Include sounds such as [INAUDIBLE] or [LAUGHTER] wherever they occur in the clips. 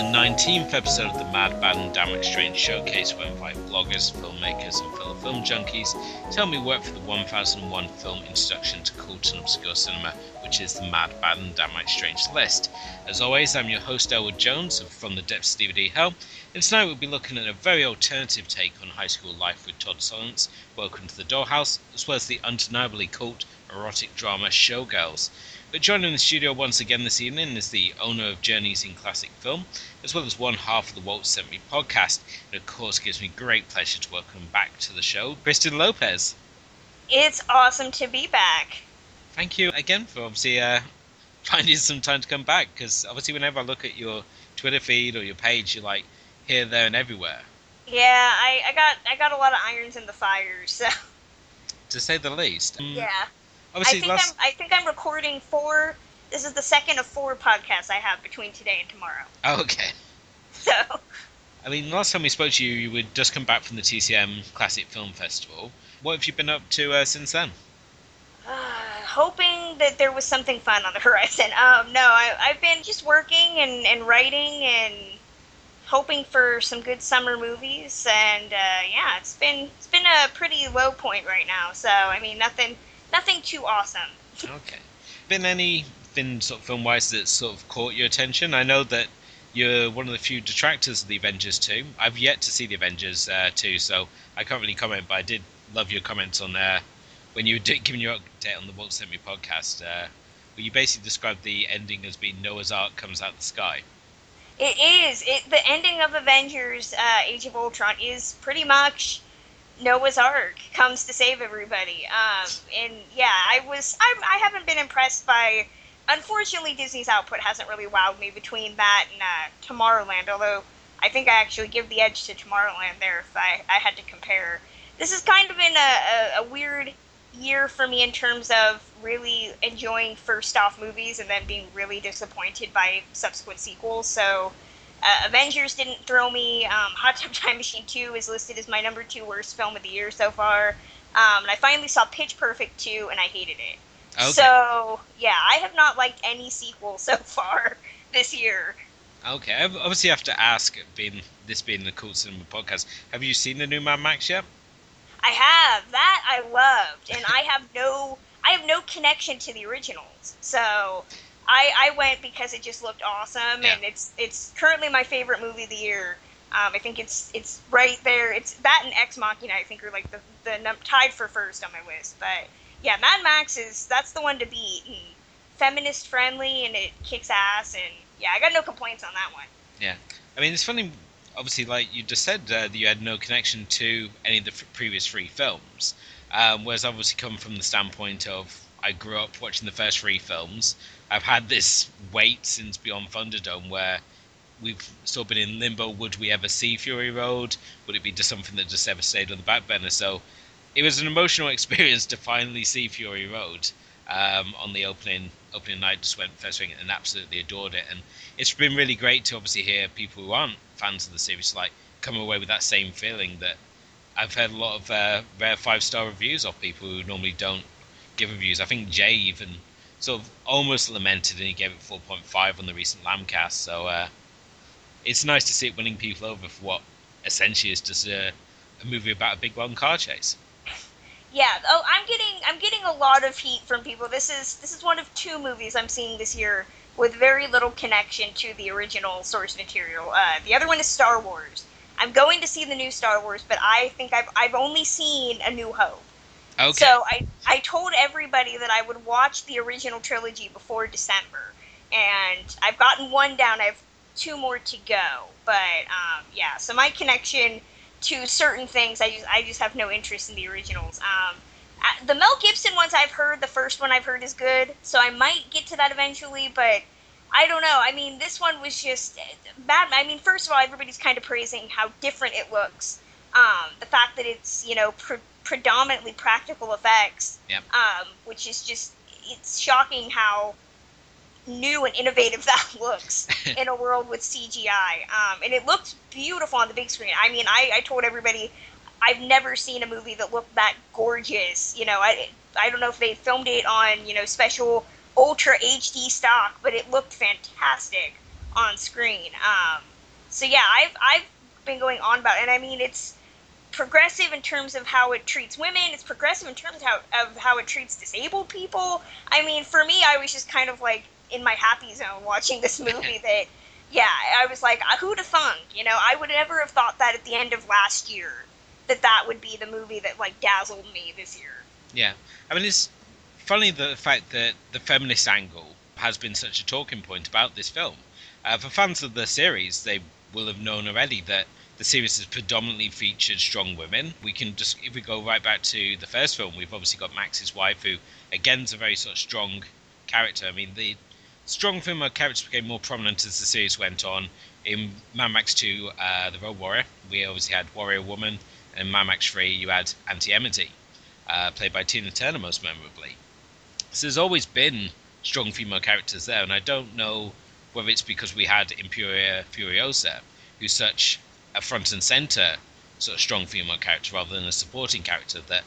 the 19th episode of the Mad, Bad and Damn Strange Showcase where I invite bloggers, filmmakers and fellow film junkies to me work for the 1001 film introduction to cult and obscure cinema, which is the Mad, Bad and Damn Strange list. As always, I'm your host Elwood Jones from the Depths of DVD Hell, and tonight we'll be looking at a very alternative take on high school life with Todd Solondz, Welcome to the Dollhouse, as well as the undeniably cult erotic drama Showgirls. But joining the studio once again this evening is the owner of Journeys in Classic Film, as well as one half of the Walt Sent Me podcast. And of course gives me great pleasure to welcome back to the show, Kristen Lopez. It's awesome to be back. Thank you again for obviously uh, [LAUGHS] finding some time to come back, because obviously whenever I look at your Twitter feed or your page, you're like here, there, and everywhere. Yeah, I, I got I got a lot of irons in the fire, so To say the least. Um, yeah. I think last. I'm I think I'm recording four. This is the second of four podcasts I have between today and tomorrow. Oh, okay. [LAUGHS] So I mean, last time we spoke to you, you would just come back from the TCM Classic Film Festival. What have you been up to uh, since then? uh, hoping that there was something fun on the [LAUGHS] horizon. Um, no, I, I've been just working and, and writing and hoping for some good summer movies. And uh, yeah, it's been it's been a pretty low point right now. So I mean, nothing nothing too awesome. Okay. Been anything sort of film wise that sort of caught your attention? I know that you're one of the few detractors of the Avengers 2. I've yet to see the Avengers uh, 2, so I can't really comment, but I did love your comments on there when you were [LAUGHS] giving your update on the Walt Sent Me podcast, uh, where you basically described the ending as being Noah's Ark comes out of the sky. It is. It the ending of Avengers: uh, Age of Ultron is pretty much Noah's Ark comes to save everybody. Um, and yeah, I was. I, I haven't been impressed by. Unfortunately, Disney's output hasn't really wowed me between that and uh, Tomorrowland. Although I think I actually give the edge to Tomorrowland there if I, I had to compare. This has kind of been a, a, a weird year for me in terms of really enjoying first off movies and then being really disappointed by subsequent sequels. So, uh, Avengers didn't throw me. Um, Hot Tub Time Machine 2 is listed as my number two worst film of the year so far. Um, and I finally saw Pitch Perfect 2 and I hated it. Okay. So, yeah, I have not liked any sequel so [LAUGHS] far this year. Okay, I obviously have to ask, being this being the Cool Cinema podcast, have you seen the new Mad Max yet? I have that I loved, and I have no I have no connection to the originals. So I I went because it just looked awesome, Yeah. and it's it's currently my favorite movie of the year. Um, I think it's it's right there. It's that and Ex Machina. I think are like the the num- tied for first on my list. But yeah, Mad Max is that's the one to beat. And feminist friendly, and it kicks ass. And yeah, I got no complaints on that one. Yeah, I mean, it's funny. Obviously, like you just said, uh, that you had no connection to any of the f- previous three films. Um, whereas obviously come from the standpoint of I grew up watching the first three films. I've had this wait since Beyond Thunderdome where we've of been in limbo. Would we ever see Fury Road? Would it be just something that just ever stayed on the back burner? So it was an emotional [LAUGHS] experience to finally see Fury Road um, on the opening opening night. Just went first thing and absolutely adored it. And it's been really great to obviously hear people who aren't fans of the series like come away with that same feeling that I've heard a lot of uh, rare five star reviews of people who normally don't give reviews. I think Jay even sort of almost lamented and he gave it 4.5 on the recent Lambcast. So uh, it's nice to see it winning people over for what essentially is just a, a movie about a big long car chase. Yeah. Oh, I'm getting I'm getting a lot of heat from people. This is this is one of two movies I'm seeing this year with very little connection to the original source material. Uh, the other one is Star Wars. I'm going to see the new Star Wars, but I think I've I've only seen A New Hope. Okay. So I I told everybody that I would watch the original trilogy before December, and I've gotten one down. I have two more to go. But um, yeah, so my connection to certain things, I just I just have no interest in the originals. Um, the Mel Gibson ones I've heard, the first one I've heard is good, so I might get to that eventually, but I don't know. I mean, this one was just bad. I mean, first of all, everybody's kind of praising how different it looks. Um, the fact that it's you know predominantly practical effects, yep. um, which is just it's shocking how new and innovative [LAUGHS] that looks [LAUGHS] in a world with CGI. Um, and it looked beautiful on the big screen. I mean, I, I told everybody I've never seen a movie that looked that gorgeous. You know, I I don't know if they filmed it on you know special ultra HD stock, but it looked fantastic on screen. Um, so yeah, I've I've been going on about, it. and I mean it's progressive in terms of how it treats women. It's progressive in terms of how, of how it treats disabled people. I mean, for me, I was just kind of like in my happy zone watching this [LAUGHS] movie that yeah i was like uh, who'd have thunk you know i would never have thought that at the end of last year that that would be the movie that like dazzled me this year yeah i mean it's funny the fact that the feminist angle has been such a talking point about this film uh, for fans of the series they will have known already that the series has predominantly featured strong women. We can just, if we go right back to the first film, we've obviously got Max's wife, who again is a very sort of strong character. I mean, the strong female characters became more prominent as the series went on. In Mad Max 2, uh, The Road Warrior, we obviously had Warrior Woman. And in Mad Max 3, you had Aunty Entity, uh, played by Tina Turner most memorably. So there's always been strong female characters there, and I don't know whether it's because we had Imperator Furiosa, who's such a front and center sort of strong female character rather than a supporting character, that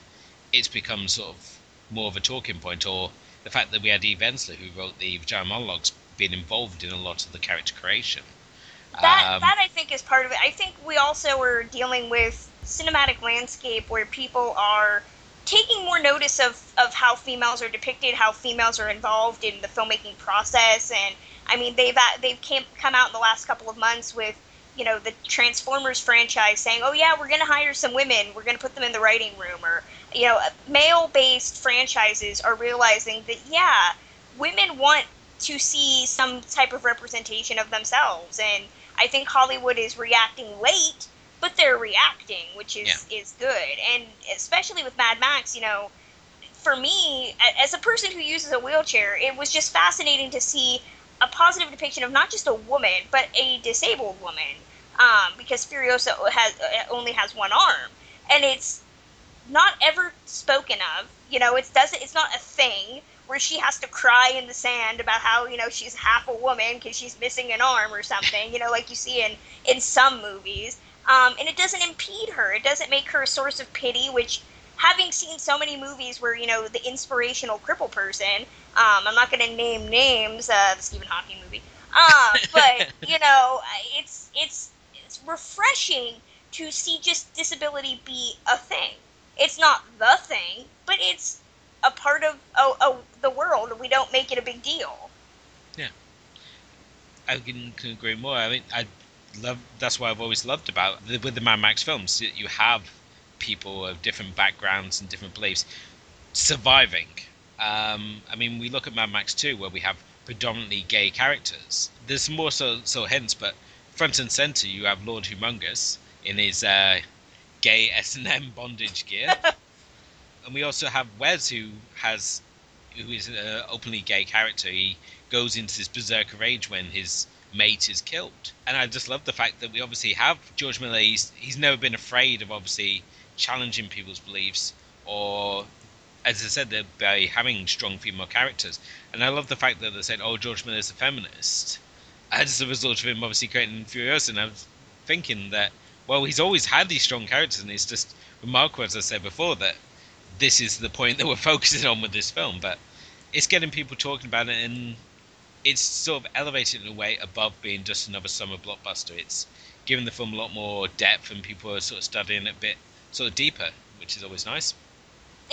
it's become sort of more of a talking point, or the fact that we had Eve Ensler, who wrote the Vagina Monologues, being involved in a lot of the character creation. That um, that I think is part of it. I think we also are dealing with cinematic landscape where people are taking more notice of, of how females are depicted, how females are involved in the filmmaking process, and I mean they've they've came, come out in the last couple of months with you know the Transformers franchise saying, "Oh yeah, we're going to hire some women. We're going to put them in the writing room." Or you know, male-based franchises are realizing that yeah, women want to see some type of representation of themselves, and I think Hollywood is reacting late, but they're reacting, which is yeah. is good. And especially with Mad Max, you know, for me as a person who uses a wheelchair, it was just fascinating to see a positive depiction of not just a woman but a disabled woman. Um, because Furiosa has uh, only has one arm. And it's not ever spoken of you know it doesn't it's not a thing where she has to cry in the sand about how you know she's half a woman because she's missing an arm or something you know like you see in in some movies. Um, and it doesn't impede her. It doesn't make her a source of pity which having seen so many movies where you know the inspirational cripple person, um, I'm not going to name names, uh, the Stephen Hawking movie, uh, [LAUGHS] but you know, it's it's it's refreshing to see just disability be a thing. It's not the thing, but it's a part of oh, oh, the world, we don't make it a big deal. Yeah, I can, can agree more. I mean, I love that's what I've always loved about the, with the Mad Max films. You have people of different backgrounds and different beliefs surviving. Um, I mean, we look at Mad Max 2, where we have predominantly gay characters. There's more so, so hints, but front and center, you have Lord Humungus in his uh, gay [LAUGHS] S&M bondage gear. [LAUGHS] and we also have Wez, who has who is an openly gay character. He goes into this berserker rage when his mate is killed. And I just love the fact that we obviously have George Miller. He's, he's never been afraid of obviously challenging people's beliefs or as I said, they're by having strong female characters. And I love the fact that they said, oh, George Miller's a feminist. As a result of him obviously creating Furiosa. And I was thinking that, well, he's always had these strong characters, and it's just remarkable, as I said before, that this is the point [LAUGHS] that we're focusing on with this film. But it's getting people talking about it, and it's sort of elevated in a way above being just another summer blockbuster. It's giving the film a lot more depth, and people are sort of studying it a bit sort of deeper, which is always nice.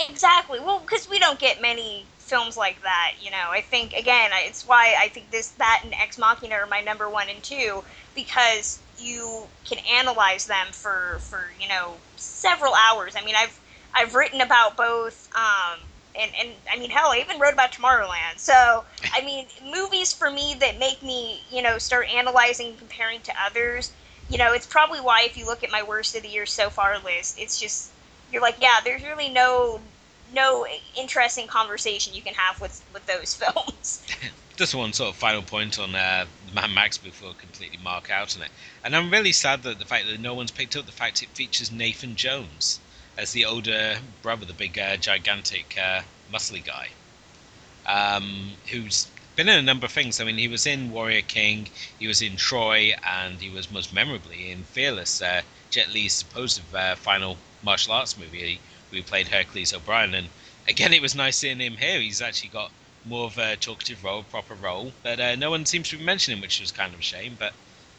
Exactly. Well, because we don't get many films like that, you know. I think again, it's why I think this, that, and Ex Machina are my number one and two because you can analyze them for for you know several hours. I mean, I've I've written about both um, and and I mean, hell, I even wrote about Tomorrowland. So [LAUGHS] I mean, movies for me that make me you know start analyzing, comparing to others. You know, it's probably why if you look at my worst of the year so far list, it's just you're like, yeah, there's really no no interesting conversation you can have with with those [LAUGHS] films. [LAUGHS] Just one sort of final point on uh, Mad Max before completely mark out on it, and I'm really sad that the fact that no one's picked up the fact it features Nathan Jones as the older brother, the big, uh, gigantic, uh, muscly guy, um, who's been in a number of things. I mean, he was in Warrior King, he was in Troy, and he was most memorably in Fearless, uh, Jet Li's supposed uh, final martial arts movie. We played Hercules O'Brien, and again, it was nice seeing him here. He's actually got more of a talkative role, proper role, but uh, no one seems to be mentioning him, which was kind of a shame. But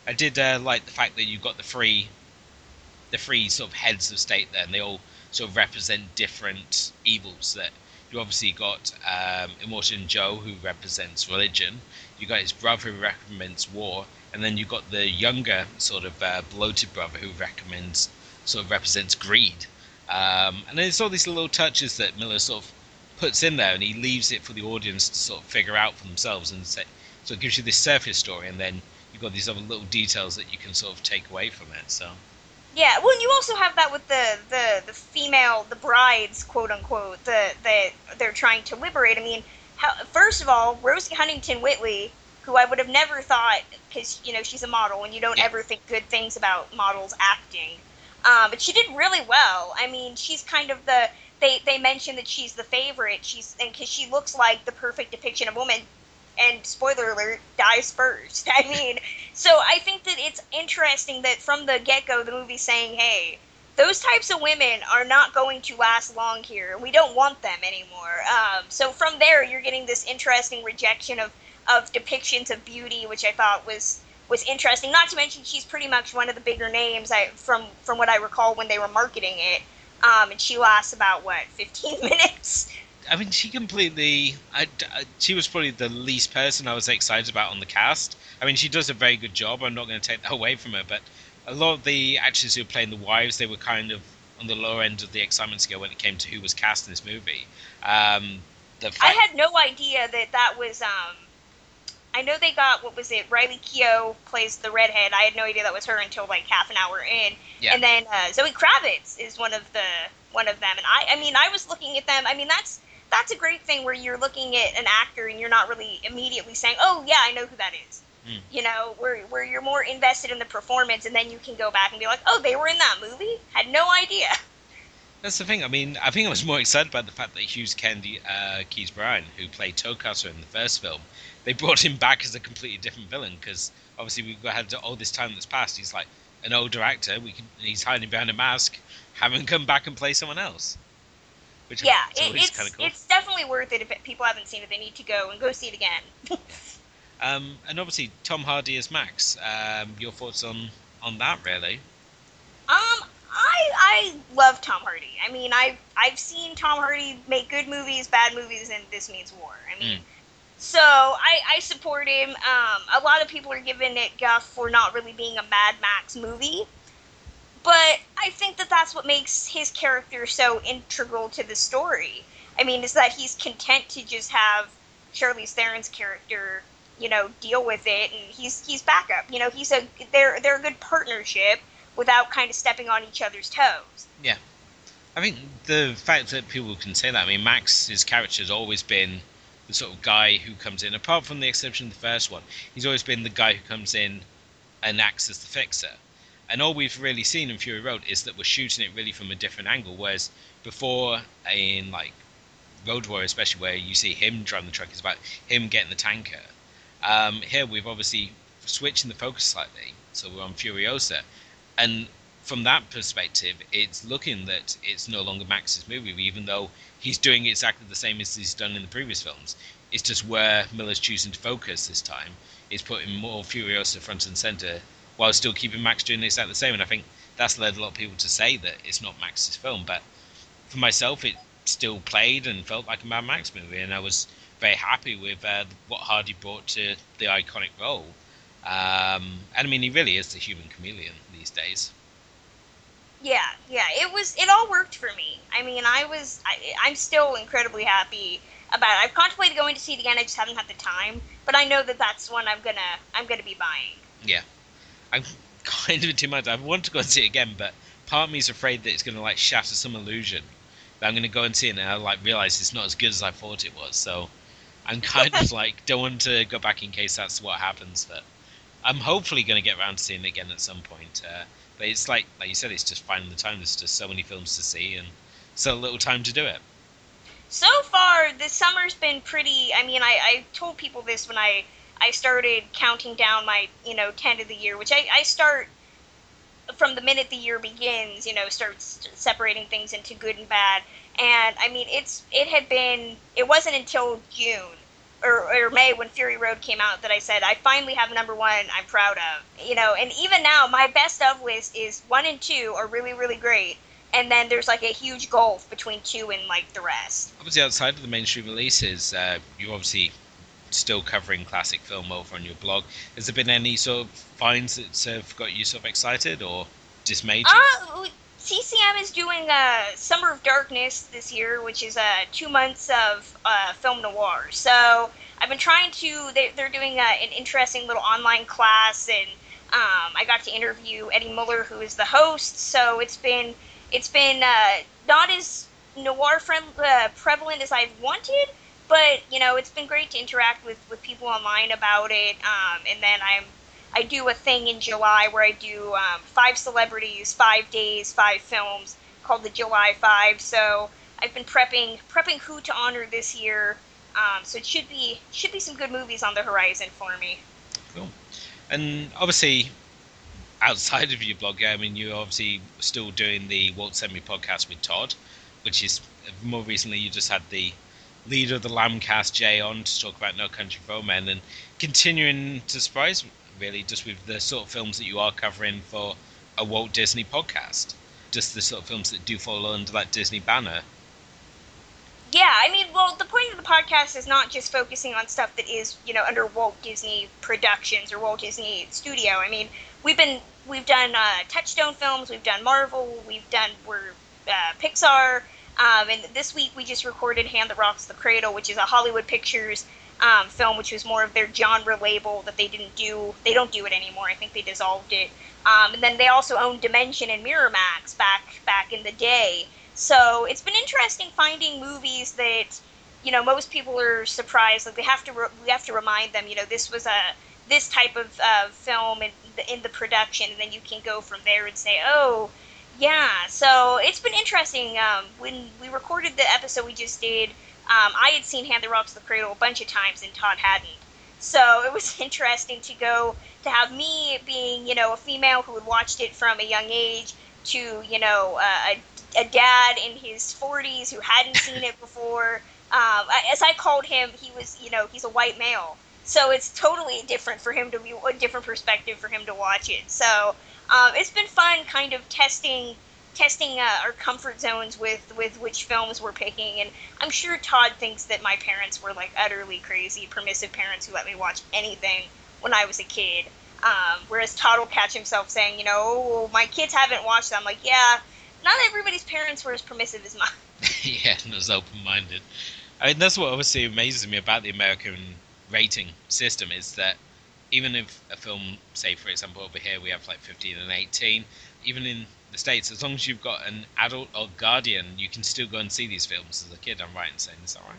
I did uh, like the fact that you got the three, the three sort of heads of state there, and they all sort of represent different evils. That you obviously got um, Immortan Joe, who represents religion. You got his brother, who represents war, and then you got the younger sort of uh, bloated brother, who recommends sort of represents greed. Um, and there's all these little touches that Miller sort of puts in there, and he leaves it for the audience to sort of figure out for themselves, and say, so it gives you this surface story, and then you've got these other little details that you can sort of take away from it. So. Yeah, well, you also have that with the the the female, the brides, quote unquote, the that they're trying to liberate. I mean, how, first of all, Rosie Huntington Whiteley, who I would have never thought, because you know she's a model, and you don't yeah. ever think good things about models acting. Um, but she did really well. I mean, she's kind of the they they mention that she's the favorite. She's and because she looks like the perfect depiction of woman. And spoiler alert, dies first. [LAUGHS] I mean, so I think that it's interesting that from the get go, the movie's saying, "Hey, those types of women are not going to last long here. We don't want them anymore." Um, so from there, you're getting this interesting rejection of of depictions of beauty, which I thought was was interesting. Not to mention she's pretty much one of the bigger names I, from from what I recall when they were marketing it. Um, and she lasts about what 15 [LAUGHS] minutes. I mean, she completely. I, I, she was probably the least person I was excited about on the cast. I mean, she does a very good job. I'm not going to take that [LAUGHS] away from her, but a lot of the actors who were playing the wives, they were kind of on the lower end of the excitement scale when it came to who was cast in this movie. Um, fact- I had no idea that that was um, I know they got what was it? Riley Keough plays the redhead. I had no idea that was her until like half an hour in. Yeah. And then uh, Zoe Kravitz is one of the one of them. And I, I mean, I was looking at them. I mean, that's that's a great thing where you're looking at an actor and you're not really immediately saying, "Oh yeah, I know who that is." Mm. You know, where where you're more invested in the performance, and then you can go back and be like, "Oh, they were in that movie. Had no idea." That's the thing. I mean, I think I was more excited about the fact that Hughes Kennedy uh, Keays-Byrne, who played Toecutter in the first film, they brought him back as a completely different villain because obviously we've had all this time that's passed. He's like an older actor. We can he's hiding behind a mask. Have him come back and play someone else. Which yeah, it, it's kind of cool. It's definitely worth it if people haven't seen it. They need to go and go see it again. [LAUGHS] um, and obviously Tom Hardy as Max. Um, your thoughts on on that, really? Um, I I love Tom Hardy. I mean, I've I've seen Tom Hardy make good movies, bad movies, and This Means War. I mean, mm. So I, I support him. Um, a lot of people are giving it guff for not really being a Mad Max movie, but I think that that's what makes his character so integral to the story. I mean, is that he's content to just have Charlize Theron's character, you know, deal with it, and he's he's backup. You know, he's a they're they're a good partnership without kind of stepping on each other's toes. Yeah, I think the fact that people can say that. I mean, Max's character has always been the sort of guy who comes in, apart from the exception of the first one, he's always been the guy who comes in and acts as the fixer. And all we've really seen in Fury Road is that we're shooting it really from a different angle. Whereas before, in like Road Warrior, especially where you see him driving the truck, it's about him getting the tanker. Um, here we've obviously switching the focus slightly, so we're on Furiosa, and from that perspective, it's looking that it's no longer Max's movie, even though he's doing exactly the same as he's done in the previous films. It's just where Miller's choosing to focus this time is putting more Furiosa front and center while still keeping Max doing exactly the same. And I think that's led a lot of people to say that it's not Max's film. But for myself, it still played and felt like a Mad Max movie, and I was very happy with uh, what Hardy brought to the iconic role. Um, and I mean, he really is the human chameleon these days. Yeah, yeah, it was. It all worked for me. I mean, I was. I, I'm still incredibly happy about it. I've contemplated going to see it again. I just haven't had the time. But I know that that's one I'm gonna. I'm gonna be buying. Yeah, I'm [LAUGHS] kind of in two minds. I want to go and see it again, but part of me is afraid that it's gonna like shatter some illusion. That I'm gonna go and see it and I like realize it's not as good as I thought it was. So I'm kind of [LAUGHS] like don't want to go back in case that's what happens. But I'm hopefully gonna get around to seeing it again at some point. Uh, but it's like like you said, it's just finding the time. There's just so many films to see and so little time to do it. So far, the summer's been pretty. I mean, I, I told people this when I I started counting down my you know ten of the year, which I, I start from the minute the year begins. You know, starts separating things into good and bad. And I mean, it's it had been. It wasn't until June or, or May when Fury Road came out that I said I finally have number one I'm proud of. You know, and even now my best of list is one and two are really really great, and then there's like a huge gulf between two and like the rest. Obviously, outside of the mainstream releases, uh, you're obviously still covering classic film over on your blog. Has there been any sort of finds that have got you sort of excited or dismayed you? Uh, TCM is doing uh, Summer of Darkness this year, which is uh, two months of uh, film noir. So I've been trying to. They, are doing uh, an interesting little online class, and um, I got to interview Eddie Muller, who is the host. So it's been it's been uh, not as noir friend, uh, prevalent as I've wanted, but you know it's been great to interact with with people online about it. Um, and then I'm I do a thing in July where I do um, five celebrities, five days, five films called the July Five. So I've been prepping prepping who to honor this year. Um, so it should be should be some good movies on the horizon for me. Cool. And obviously, outside of your blog, I mean, you're obviously still doing the Walt Send podcast with Todd, which is more recently you just had the leader of the Lambcast, Jay, on to talk about No Country for Old Men, and continuing to surprise really, just with the sort of films that you are covering for a Walt Disney podcast. Just the sort of films that do fall under that Disney banner. Yeah, I mean, well, the point of the podcast is not just focusing on stuff that is, you know, under Walt Disney Productions or Walt Disney Studio. I mean, we've been we've done uh, Touchstone films, we've done Marvel, we've done we're uh, Pixar, um, and this week we just recorded Hand That Rocks the Cradle, which is a Hollywood Pictures um, film, which was more of their genre label that they didn't do. They don't do it anymore. I think they dissolved it. Um, and then they also owned Dimension and Miramax back back in the day. So it's been interesting finding movies that you know most people are surprised. Like they have to re- we have to remind them. You know this was a this type of uh, film in the, in the production, and then you can go from there and say, oh. Yeah, so it's been interesting. Um, when we recorded the episode we just did, um, I had seen Hand That Rocks the Cradle a bunch of times, and Todd hadn't. So [LAUGHS] it was interesting to go to have me being, you know, a female who had watched it from a young age to, you know, uh, a, a dad in his 40s who hadn't seen it [LAUGHS] before. Um, as I called him, he was, you know, he's a white male. So it's totally different for him to be a different perspective for him to watch it. So um, it's been fun kind of testing testing uh, our comfort zones with with which films we're picking and i'm sure todd thinks that my parents were like utterly crazy permissive parents who let me watch anything when i was a kid. Um, whereas todd will catch himself saying you know oh, my kids haven't watched them like yeah not everybody's parents were as permissive as mine. [LAUGHS] Yeah and as open-minded. I mean that's what obviously amazes me about the american rating system is that even if a film say for example over here we have like 15 and 18 even in the states, as long as you've got an adult or guardian, you can still go and see these films as a kid. I'm right in saying is that right?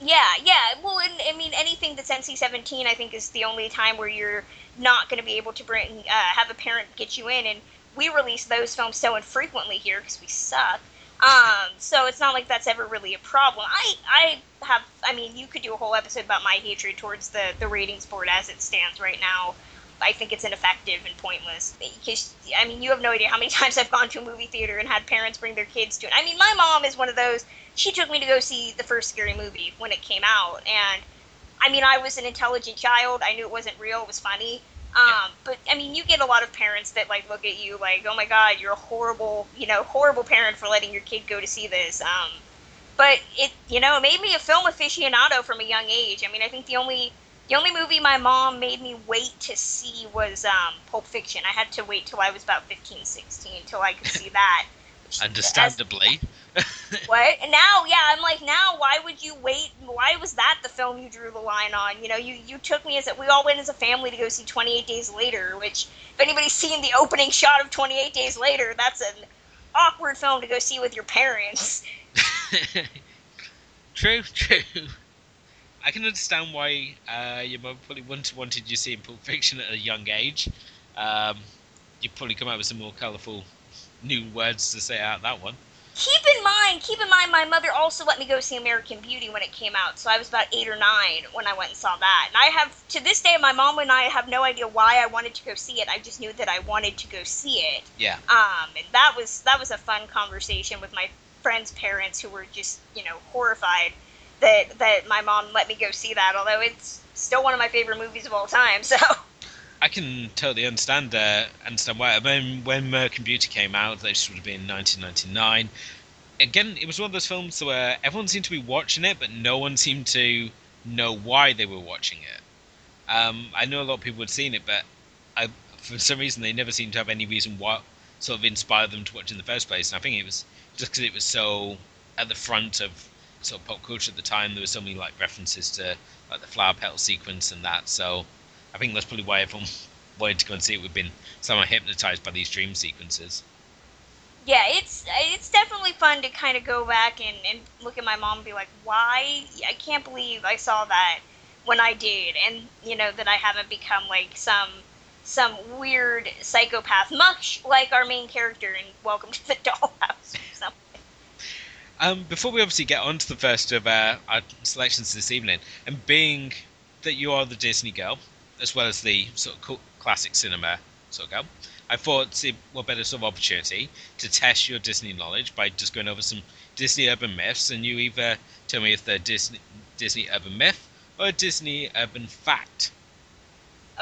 Yeah, yeah. Well, and, I mean, anything that's NC-17, I think, is the only time where you're not going to be able to bring uh, have a parent get you in. And we release those films so infrequently here because we suck. Um, so it's not like that's ever really a problem. I, I have, I mean, you could do a whole episode about my hatred towards the the ratings board as it stands right now. I think it's ineffective and pointless. Because I mean, you have no idea how many [LAUGHS] times I've gone to a movie theater and had parents bring their kids to it. I mean, my mom is one of those. She took me to go see the first scary movie when it came out, and I mean, I was an intelligent child. I knew it wasn't real. It was funny. Um, yeah. But I mean, you get a lot of parents that like look at you like, "Oh my God, you're a horrible, you know, horrible parent for letting your kid go to see this." Um, but it, you know, it made me a film aficionado from a young age. I mean, I think the only the The only movie my mom made me wait to see was um, Pulp Fiction. I had to wait till I was about 15, 16 till I could see that. [LAUGHS] Understandably. What? And now, yeah, I'm like, now, why would you wait? Why was that the film you drew the line on? You know, you, you took me as a, we all went as a family to go see 28 Days Later, which, if anybody's seen the opening shot of 28 Days Later, that's an awkward film to go see with your parents. [LAUGHS] true, true. I can understand why uh, your mum probably wanted, wanted you to see Pulp Fiction at a young age. Um, you probably come out with some more colourful new words to say out that one. Keep in mind, keep in mind, my mother also let me go see American Beauty when it came out, so I was about eight or nine when I went and saw that. And I have, to this day, my mom and I have no idea why I wanted to go see it. I just knew that I wanted to go see it. Yeah. Um, and that was that was a fun conversation with my friends' parents who were just, you know, horrified that that my mom let me go see that. Although it's still one of my favorite movies of all time. [LAUGHS] So. I can totally understand uh, understand why. I mean, when American Beauty came out, this would have been 1999. Again, it was one of those films where everyone seemed to be watching it, but no one seemed to know why they were watching it. Um, I know a lot of people had seen it, but I, for some reason they never seemed to have any reason what sort of inspired them to watch in the first place. And I think it was just because it was so at the front of sort of pop culture at the time. There were so many like references to like the flower petal sequence and that. So I think that's probably why everyone [LAUGHS] wanted to go and see it. We've been somewhat hypnotized by these dream sequences. Yeah, it's it's definitely fun to kind of go back and, and look at my mom and be like, why? I can't believe I saw that when I did, and you know that I haven't become like some some weird psychopath, much like our main character in Welcome to the [LAUGHS] Dollhouse or something. Um, before we obviously get on to the first of uh, our selections this evening, and being that you are the Disney girl, as well as the sort of classic cinema sort of girl. I thought it what better sort of opportunity to test your Disney knowledge by just going over some Disney urban myths, and you either tell me if they're Disney Disney urban myth or a Disney urban fact.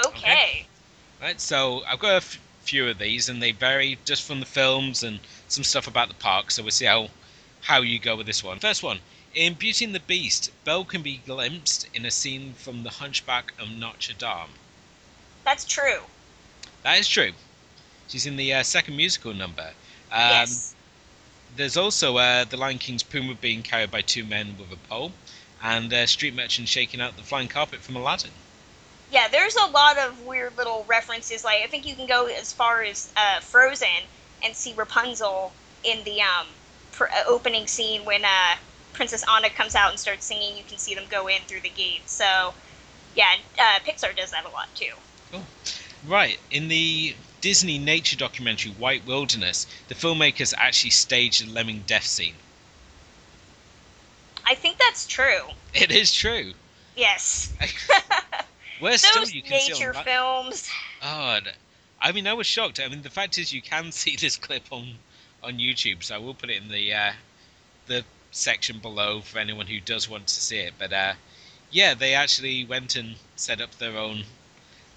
Okay. okay. Right. So I've got a f- few of these, and they vary just from the films and some stuff about the park. So we'll see how how you go with this one. First one. In Beauty and the Beast, Belle can be glimpsed in a scene from The Hunchback of Notre Dame. That's true. That is true. She's in the uh, second musical number. Um, yes. There's also uh, The Lion King's Pumbaa being carried by two men with a pole, and uh, Street Merchant shaking out the flying carpet from Aladdin. Yeah, there's a lot of weird little references. Like I think you can go as far as uh, Frozen and see Rapunzel in the um, pr- uh, opening scene when uh, Princess Anna comes out and starts singing. You can see them go in through the gate. So, yeah, Pixar does that a lot too. Cool. Right. In the Disney nature documentary White Wilderness, the filmmakers actually staged a lemming death scene. I think that's true. It is true. Yes. [LAUGHS] Where still you can nature see films. Oh, I mean, I was shocked. I mean, the fact is, you can [LAUGHS] see this clip on on YouTube, so I will put it in the uh, the section below for anyone who does want to see it. But uh, yeah, they actually went and set up their own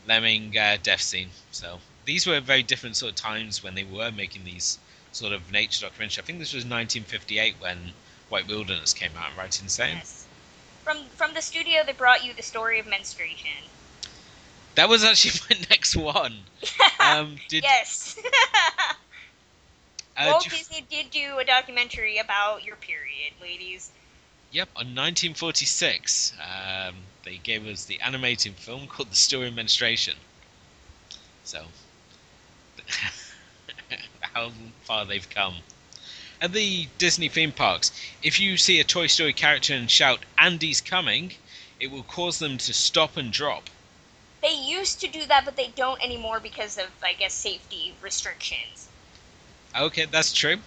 lemming uh, death scene. So these were very different sort of times when they were making these sort of nature documentaries. I think this was 1958 when White Wilderness came out. Right in saying? Yes. From from the studio that brought you the story of menstruation. That was actually [LAUGHS] my next one. [LAUGHS] Um, did, yes. [LAUGHS] uh, Walt Disney did do a documentary about your period, ladies. Yep, on 1946, um, they gave us the animated film called The Story of Menstruation. So, [LAUGHS] how far they've come. At the Disney theme parks, if you see a Toy Story character and shout, Andy's coming, it will cause them to stop and drop. They used to do that, but they don't anymore because of, I guess, safety restrictions. Okay, that's true.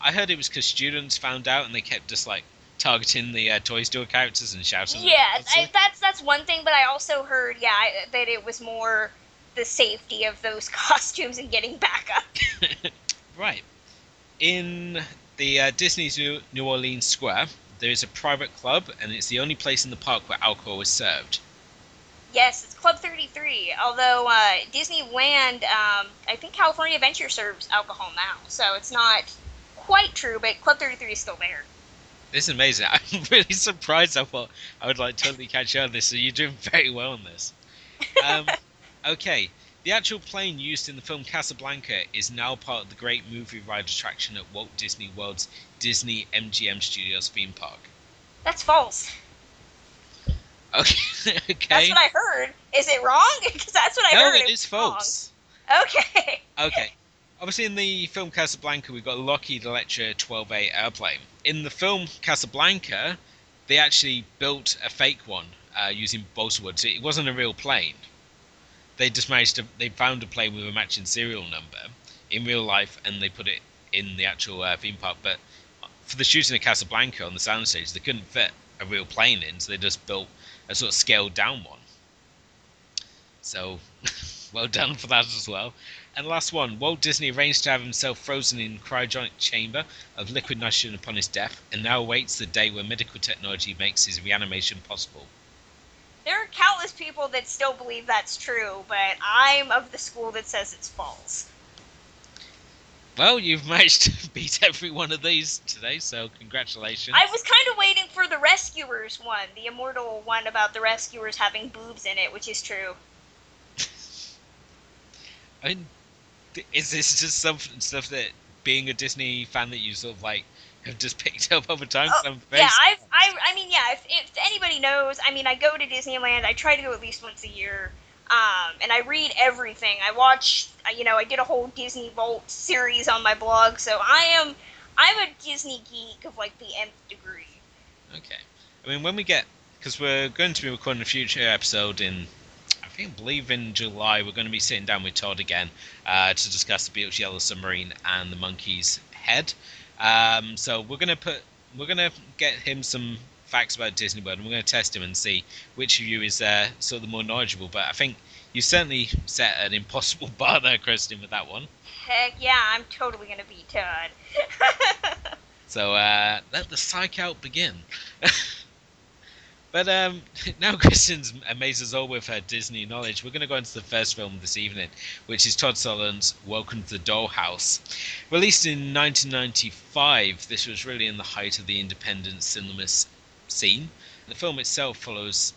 I heard it was because students found out and they kept just like targeting the uh, Toy Story characters and shouting. Yeah, I, that's that's one thing, but I also heard, yeah, I, that it was more the safety of those [LAUGHS] costumes and getting back up. [LAUGHS] right. In the uh, Disney's New Orleans Square, there is a private club, and it's the only place in the park where alcohol is served. Yes, it's Club 33. Although uh, Disneyland, um, I think California Adventure serves alcohol now, so it's not quite true, but Club 33 is still there. This is amazing. [LAUGHS] I'm really surprised. I thought I would like totally catch on this. So you're doing very well on this. Um, [LAUGHS] okay, the actual plane used in the film Casablanca is now part of the Great Movie Ride attraction at Walt Disney World's Disney MGM Studios theme park. That's false. Okay. [LAUGHS] okay. That's what I heard. Is it wrong? [LAUGHS] Because that's what I no, heard. it is false. Wrong. Okay. Okay. Obviously, in the film Casablanca, we've got a Lockheed Electra 12A airplane. In the film Casablanca, they actually built a fake one uh, using balsa wood. So it wasn't a real plane. They just managed to. They found a plane with a matching serial number in real life, and they put it in the actual uh, theme park. But for the shooting of Casablanca on the soundstage, they couldn't fit a real plane in, so they just built a sort of scaled down one. So, [LAUGHS] well done for that as well. And last one, Walt Disney arranged to have himself frozen in cryogenic chamber of liquid nitrogen upon his death, and now awaits the day when medical technology makes his reanimation possible. There are countless people that still believe that's true, but I'm of the school that says it's false. Well, you've [LAUGHS] managed to beat every one of these today, so congratulations. I was kind of waiting for the Rescuers one, the immortal one about the Rescuers having boobs in it, which is true. [LAUGHS] I mean, is this just some stuff that being a Disney fan that you sort of like have just [LAUGHS] picked up over time? Oh, yeah, I've, I, I mean, yeah. If, if anybody knows, I mean, I go to Disneyland. I try to go at least once a year. Um, and I read everything. I watch, you know, I did a whole Disney Vault series on my blog, so I am, I'm a Disney geek of like the nth degree. Okay, I mean, when we get, because we're going to be recording a future episode in, I think, believe in July, we're going to be sitting down with Todd again uh, to discuss the Beatles' Yellow Submarine and the Monkees' Head. Um, so we're to put, we're to get him some facts about Disney World, and we're going to test him and see which of you is uh, sort of the more knowledgeable. But I think you certainly set an impossible [LAUGHS] bar there, Kristen, with that one. Heck yeah, I'm totally going to beat Todd. [LAUGHS] so uh, let the psych out begin. [LAUGHS] But um, now Kristen's amazed us all with her Disney knowledge. We're going to go into the first film this evening, which is Todd Solondz's Welcome to the Dollhouse. Released in 1995, this was really in the height of the independent cinema scene. The film itself follows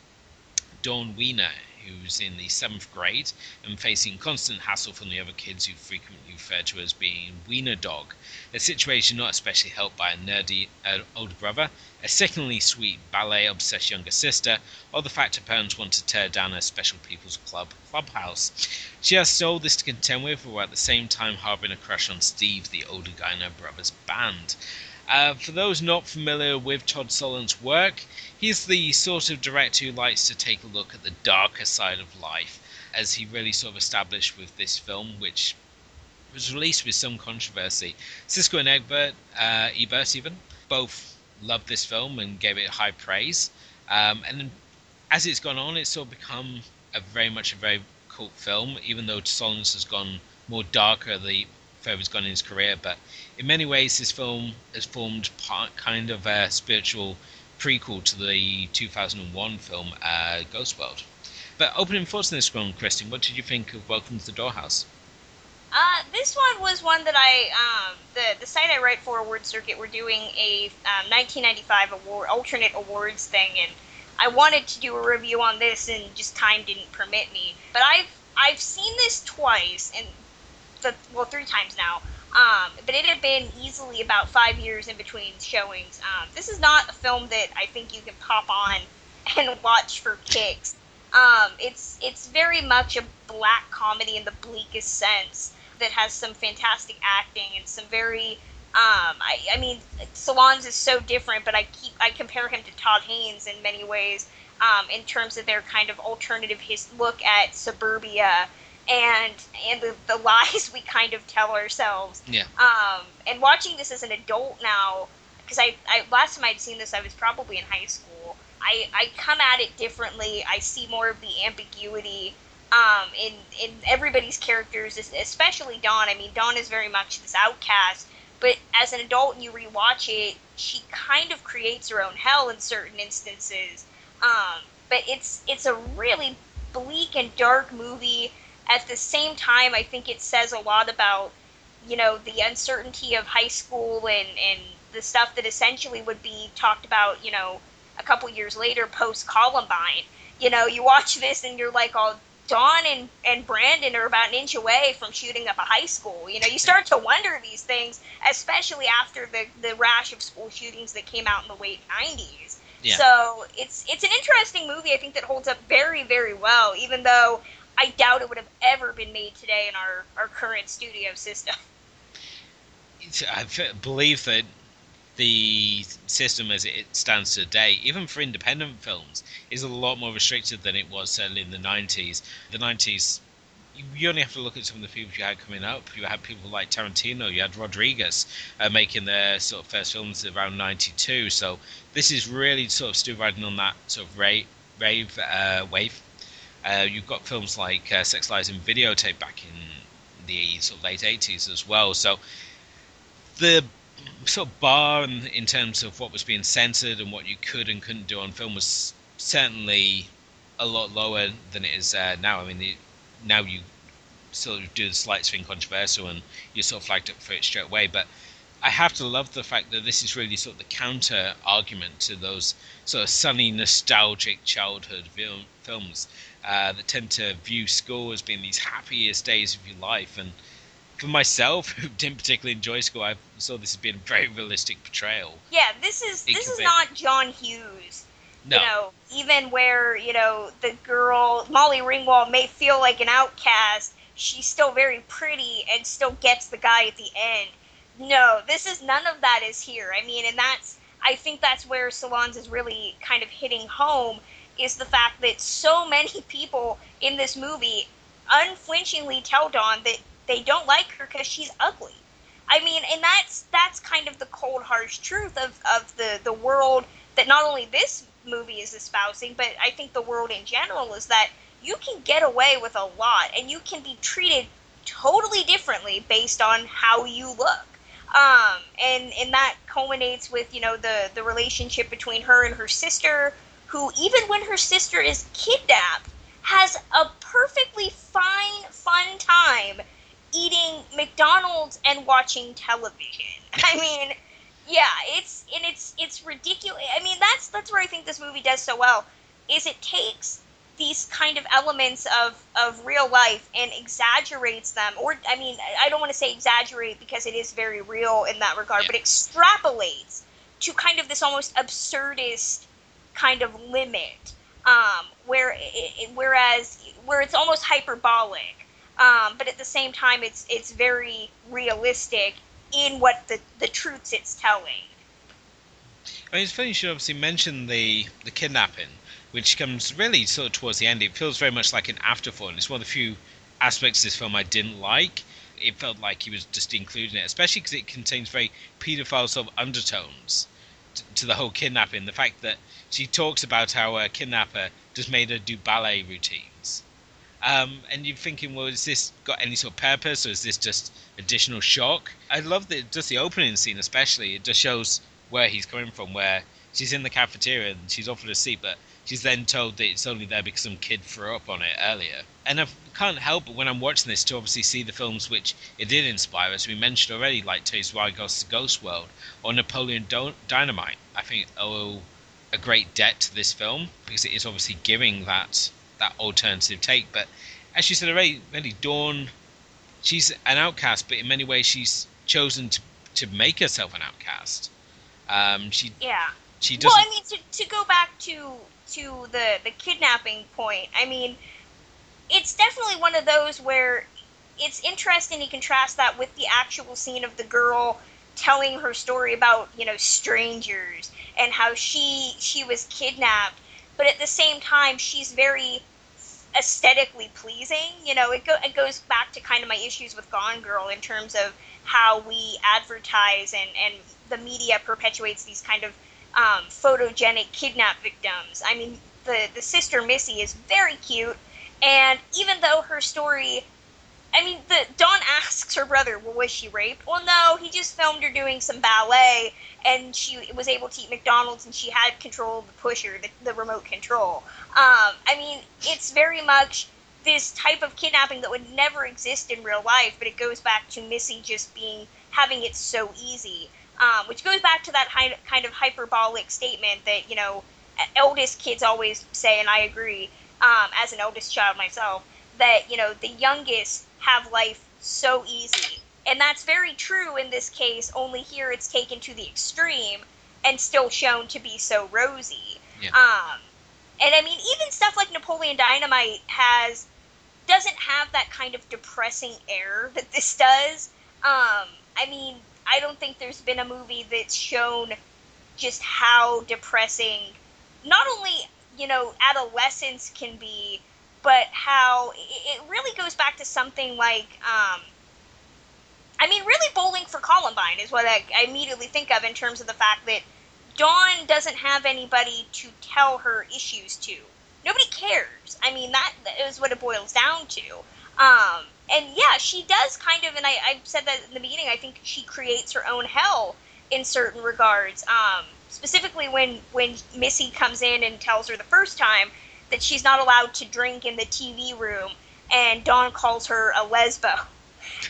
Dawn Wiener, who's in the seventh grade and facing constant hassle from the other kids who frequently refer to as being Wiener Dog, a situation not especially helped by a nerdy uh, older brother, a sickeningly sweet ballet obsessed younger sister, or the fact her parents want to tear down her special people's club clubhouse. She has all this to contend with, while at the same time harboring a crush on Steve, the older guy in her brother's band. Uh, for those not familiar with Todd Solondz's work, he's the sort of director who likes to take a look at the darker side of life, as he really sort of established with this film, which was released with some controversy. Siskel and Egbert, uh, Ebert even, both loved this film and gave it high praise. Um, and as it's gone on, it's sort of become a very much a very cult film, even though Solondz has gone more darker the further he's gone in his career. But in many ways, this film has formed part kind of a spiritual prequel to the 2001 film uh, Ghost World. But opening thoughts on this one, Kristen, what did you think of Welcome to the Dollhouse? Uh, this one was one that I, um, the the site I write for, Award Circuit, were doing a um, 1995 award alternate awards thing, and I wanted to do a review on this, and just time didn't permit me. But I've I've seen this twice, and the, well, three times now. Um, but it had been easily about five years in between showings. Um, this is not a film that I think you can pop on [LAUGHS] and watch for kicks. Um, it's it's very much a black comedy in the bleakest sense that has some fantastic acting and some very um, I, I mean Solondz is so different, but I keep I compare him to Todd Haynes in many ways um, in terms of their kind of alternative his look at suburbia and and the, the [LAUGHS] lies we kind of tell ourselves. Yeah. Um, and watching this as an adult now, because I, I last time I'd seen this, I was probably in high school. I, I come at it differently. I see more of the ambiguity um, in in everybody's characters, especially Dawn. I mean, Dawn is very much this outcast, but as an adult and you rewatch it, she kind of creates her own hell in certain instances. Um, but it's it's a really bleak and dark movie. At the same time, I think it says a lot about you know the uncertainty of high school and and the stuff that essentially would be talked about, you know, a couple years later post Columbine. You know, you watch this and you're like, oh, Dawn and, and Brandon are about an inch away from shooting up a high school. You know, you start to wonder these things, especially after the, the rash of school shootings that came out in the late 90s. Yeah. So it's it's an interesting movie. I think that holds up very very well, even though I doubt it would have ever been made today in our, our current studio system. [LAUGHS] I believe that the system as it stands today, even for independent films, is a lot more restricted than it was certainly in the 90s. The 90s, you only have to look at some of the people you had coming up. You had people like Tarantino, you had Rodriguez uh, making their sort of first films around 92. So this is really sort of still riding on that sort of rave, rave uh, wave. Uh, you've got films like uh, Sex Lies and Videotape back in the sort of late 80s as well. So the sort of bar in, in terms of what was being censored and what you could and couldn't do on film was certainly a lot lower than it is uh, now. I mean, the, now you sort of do the slight swing controversial and you're sort of flagged up for it straight away. But I have to love the fact that this is really sort of the counter argument to those sort of sunny, nostalgic childhood film, films uh, that tend to view school as being these happiest days of your life. And for myself, [LAUGHS] who didn't particularly enjoy school, I saw this as being a very realistic portrayal. Yeah, this is this is not John Hughes. No. You know, even where you know the girl Molly Ringwald may feel like an outcast, she's still very pretty and still gets the guy at the end. No, this is none of that is here. I mean, and that's I think that's where Solondz is really kind of hitting home is the fact that so many people in this movie unflinchingly tell Dawn that they don't like her because she's ugly. I mean, and that's that's kind of the cold, harsh truth of, of the, the world that not only this movie is espousing, but I think the world in general is that you can get away with a lot and you can be treated totally differently based on how you look. Um, and and that culminates with you know the the relationship between her and her sister, who even when her sister is kidnapped, has a perfectly fine, fun time eating McDonald's and watching television. [LAUGHS] I mean, yeah, it's and it's it's ridiculous. I mean, that's that's where I think this movie does so well. Is it takes these kind of elements of of real life and exaggerates them, or I mean, I don't want to say exaggerate because it is very real in that regard, yeah. but extrapolates to kind of this almost absurdist kind of limit. Um, where it, whereas where it's almost hyperbolic um, but at the same time, it's it's very realistic in what the the truths it's telling. I mean, it's funny you should obviously mention the the kidnapping, which comes really sort of towards the end. It feels very much like an afterthought. It's one of the few aspects of this film I didn't like. It felt like he was just including it, especially because it contains very paedophile sort of undertones to, the whole kidnapping. The fact that she talks about how a kidnapper just made her do ballet routines um, and you're thinking, well, has this got any sort of purpose, or is this just additional shock? I love that just the opening scene, especially. It just shows where he's coming from. Where she's in the cafeteria and she's offered a seat, but she's then told that it's only there because some kid threw up on it earlier. And can't help but when I'm watching this to obviously see the films which it did inspire, as we mentioned already, like Terry Zwigoff's Ghost World or Napoleon Dynamite. I think owe a great debt to this film because it is obviously giving that that alternative take. But as you said already, really, Dawn, she's an outcast, but in many ways she's chosen to to make herself an outcast. Um, she yeah. She doesn't. Well, I mean, to, to go back to to the the kidnapping point, I mean, it's definitely one of those where it's interesting to contrast that with the actual scene of the girl telling her story about you know strangers and how she she was kidnapped but at the same time, she's very aesthetically pleasing. You know, it, go- it goes back to kind of my issues with Gone Girl in terms of how we advertise and, and the media perpetuates these kind of um, photogenic kidnap victims. I mean, the, the sister Missy is very cute, and even though her story I mean, the Dawn asks her brother, "Well, was she raped?" Well, no, he just filmed her doing some ballet, and she was able to eat McDonald's, and she had control of the pusher, the, the remote control. Um, I mean, it's very much this type of kidnapping that would never exist in real life, but it goes back to Missy just being having it so easy. um, which goes back to that hi- kind of hyperbolic statement that you know eldest kids always say, and I agree. Um, as an oldest child myself, that you know the youngest have life so easy, and that's very true in this case. Only here it's taken to the extreme and still shown to be so rosy. Yeah. Um, and I mean, even stuff like Napoleon Dynamite has doesn't have that kind of depressing air that this does. Um, I mean, I don't think there's been a movie that's shown just how depressing not only you know adolescence can be, but how it really goes back to something like. Um, I mean, really, Bowling for Columbine is what I, I immediately think of in terms of the fact that Dawn doesn't have anybody to tell her issues to. Nobody cares. I mean, that is what it boils down to. Um, and yeah, she does kind of, and I, I said that in the beginning. I think she creates her own hell in certain regards. Um, specifically when when Missy comes in and tells her the first time that she's not allowed to drink in the TV room, and Dawn calls her a lesbo.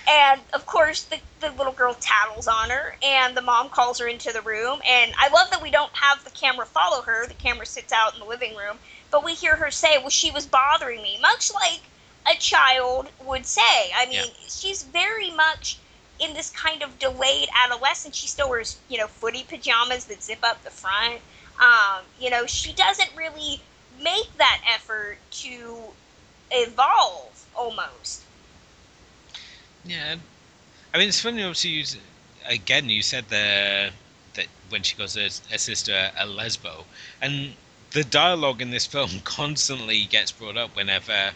And of course, the, the little girl tattles on her, and the mom calls her into the room. And I love that we don't have the camera follow her. The camera sits out in the living room, but we hear her say, Well, she was bothering me, much like a child would say. I mean, yeah. she's very much in this kind of delayed adolescence. She still wears, you know, footy pajamas that zip up the front. Um, you know, she doesn't really make that effort to evolve almost. Yeah, I mean, it's funny. Obviously, you, again, you said there that when she calls her, her sister a lesbo, and the dialogue in this film [LAUGHS] constantly gets brought up whenever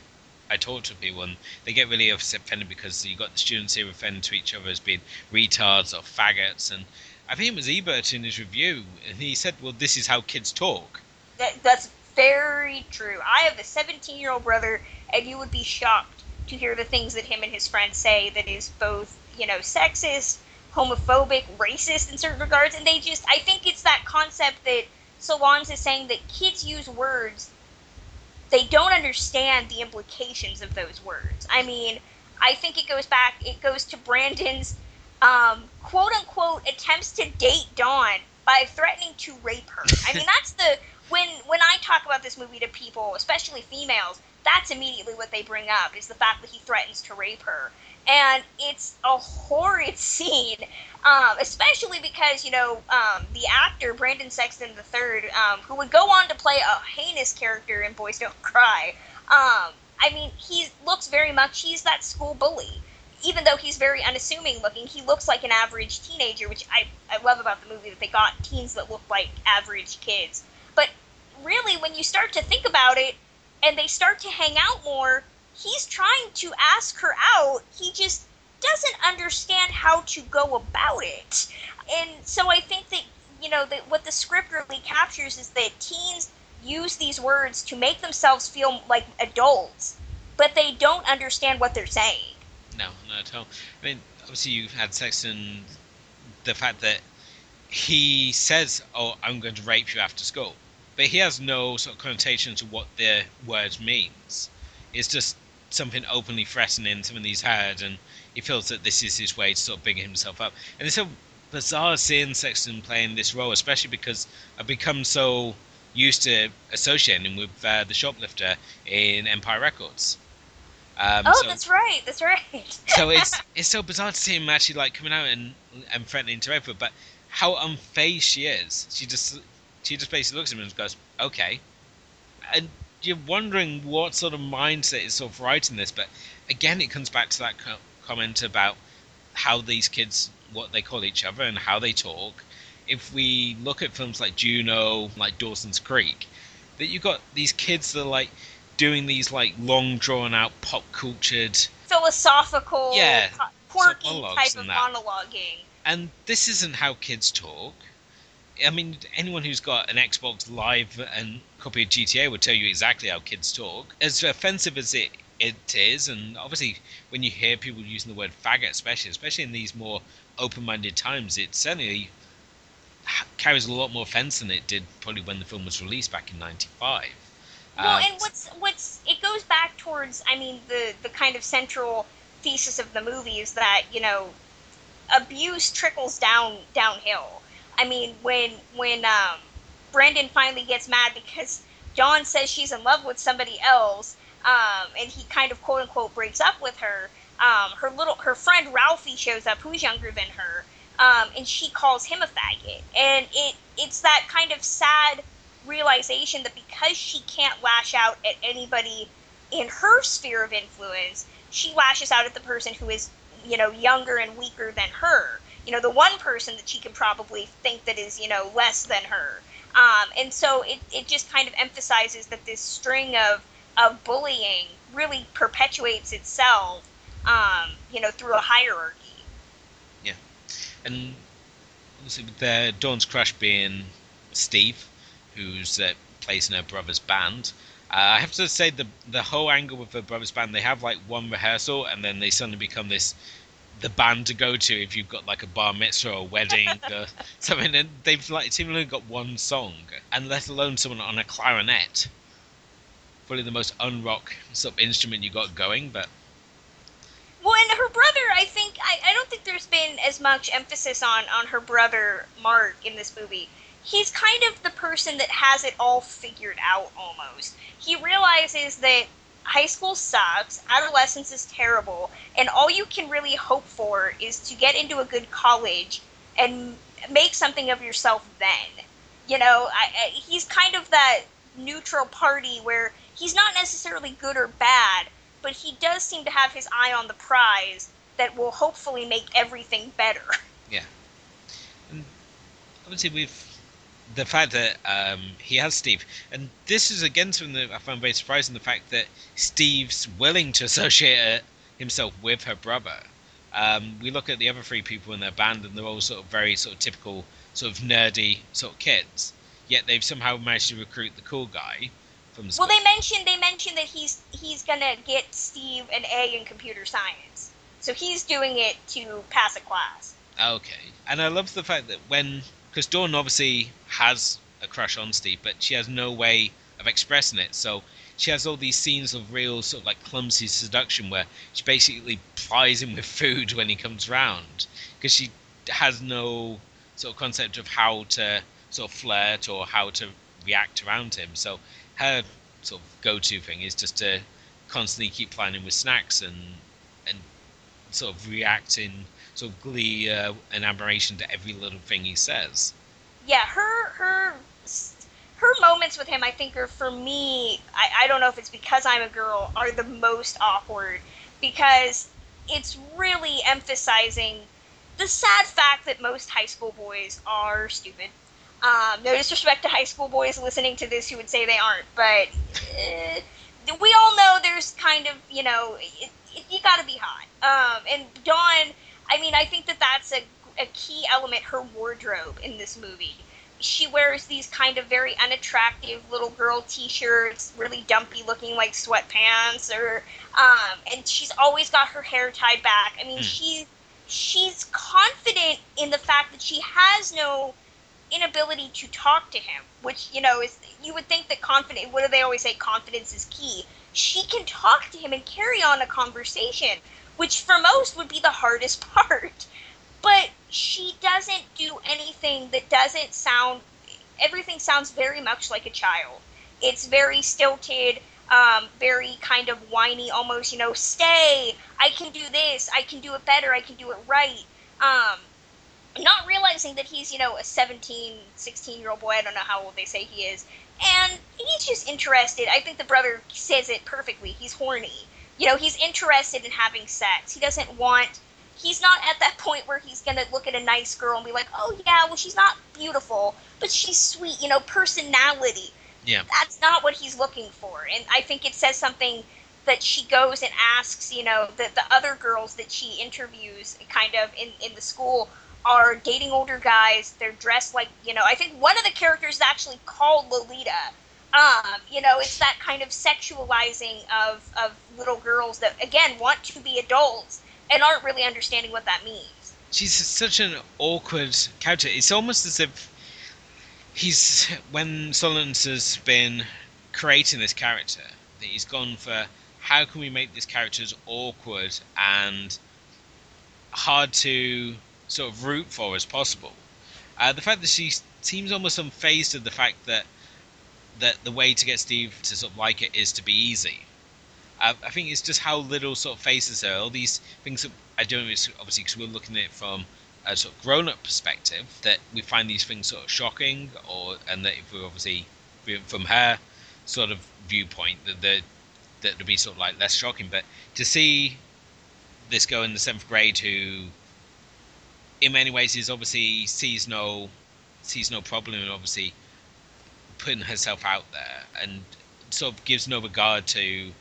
I talk to people, and they get really offended because you've got the students here referring to each other as being retards or faggots. And I think it was Ebert in his review, and he said, "Well, this is how kids talk." That, that's very true. I have a 17-year-old brother, and you would be shocked to hear the things that him and his friends say that is both, you know, sexist, homophobic, racist in certain regards, and they just I think it's that concept that Solondz is saying that kids use words they don't understand the implications of those words. I mean, I think it goes back, it goes to Brandon's um, quote unquote attempts to date Dawn by threatening to rape her. I mean, [LAUGHS] that's the when when I talk about this movie to people, especially females, that's immediately what they bring up is the fact that he threatens to rape her, and it's a horrid [LAUGHS] scene um, especially because you know um, the actor Brendan Sexton III, um, who would go on to play a heinous character in Boys Don't [LAUGHS] Cry. Um, I mean, he looks very much he's that school bully. Even though he's very unassuming looking, he looks like an average teenager, which I, I love about the movie that they got teens that look like average kids. But really, when you start to think about it, and they start to hang out more, he's trying to ask her out. He just doesn't understand how to go about it. And so I think that, you know, that what the script really captures is that teens use these words to make themselves feel like adults, but they don't understand what they're saying. No, not at all. I mean, obviously, you've had sex and the fact that he says, "Oh, I'm going to rape you after school," but he has no sort of connotation to what the word means. It's just something openly threatening someone he's had, and he feels that this is his way to sort of bring himself up. And it's so bizarre seeing Sexton playing this role, especially because I've become so used to associating him with uh, the shoplifter in Empire Records. Um, oh, so, that's right. That's right. [LAUGHS] so it's [LAUGHS] it's so bizarre to see him actually like coming out and and threatening to rape her, but how unfazed she is. She just she just basically looks at him and goes, "Okay," and you're wondering what sort of mindset is sort of writing this. But again, it comes back to that comment about how these kids what they call each other and how they talk. If we look at films like Juno, like Dawson's Creek, that you've got these kids that are like doing these like long drawn out pop cultured philosophical yeah, quirky type of that. monologuing. And this isn't how kids talk. I mean, anyone who's got an Xbox Live and copy of GTA would tell you exactly how kids talk. As offensive as it it is, and obviously when you hear people using the word faggot, especially especially in these more open-minded times, it certainly carries a lot more offence than it did probably when the film was released back in '95. Well, uh, and what's what's it goes back towards, I mean, the the kind of central thesis of the movie is that you know abuse trickles down downhill. I mean, when when um, Brendan finally gets mad because Dawn says she's in love with somebody else, um, and he kind of quote unquote breaks up with her. Um, her little her friend Ralphie shows up, who's younger than her, um, and she calls him a faggot. And it it's that kind of sad realization that because she can't lash out at anybody in her sphere of influence, she lashes out at the person who is you know younger and weaker than her. You know, the one person that she can probably think that is you know less than her. Um, and so it, it just kind of emphasizes that this string of, of bullying really perpetuates itself, um, you know, through a hierarchy. Yeah. And with Dawn's crush being Steve, who's uh, plays in her brother's band. Uh, I have to say the the whole angle with the brothers band, they have like one rehearsal and then they suddenly become this the band to go to if you've got like a bar mitzvah or a wedding [LAUGHS] or something. And they've like seemingly got one song, and let alone someone on a clarinet. Probably the most unrock sort of instrument you got going, but. Well, and her brother, I think I, I don't think there's been as much emphasis on on her brother Mark in this movie. He's kind of the person that has it all figured out almost. He realizes that high school sucks, adolescence is terrible, and all you can really hope for is to get into a good college and make something of yourself then. You know, I, I, he's kind of that neutral party where he's not necessarily good or bad, but he does seem to have his eye on the prize that will hopefully make everything better. Yeah. And obviously, we've the fact that um, he has Steve, and this is again something that I found very surprising: the fact that Steve's willing to [LAUGHS] associate uh, himself with her brother. Um, we look at the other three people in their band, and they're all sort of very sort of typical, sort of nerdy sort of kids. Yet they've somehow managed to recruit the cool guy from the Well, they mentioned they mentioned that he's he's gonna get Steve an A in computer science, so he's doing it to pass a class. Okay, and I love the fact that when because Dawn obviously has a crush on Steve, but she has no way of expressing it. So she has all these scenes of real sort of like clumsy seduction where she basically plies him with food when he comes round because she has no sort of concept of how to sort of flirt or how to react around him. So her sort of go-to thing is just to constantly keep him with snacks and and sort of react in glee uh, and admiration to every little thing he says. Yeah, her her her moments with him, I think, are for me. I, I don't know if it's because I'm a girl, are the most awkward because it's really emphasizing the sad fact that most high school boys are stupid. Um, no disrespect to high school boys listening to this who would say they aren't, but uh, we all know there's kind of you know it, it, you got to be hot. Um, and Dawn I mean, I think that that's a, a key element, her wardrobe in this movie. She wears these kind of very unattractive little girl t-shirts, really dumpy looking like sweatpants, or um, and she's always got her hair tied back. I mean, mm. she she's confident in the fact that she has no inability to talk to him, which you know is you would think that confident. What do they always say? Confidence is key. She can talk to him and carry on a conversation which for most would be the hardest [LAUGHS] part. But she doesn't do anything that doesn't sound. Everything sounds very much like a child. It's very stilted, um, very kind of whiny, almost, you know, stay, I can do this, I can do it better, I can do it right. Um, not realizing that he's, you know, a 17, 16 year old boy, I don't know how old they say he is, and he's just interested. I think the brother says it perfectly. He's horny you know, he's interested in having sex. He doesn't want he's not at that point where he's gonna look at a nice girl and be like, oh yeah, well she's not beautiful, but she's sweet, you know, personality. Yeah. That's not what he's looking for. And I think it says something that she goes and asks, you know, the the other girls that she interviews kind of in, in the school are dating older guys. They're dressed like, you know, I think one of the characters is actually called Lolita um, you know, it's that kind of sexualizing of, of little girls that, again, want to be adults and aren't really understanding what that means. She's such an awkward character. It's almost as if he's, when Solondz has been creating this character, that he's gone for how can we make this character as awkward and hard to sort of root for as possible. Uh, the fact that she seems almost unfazed of the fact that that the way to get Steve to sort of like it is to be easy. Uh, I think it's just how little sort of faces her. All these things that I don't know, obviously because we're looking at it from a sort of grown-up perspective, that we find these things sort of shocking, or and that if we're obviously from her sort of viewpoint, that the that would be sort of like less shocking. But to see this girl in the seventh grade who, in many ways, is obviously sees no sees no problem and obviously putting herself out there and sort of gives no regard to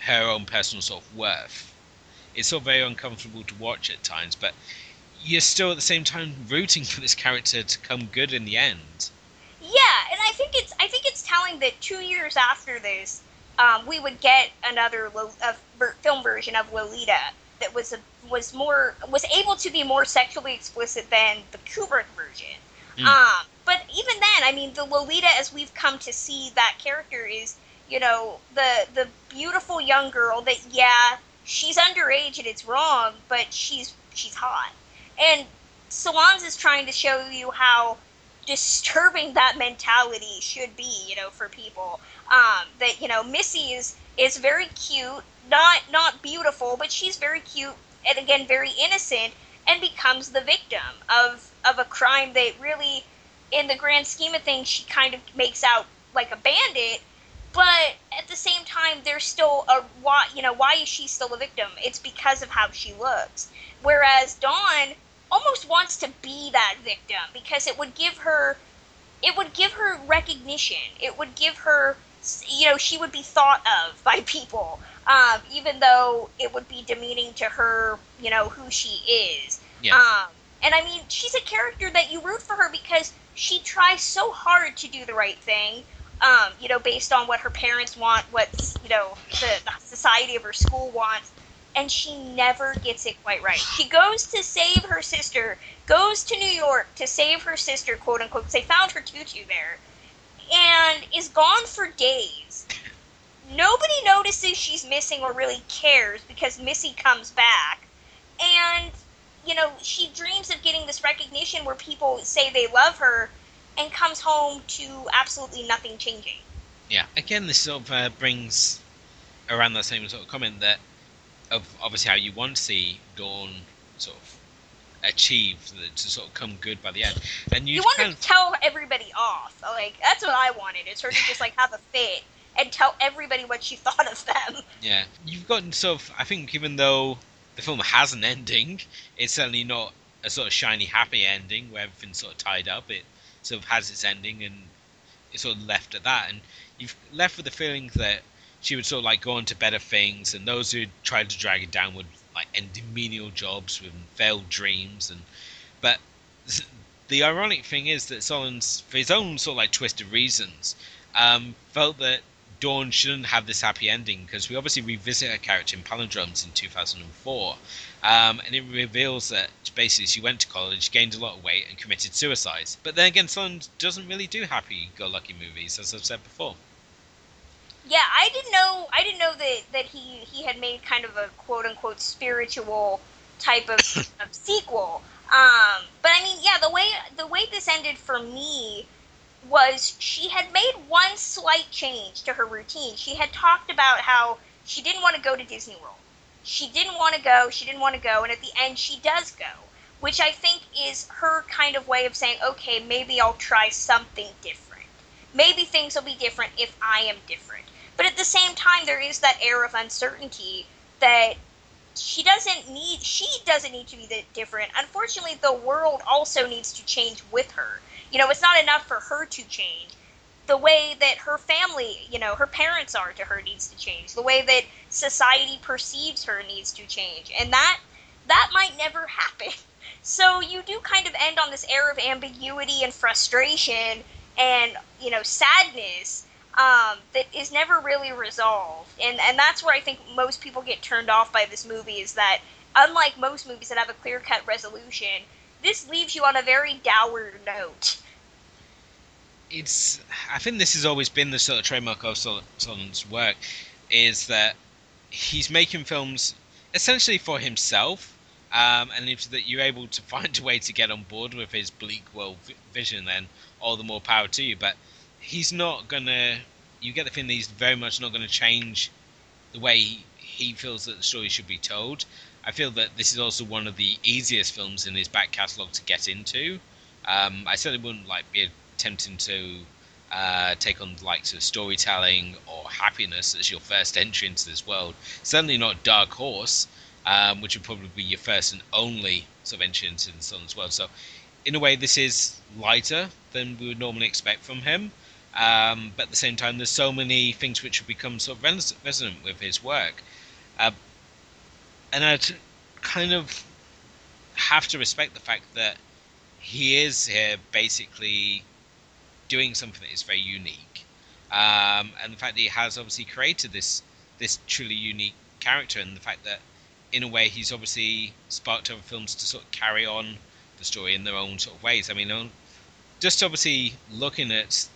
her own personal sort of worth. It's sort of very uncomfortable to watch at times, but you're still at the same time rooting [LAUGHS] for this character to come good in the end. Yeah, and I think it's I think it's telling that two years after this, um, we would get another Lo- film version of Lolita that was a, was more was able to be more sexually explicit than the Kubrick version. Mm. Um, but even then, I mean, the Lolita as we've come to see that character is, you know, the the beautiful young girl that yeah, she's underage and it's wrong, but she's she's hot. And Solondz is trying to show you how disturbing that mentality should be, you know, for people. Um, that you know, Missy is is very cute, not not beautiful, but she's very cute and again very innocent, and becomes the victim of of a crime that really, in the grand scheme of things, she kind of makes out like a bandit. But at the same time, there's still a why. You know, why is she still a victim? It's because of how she looks. Whereas Dawn almost wants to be that victim because it would give her it would give her recognition. It would give her you know she would be thought of [LAUGHS] by people um, even though it would be demeaning to her you know who she is yeah. um, and i mean she's a character that you root for her because she tries so hard to do the right thing um, you know based on what her parents want what you know the, the society of her school wants and she never gets it quite right. She goes to save her sister, goes to New York to save her sister, quote unquote. They found her tutu there, and is gone for days. Nobody notices she's missing or really cares because Missy comes back, and you know she dreams of getting this recognition where people say they love her, and comes home to absolutely nothing changing. Yeah, again, this sort of uh, brings around that same sort of comment that of obviously how you want to see Dawn sort of achieve to sort of come good by the end. And you, you want to tell everybody off. Like that's what I wanted. It's her to just like have a fit and tell everybody what she [LAUGHS] thought of them. Yeah, you've gotten sort of. I think even though the film has an ending, it's certainly not a sort of shiny, happy ending where everything's sort of tied up. It sort of has its ending and it's sort of left at that. And you've left with the feeling that she would sort of like go on to better things, and those who tried to drag it down would like end in menial jobs with failed dreams. And but the ironic thing is that Solondz, for his own sort of like twisted reasons, um, felt that Dawn shouldn't have this happy ending because we obviously revisit her character in Palindromes in 2004, um, and it reveals that basically she went to college, gained a lot of weight, and committed suicide. But then again, Solondz doesn't really do happy-go-lucky movies, as I've said before. Yeah, I didn't know. I didn't know that that he he had made kind of a quote unquote spiritual type of, [COUGHS] of sequel. Um, but I mean, yeah, the way the way this ended for me was she had made one slight change to her routine. She had talked about how she didn't want to go to Disney World. She didn't want to go. She didn't want to go, and at the end, she does go, which I think is her kind of way of saying, okay, maybe I'll try something different. Maybe things will be different if I am different. But at the same time, there is that air of uncertainty that she doesn't need. She doesn't need to be that different. Unfortunately, the world also needs to change with her. You know, it's not enough for her to change. The way that her family, you know, her parents are to her needs to change. The way that society perceives her needs to change, and that that might never [LAUGHS] happen. So you do kind of end on this air of ambiguity and frustration and you know sadness um, that is never really resolved. And and that's where I think most people get turned off by this movie is that unlike most movies that have a clear cut resolution, this leaves you on a very dour note. It's I think this has always been the sort of trademark of Solondz work is that he's making films essentially for himself um, and if that you're able to [LAUGHS] find a way to get on board with his bleak world vision, then all the more power to you. But he's not gonna. You get the feeling he's very much not to change the way he feels that the story should be told. I feel that this is also one of the easiest films in his back catalogue to get into. Um, I certainly wouldn't like be attempting to uh, take on the likes of storytelling or happiness as your first entry into this world. Certainly not Dark Horse, um, which would probably be your first and only sort of entry into the Sun as well. So, in a way, this is lighter than we would normally expect from him. Um, but at the same time, there's so many things which have become sort of res- resonant with his work. Uh, and I'd kind of have to respect the fact that he is here basically doing something that is very unique. Um, and the fact that he has obviously created this this truly unique character, and the fact that in a way he's obviously sparked other films to sort of carry on the story in their own sort of ways. I mean, just obviously looking at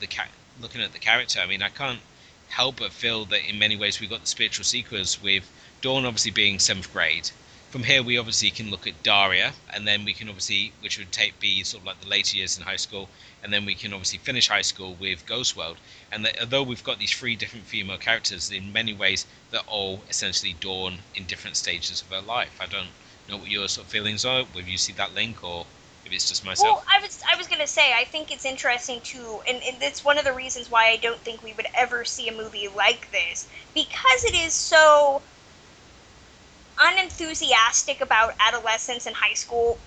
the ca- looking at the character, I mean, I can't help but feel that in many ways we've got the spiritual sequence with Dawn obviously being seventh grade. From here, we obviously can look at Daria, and then we can obviously, which would take be sort of like the later years in high school, and then we can obviously finish high school with Ghost World. And that, although we've got these three different female characters, in many ways they're all essentially Dawn in different stages of her life. I don't know what your sort of feelings are, whether you see that link or if it's just myself. Well, I was I was gonna say I think it's interesting too, and, and it's one of the reasons why I don't think we would ever see a movie like this because it is so unenthusiastic about adolescence and high school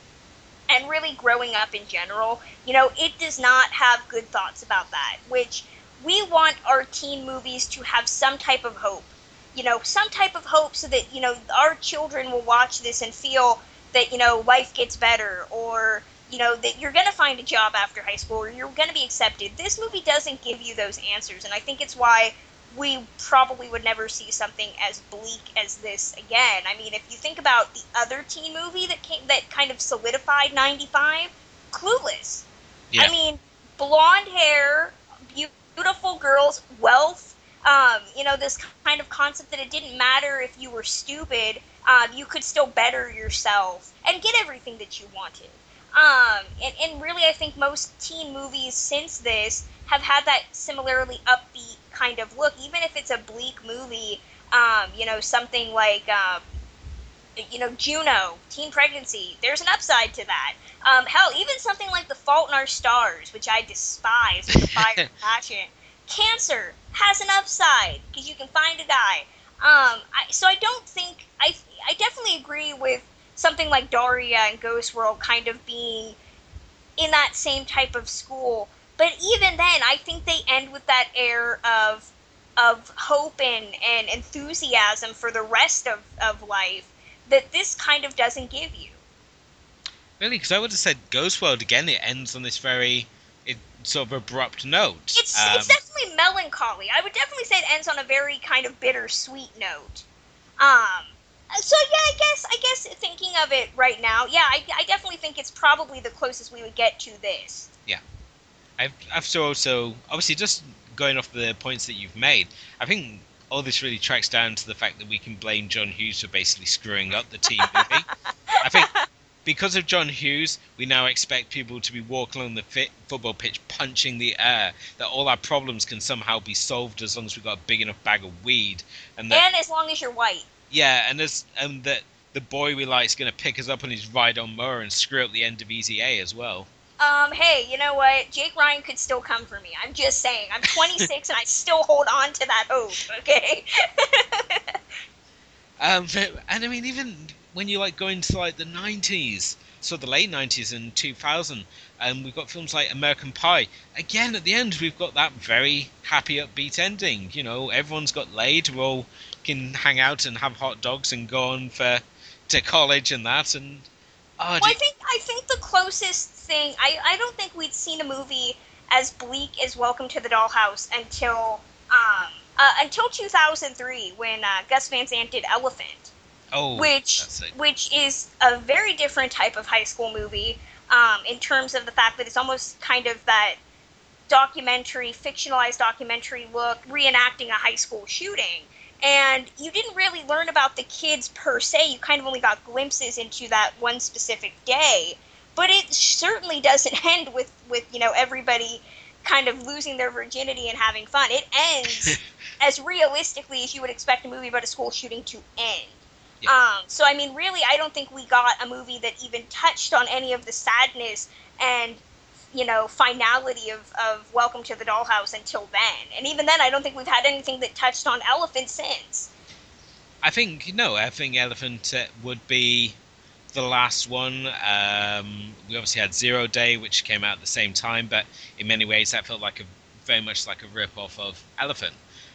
and really growing up in general. You know, it does not have good thoughts about that, which we want our teen movies to have some type of hope. You know, some type of hope so that, you know, our children will watch this and feel that, you know, life gets better or, you know, that you're going to find a job after high school or you're going to be accepted. This movie doesn't give you those answers. And I think it's why we probably would never see something as bleak as this again. I mean, if you think about the other teen movie that came that kind of solidified 95, Clueless. Yeah. I mean, blonde hair, beautiful girls, wealth, um, you know, this kind of concept that it didn't matter if you were stupid, um, you could still better yourself and get everything that you wanted. Um, and, and really, I think most teen movies since this have had that similarly upbeat kind of look, even if it's a bleak movie. Um, you know, something like, um, you know, Juno, teen pregnancy. There's an upside to that. Um, hell, even something like The Fault in Our Stars, which I despise with a [LAUGHS] fire passion. Cancer has an upside because you can find a guy. Um, I, so I don't think I. I definitely agree with something like Daria and Ghost World kind of being in that same type of school. But even then, I think they end with that air of of hope and, and enthusiasm for the rest of, of life that this kind of doesn't give you. Really, because I would have said Ghost World again. It ends on this very it, sort of abrupt note. It's um, it's definitely melancholy. I would definitely say it ends on a very kind of bittersweet note. Um, so yeah, I guess I guess thinking of it right now, yeah, I, I definitely think it's probably the closest we would get to this. Yeah, I've I've so also obviously just going off the points that you've made, I think all this really tracks down to the fact that we can blame John Hughes for basically screwing up the team movie. [LAUGHS] I think because of John Hughes, we now expect people to be walking along the fit football pitch punching the air. That all our problems can somehow be solved as long as we've got a big enough bag of weed, and, that, and as long as you're white. Yeah, and as and that the boy we like is going to pick us up on his ride on mower and screw up the end of Easy A as well. Um, hey, you know what? Jake Ryan could still come for me. I'm just saying. I'm 26 and I still hold on to that hope. Okay. [LAUGHS] um, and I mean, even when you like go into like the 90s, so the late 90s and 2000, and um, we've got films like American Pie. Again, at the end, we've got that very happy, upbeat ending. You know, everyone's got laid. We're all can hang out and have hot dogs and go on for to college and that. And oh, well, I think I think the closest thing I I don't think we'd seen a movie as bleak as Welcome to the Dollhouse until um uh, until 2003 when uh, Gus Van Sant did Elephant. Oh, which which is a very different type of high school movie um, in terms of the fact that it's almost kind of that documentary, fictionalized documentary look, reenacting a high school shooting and you didn't really learn about the kids per se. You kind of only got glimpses into that one specific day. But it certainly doesn't [LAUGHS] end with with you know everybody kind of losing their virginity and having fun. It ends [LAUGHS] as realistically as you would expect a movie about a school shooting to end. Yeah. Um, so I mean, really, I don't think we got a movie that even touched on any of the sadness and you know finality of, of Welcome to the Dollhouse until then. And even then, I don't think we've had anything that touched on Elephant since. I think no. I think Elephant uh, would be the last one. Um, we obviously had Zero Day, which came out at the same time, but in many ways that felt like a very much like a rip off of Elephant.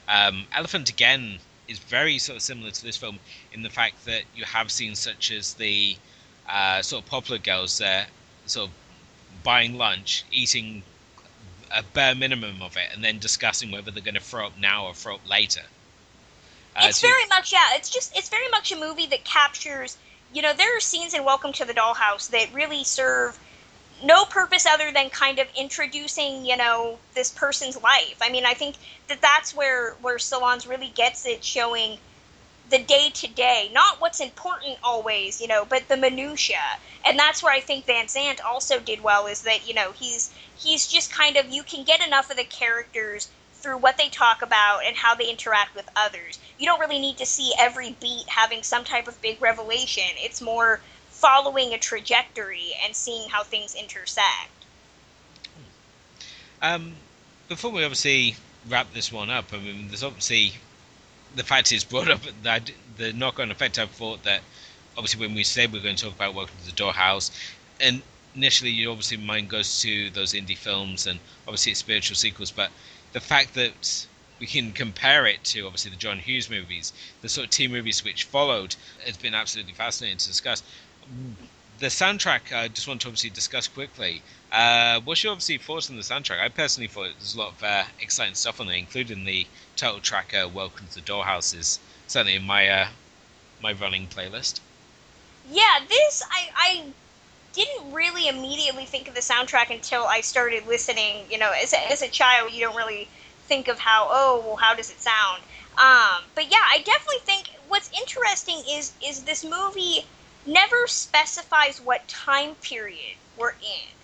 Um, Elephant again is very sort of similar to this film in the fact that you have scenes such as the uh, sort of popular girls there, sort of buying lunch, eating a bare minimum of it, and then discussing whether they're going to throw up now or throw up later. Uh, it's very much yeah. It's just it's very much a movie that captures. You know, there are scenes in Welcome to the Dollhouse that really serve no purpose other than kind of introducing you know this person's life. I mean i think that that's where where Solondz really gets it showing the day to day not what's important always you know but the minutia and that's where i think Van Sant also did well is that you know he's he's just kind of you can get enough of the characters through what they talk about and how they interact with others you don't really need to see every beat having some type of big revelation it's more following a trajectory and seeing how things intersect. Um, before we obviously wrap this one up, I mean, there's obviously the fact is brought up that the knock-on effect. I thought that obviously when we said we are going to talk about Welcome to the Dollhouse, and initially you obviously mind goes to those indie films and obviously it's spiritual sequels, but the fact that we can compare it to obviously the John Hughes movies, the sort of two movies which followed, has been absolutely fascinating to discuss the soundtrack, I just want to obviously discuss quickly. Uh, what's your obviously thoughts on the soundtrack? I personally thought there's a lot of uh, exciting stuff on there, including the title track uh, "Welcome to the Dollhouses," certainly in my uh, my running playlist. Yeah, this I, I didn't really immediately think of the soundtrack until I started listening. You know, as a, as a child, you don't really think of how oh well how does it sound. Um, but yeah, I definitely think what's interesting is is this movie never specifies what time period we're in.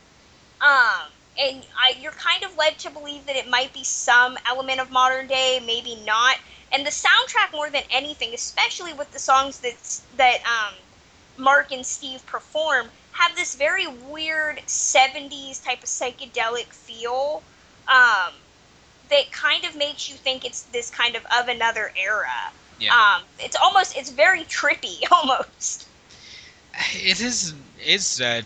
Um, and I, you're kind of led to believe that it might be some element of modern day, maybe not. And the soundtrack, more than anything, especially with the songs that that um, Mark and Steve perform, have this very weird '70s type of psychedelic feel um, that kind of makes you think it's this kind of of another era. Yeah. Um, it's almost it's very trippy [LAUGHS] almost it is is uh,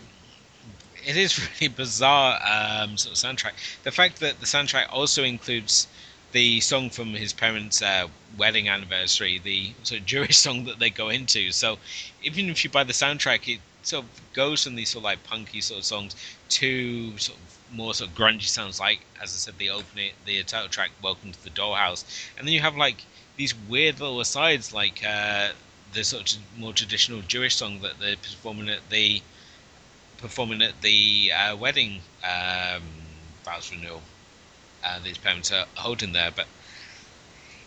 it is [LAUGHS] really bizarre um, sort of soundtrack. The fact that the soundtrack also includes the song from his parents' uh, wedding anniversary, the sort of Jewish [LAUGHS] song that they go into. So even if you buy the soundtrack, it sort of goes from these sort of like punky sort of songs to sort of more sort of grungy sounds like, as I said, the opening, the title track, "Welcome to the Dollhouse," and then you have like these weird little asides like uh, the sort of more traditional Jewish song that they're performing at the performing at the uh, wedding um, vows renewal. Uh, these parents are holding there, but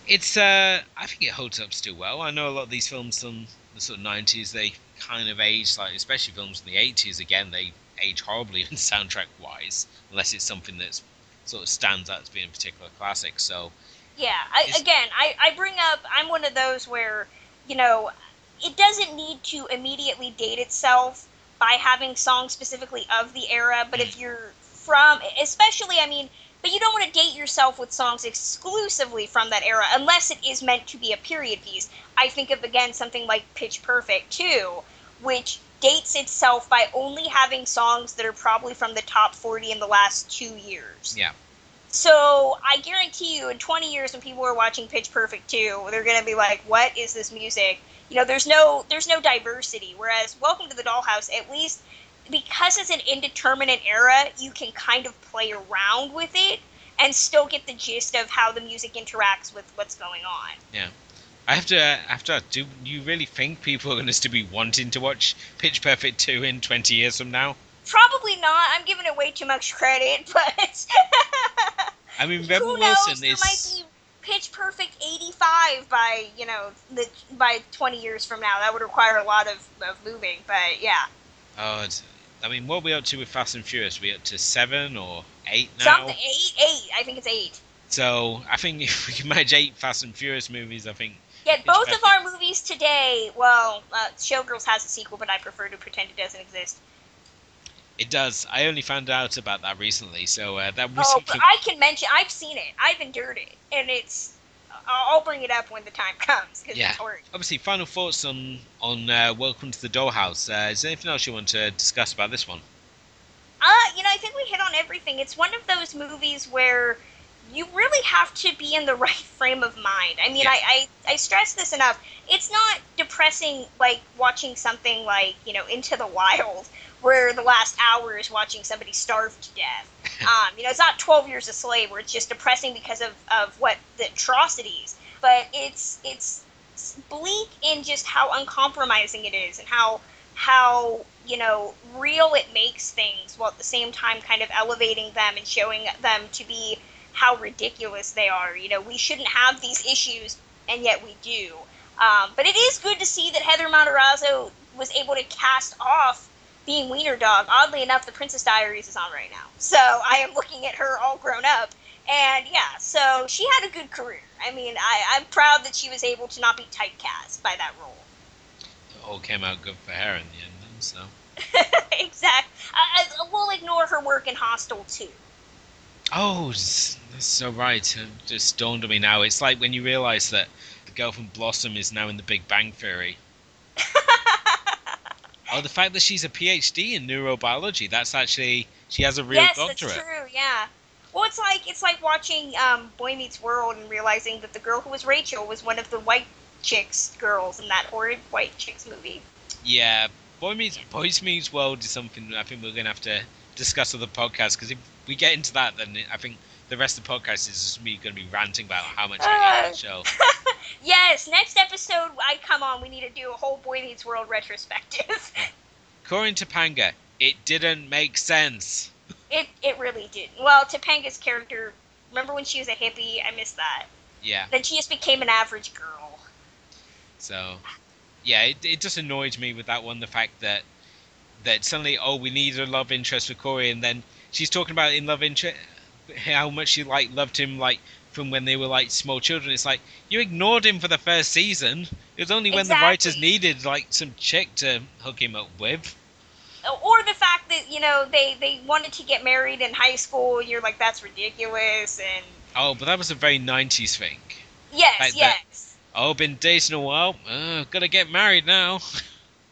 it's uh, I think it holds up still well. I know a lot of these films from the sort of nineties they kind of age like, especially films from the eighties. Again, they age horribly [LAUGHS] in soundtrack wise, unless it's something that's sort of stands out as being a particular classic. So yeah, I, again, I, I bring up I'm one of those where you know, it doesn't need to immediately date itself by having songs specifically of the era, but if mm. you're from, especially, I mean, but you don't want to date yourself with songs exclusively from that era unless it is meant to be a period piece. I think of, again, something like Pitch Perfect 2, which dates itself by only having songs that are probably from the top 40 in the last two years. Yeah. So I guarantee you, in 20 years, when people are watching Pitch Perfect 2, they're going to be like, "What is this music?" You know, there's no there's no diversity. Whereas Welcome to the Dollhouse, at least because it's an indeterminate era, you can kind of play around with it and still get the gist of how the music interacts with what's going on. Yeah. I have to, I have to. Do you really think people are going to still be wanting to watch Pitch Perfect 2 in 20 years from now? Probably not. I'm giving it way too much credit, [LAUGHS] but I mean, Rebel Wilson is. There might be Pitch Perfect 85 by, you know, the, by 20 years from now. That would require a lot of, of moving, but yeah. Oh, it's, I mean, what are we up to with Fast and Furious? Are we up to seven or eight now? Something, eight, eight. I think it's eight. So I think [LAUGHS] if we can manage eight Fast and Furious movies, I think. Yet both of our movies today, well, uh, Showgirls has a sequel, but I prefer to pretend it doesn't exist. It does. I only found out about that recently, so uh, that was. Oh, something... I can mention. I've seen it. I've endured it, and it's. I'll bring it up when the time comes. yeah. Obviously, final thoughts on on uh, Welcome to the Dollhouse. Uh, is there anything else you want to discuss about this one? Uh, you know, I think we hit on everything. It's one of those movies where you really have to be in the [LAUGHS] right frame of mind. I mean, yeah. I, I, I stress this enough. It's not depressing like watching something like, you know, Into the Wild, where the last hour is watching somebody starve to death. [LAUGHS] Um, you know, it's not 12 Years a Slave, where it's just depressing because of, of what the atrocities. But it's, it's bleak in just how uncompromising it is and how how you know real it makes things while at the same time kind of elevating them and showing them to be how ridiculous they are. You know, we shouldn't have these issues, and yet we do. Um, but it is good to see that Heather Matarazzo was able to cast off being Wiener Dog. Oddly enough, The Princess Diaries is on right now, so I am looking at her all grown up. And yeah, so she had a good career. I mean, I, I'm proud that she was able to not be typecast by that role. It all came out good for her in the end, then, so. [LAUGHS] exactly. I, I, we'll ignore her work in Hostel too. Oh, that's so right. It just dawned on me now. It's like when you realise that the girl from Blossom is now in the Big Bang Theory. Oh, the fact that she's a PhD in neurobiology. That's actually she has a real yes, doctorate. Yes, that's true. Yeah. Well, it's like it's like watching um, Boy Meets World and realizing that the girl who was Rachel was one of the white chicks girls in that horrid white chicks movie. Yeah, Boy Meets Boys Meets World is something I think we're gonna have to discuss on the podcast because if we get into that, then I think the rest of the podcast is just me going to be ranting about how much I hate the show. [LAUGHS] yes, next episode I come on, we need to do a whole Boy Meets World retrospective. [LAUGHS] According to Topanga, it didn't make sense. It it really didn't. Well, Topanga's character, remember when she was a hippie? I miss that. Yeah. Then she just became an average girl. So, yeah, it, it just annoyed me with that one, the fact that that suddenly, oh, we need a love interest for Cory, and then she's talking about in love interest how much she like loved him like from when they were like small children. It's like you ignored him for the first season. It was only when exactly. the writers needed like some chick to hook him up with. Or the fact that you know they they wanted to get married in high school. You're like that's ridiculous and. Oh, but that was a very '90s thing. Yes, like yes. That, oh, been dating a while. Uh, gotta get married now. [LAUGHS]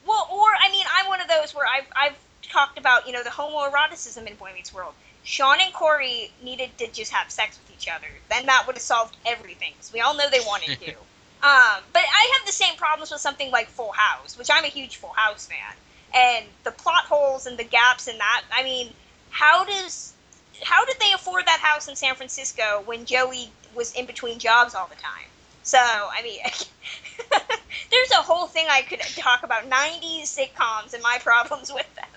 Well, or I mean, I'm one of those where I've I've talked about you know the homoeroticism in Boy Meets World. Shawn and Cory needed to just have sex with each other. Then that would have solved everything. Because we all know they wanted to. [LAUGHS] um, but I have the same problems with something like Full House, which I'm a huge Full House fan. And the plot holes and the gaps in that. I mean, how does how did they afford that house in San Francisco when Joey was in between jobs all the time? So I mean, [LAUGHS] there's a whole thing I could talk about 90s sitcoms and my [LAUGHS] problems with them.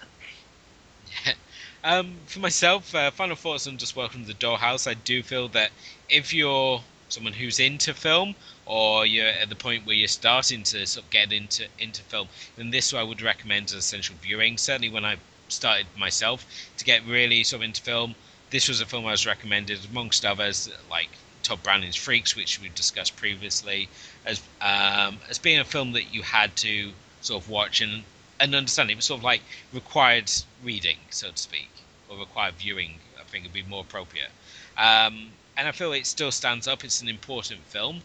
Um, for myself, uh, final thoughts on just Welcome to the Dollhouse. I do feel that if you're someone who's into film or you're at the point where you're starting to sort of get into into film, then this I would recommend as essential viewing. Certainly when I started myself to get really sort of into film, this was a film I was recommended amongst others like Tod Browning's Freaks, which we've discussed previously, as um, as being a film that you had to sort of watch and and understanding. It was sort of like required reading, so to speak, or required viewing. I think would be more appropriate. Um, and I feel it still stands up. It's an important film,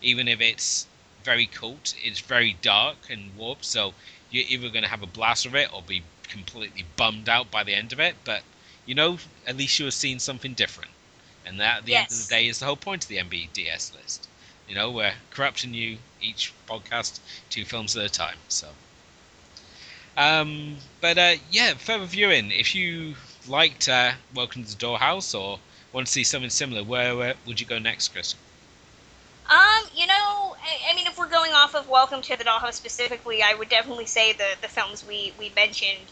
even if it's very cult. It's very dark and warped, so you're either going to have a blast of it or be completely bummed out by the end of it. But you know, at least you have seen something different. And that, at the yes. end of the day, is the whole point of the MBDS list. You know, we're corrupting you each podcast two films at a time. So, um, but uh, yeah, further viewing. If you liked uh, Welcome to the Dollhouse or want to see something similar, where, where would you go next, Chris? Um, you know, I, I, mean, if we're going off of Welcome to the Dollhouse specifically, I would definitely say the the films we we mentioned.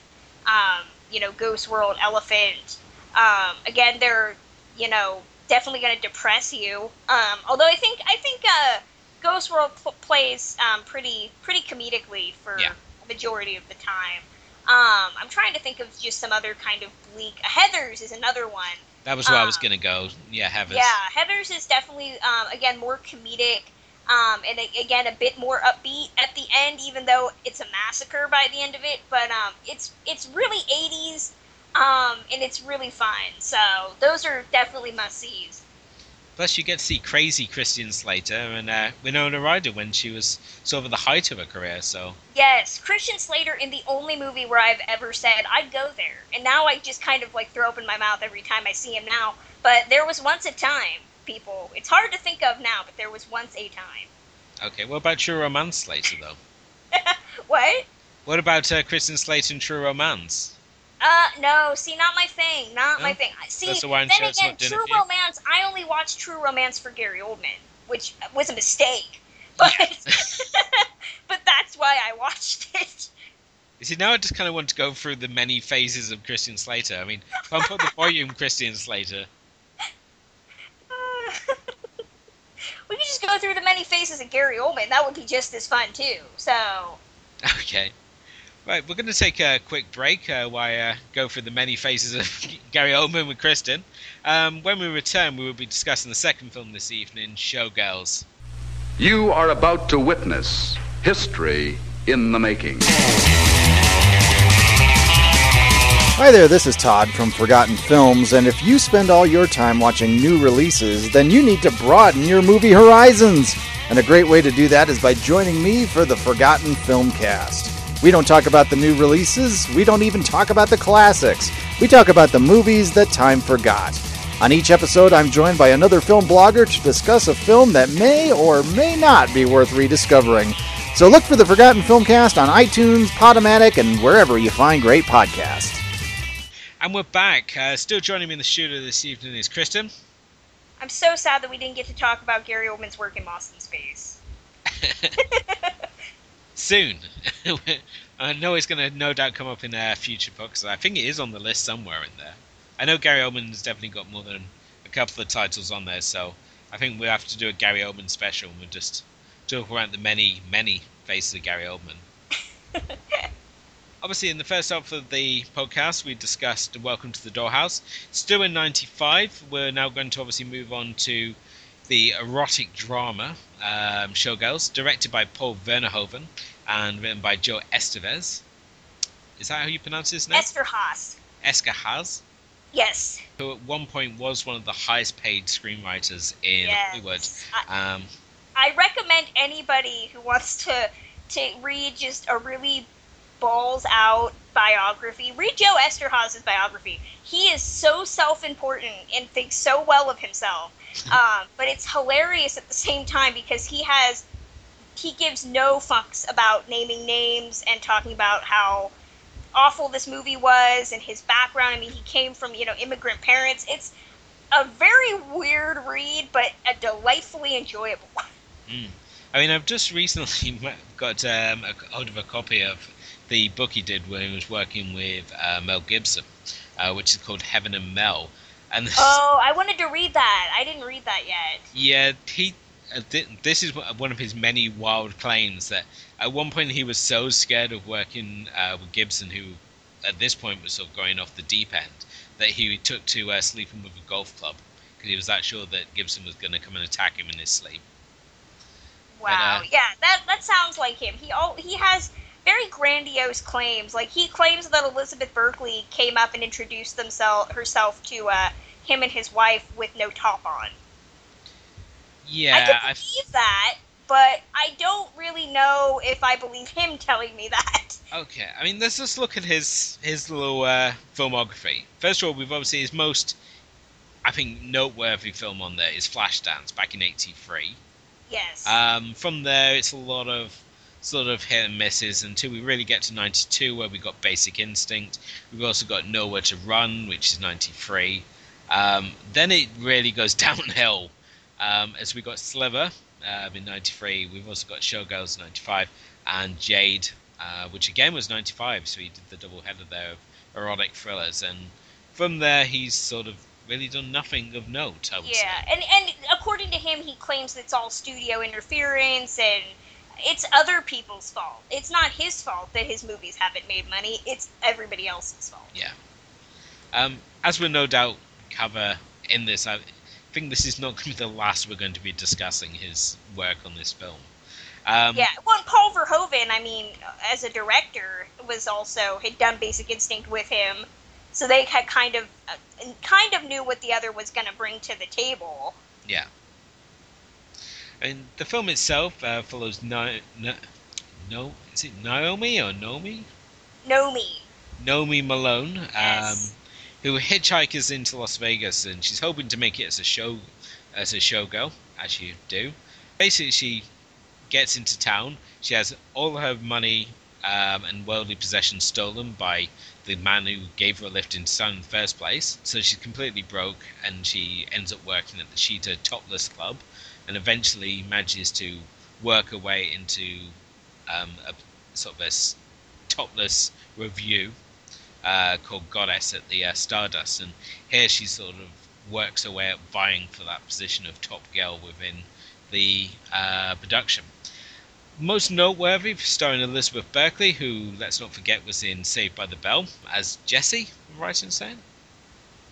Um, you know, Ghost World, Elephant. Um, again, they're you know, definitely going to depress you. Um, although I think I think uh, Ghost World pl- plays um, pretty pretty comedically for Yeah. Majority of the time. Um, I'm trying to think of just some other kind of bleak. Heather's is another one. That was where I was Um, gonna go. Yeah, Heathers. Yeah, Heather's is definitely um, again more comedic, um, and again a bit more upbeat at the end, even though it's a massacre by the end of it. But um, it's it's really 80s, um, and it's really fun. So those are definitely must sees. Plus, you get to see crazy Christian Slater and uh, Winona Ryder when she was sort of at the height of her career. So Yes, Christian Slater in the only movie where I've ever said I'd go there, and now I just kind of like throw open my mouth every time I see him now. But there was once a time, people. It's hard to think of now, but there was once a time. okay, what about True Romance Slater though? [LAUGHS] What? What about uh, Christian Slater and True Romance? Uh, no. See, not my thing. Not No? my thing. See, That's the then again, True? Romance. I only watched True Romance for Gary Oldman, which was a mistake. [LAUGHS] But [LAUGHS] but that's why I watched it. You see, now I just kind of want to go through the many phases of Christian Slater. I mean, I put the volume Christian Slater, [LAUGHS] we could just go through the many faces of Gary Oldman. That would be just as fun too. So okay. Right, we're going to take a quick break uh, while I uh, go through the many phases of [LAUGHS] Gary Oldman with Kristen. Um, when we return, we will be discussing the second film this evening, Showgirls. You are about to witness history in the making. Hi there, this is Todd from Forgotten Films, and if you spend all your time watching new releases, then you need to broaden your movie horizons. And a great way to do that is by joining me for the Forgotten Film Cast. We don't talk about the new releases, we don't even talk about the classics. We talk about the movies that time forgot. On each episode, I'm joined by another film blogger to discuss a film that may or may not be worth rediscovering. So look for the Forgotten Filmcast on iTunes, Podomatic, and wherever you find great podcasts. And we're back. Uh, still joining me in the studio this evening is Kristen. I'm so sad that we didn't get to talk about Gary Oldman's work in Lost in Space. [LAUGHS] Soon. [LAUGHS] I know it's going to no doubt come up in uh, future books. I think it is on the list somewhere in there. I know Gary Oldman's definitely got more than a couple of titles on there, so I think we'll have to do a Gary Oldman special and we'll just talk about the many, many faces of Gary Oldman. [LAUGHS] Obviously, in the first half of the podcast, we discussed Welcome to the Dollhouse. Still in 95, we're now going to obviously move on to the erotic drama um, Showgirls, directed by Paul Verhoeven and written by Joe Eszterhas. Is that how you pronounce his name? Eszterhas. Yes. who at one point was one of the highest paid screenwriters in yes. Hollywood. I, Um, I recommend anybody who wants to to read just a really balls out biography. Read Joe Eszterhas's biography. He is so self important and thinks so well of himself. [LAUGHS] Um, but it's hilarious at the same time because he has he gives no fucks about naming names and talking about how awful this movie was and his background. I mean, he came from you know immigrant parents. It's a very weird read, but a delightfully enjoyable one. mm. I mean, I've just recently [LAUGHS] got um, a hold of a copy of the book he did when he was working with uh, Mel Gibson, uh, which is called Heaven and Mel. And this, [LAUGHS] Oh, I wanted to read that. I didn't read that yet. Yeah, he. Uh, thi- this is one of his many wild claims that at one point he was so scared of working uh, with Gibson, who at this point was sort of going off the deep end, that he took to uh, sleeping with a golf club because he was that sure that Gibson was going to come and attack him in his sleep. Wow. uh, yeah, that that sounds like him. He all he has very grandiose claims. Like he claims that Elizabeth Berkley came up and introduced themself herself to uh, him and his wife with no top on. I Yeah, can I, believe that, but I don't really know if I believe him telling me [LAUGHS] that. Okay, I mean, let's just look at his his little uh, filmography. First of all, we've obviously his most, I think, noteworthy film on there is Flashdance back in '83. Yes. Um, from there, it's a lot of sort of hit and misses until we really get to '92, where we got Basic Instinct. We've also got Nowhere to Run, which is '93. Um, then it really goes [LAUGHS] downhill um, as we got Sliver um, in '93. We've also got Showgirls in '95 and Jade, uh, which again was '95. So he did the double header there of erotic thrillers, and from there he's sort of really done nothing of note. I would Yeah, say. and and according to him, he claims it's all studio interference and it's other people's fault. It's not his fault that his movies haven't made money. It's everybody else's fault. Yeah. Um, as we'll no doubt cover in this, I think this is not going to be the last we're going to be discussing his work on this film. Um, Yeah, well, and Paul Verhoeven, I mean, as a director, was also had done Basic Instinct with him, so they had kind of uh, kind of knew what the other was going to bring to the table. Yeah. And the film itself uh, follows no, no, no, is it Naomi or Nomi? Nomi, Nomi Malone, um, Yes. Who hitchhikers into Las Vegas, and she's hoping to make it as a show, as a showgirl, as you do. Basically, she gets into town. She has all her money um, and worldly possessions stolen by the man who gave her a lift into town in the first place. So she's completely broke, and she ends up working at the Cheetah Topless Club, and eventually manages to work her way into um, a sort of a topless revue uh, called Goddess at the uh, Stardust, and here she sort of works her way up, vying for that position of top girl within the uh, production. Most noteworthy, starring Elizabeth Berkley, who let's not forget was in Saved by the Bell as Jessie. Right in saying?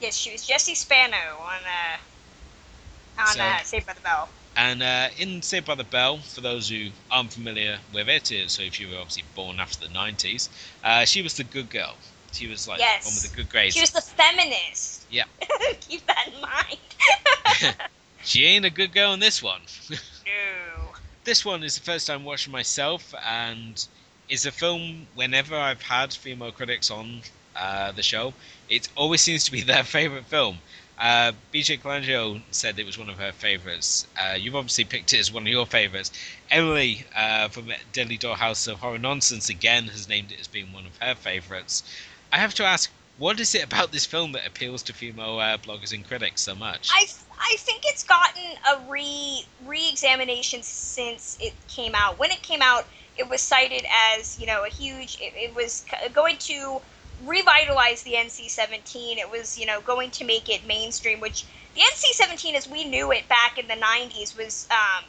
yes, she was Jessie Spano on uh, on So- uh, Saved by the Bell. And uh, in Saved by the Bell, for those who aren't familiar with it, so if you were obviously born after the 90s, uh, she was the good girl. She was like Yes. one with the good grades. She was the feminist. Yeah. [LAUGHS] Keep that in mind. [LAUGHS] She ain't a good girl in this one. [LAUGHS] no. this one is the first time watching myself, and is a film. Whenever I've had female critics on uh, the show, it always seems to be their favorite film. Uh, BJ Colangelo said it was one of her favorites. Uh, you've obviously picked it as one of your favorites. Emily uh, from Deadly Dollhouse of Horror Nonsense again has named it as being one of her favorites. I have to ask, what is it about this film that appeals to female uh, bloggers and critics so much? I, I think it's gotten a re re-examination since it came out. When it came out, it was cited as you know a huge. It, it was going to revitalize the NC-17. It was you know going to make it mainstream. Which the NC-17, as we knew it back in the '90s, was um,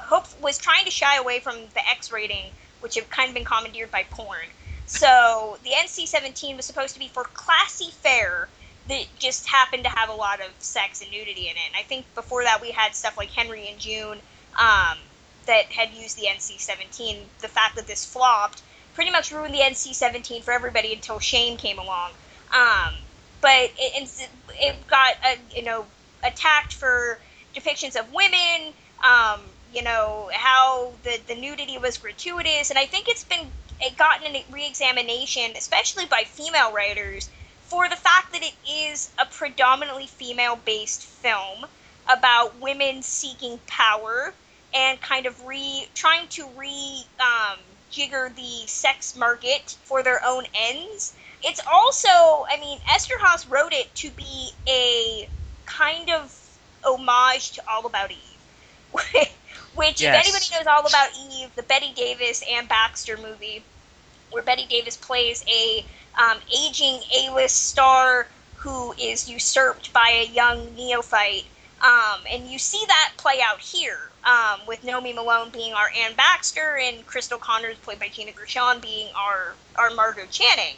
hope was trying to shy away from the X rating, which had kind of been commandeered by porn. So the NC-17 was supposed to be for classy fare that just happened to have a lot of sex and nudity in it. And I think before that we had stuff like Henry and June um, that had used the NC-17. The fact that this flopped pretty much ruined the NC-17 for everybody until Shame came along. Um, but it, it, it got uh, you know attacked for depictions of women. Um, you know how the the nudity was gratuitous, and I think it's been it gotten a re-examination, especially by female writers, for the fact that it is a predominantly female-based film about women seeking power and kind of re trying to re um, jigger the sex market for their own ends. It's also, I mean, Eszterhas wrote it to be a kind of homage to All About Eve. [LAUGHS] Which, Yes. if anybody knows All About Eve, the Bette Davis and Baxter movie, where Bette Davis plays a um, aging A-list star who is usurped by a young neophyte, um, and you see that play out here um, with Naomi Malone being our Anne Baxter and Cristal Connors, played by Gina Gershon, being our our Margot Channing.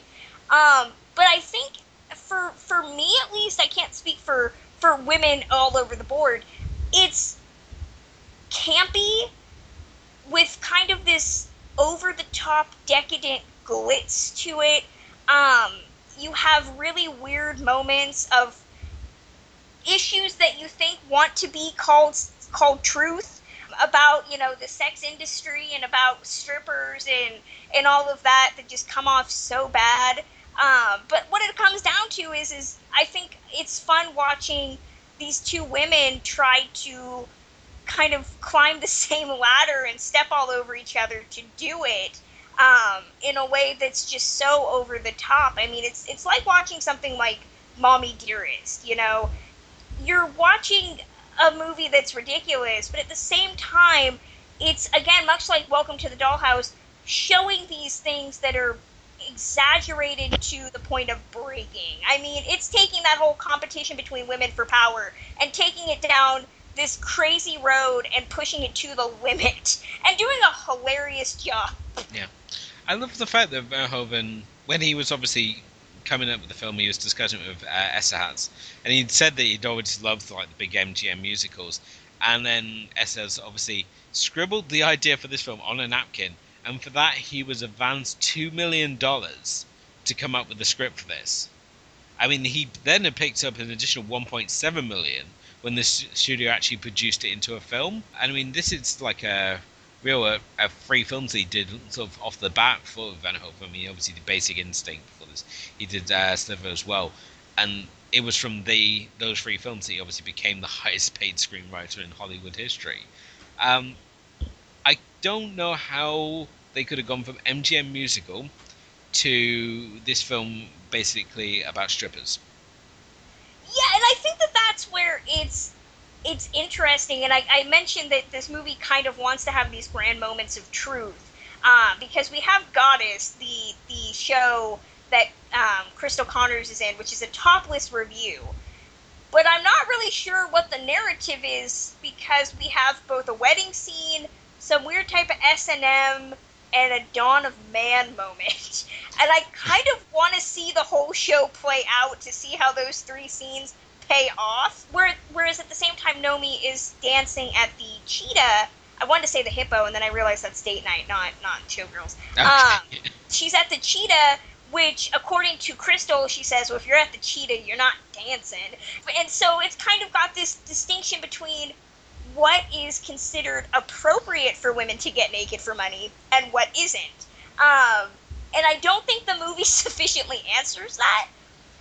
Um, but I think for for me at least, I can't speak for for women all over the board. It's campy with kind of this over the top decadent glitz to it. Um, you have really weird moments of issues that you think want to be called called truth about you know the sex industry and about strippers and and all of that that just come off so bad um, but what it comes down to is is I think it's fun watching these two women try to kind of climb the [LAUGHS] same ladder and step all over each other to do it um, in a way that's just so over the top. I mean, it's it's like watching something like Mommy Dearest. You know, you're watching a movie that's ridiculous, but at the same time, it's again much like Welcome to the Dollhouse, showing these things that are exaggerated to the point of breaking. I mean, it's taking that whole competition between women for power and taking it down this crazy road and pushing it to the limit [LAUGHS] and doing a hilarious job. Yeah. I love the fact that Verhoeven, when he was obviously coming up with the film, he was discussing it with uh, Eszterhas, and he'd said that he'd always loved like the big MGM musicals, and then Eszterhas obviously scribbled the idea for this film on a napkin, and for that he was advanced two million dollars to come up with the script for this. I mean, he then picked up an additional 1.7 million when the studio actually produced it into a film. And I mean, this is like a real a, a free films he did sort of off the bat for Verhoeven. I mean, obviously the Basic Instinct for this, he did uh, Sliver as well, and it was from the those three films that he obviously became the [LAUGHS] highest paid screenwriter in Hollywood history. Um, I don't know how they could have gone from MGM musical to this film basically about strippers. Yeah, and I think that that's where it's it's interesting, and I, I mentioned that this movie kind of wants to have these grand moments of truth uh, because we have Goddess, the the show that um, Cristal Connors is in, which is a top list review. But I'm not really sure what the narrative is because we have both a wedding scene, some weird type of S and M, and a dawn of man moment. [LAUGHS] And I kind of want to see the whole show play out to see how those three scenes pay off. Whereas at the same time, Nomi is dancing at the cheetah. I wanted to say the hippo, and then I realized that's date night, not not showgirls. [LAUGHS] Okay. Um, she's at the cheetah, which according to Cristal, she says, well, if you're at the cheetah, you're not dancing. And so it's kind of got this distinction between what is considered appropriate for women to get naked for money and what isn't. Um, and I don't think the movie [LAUGHS] sufficiently answers that,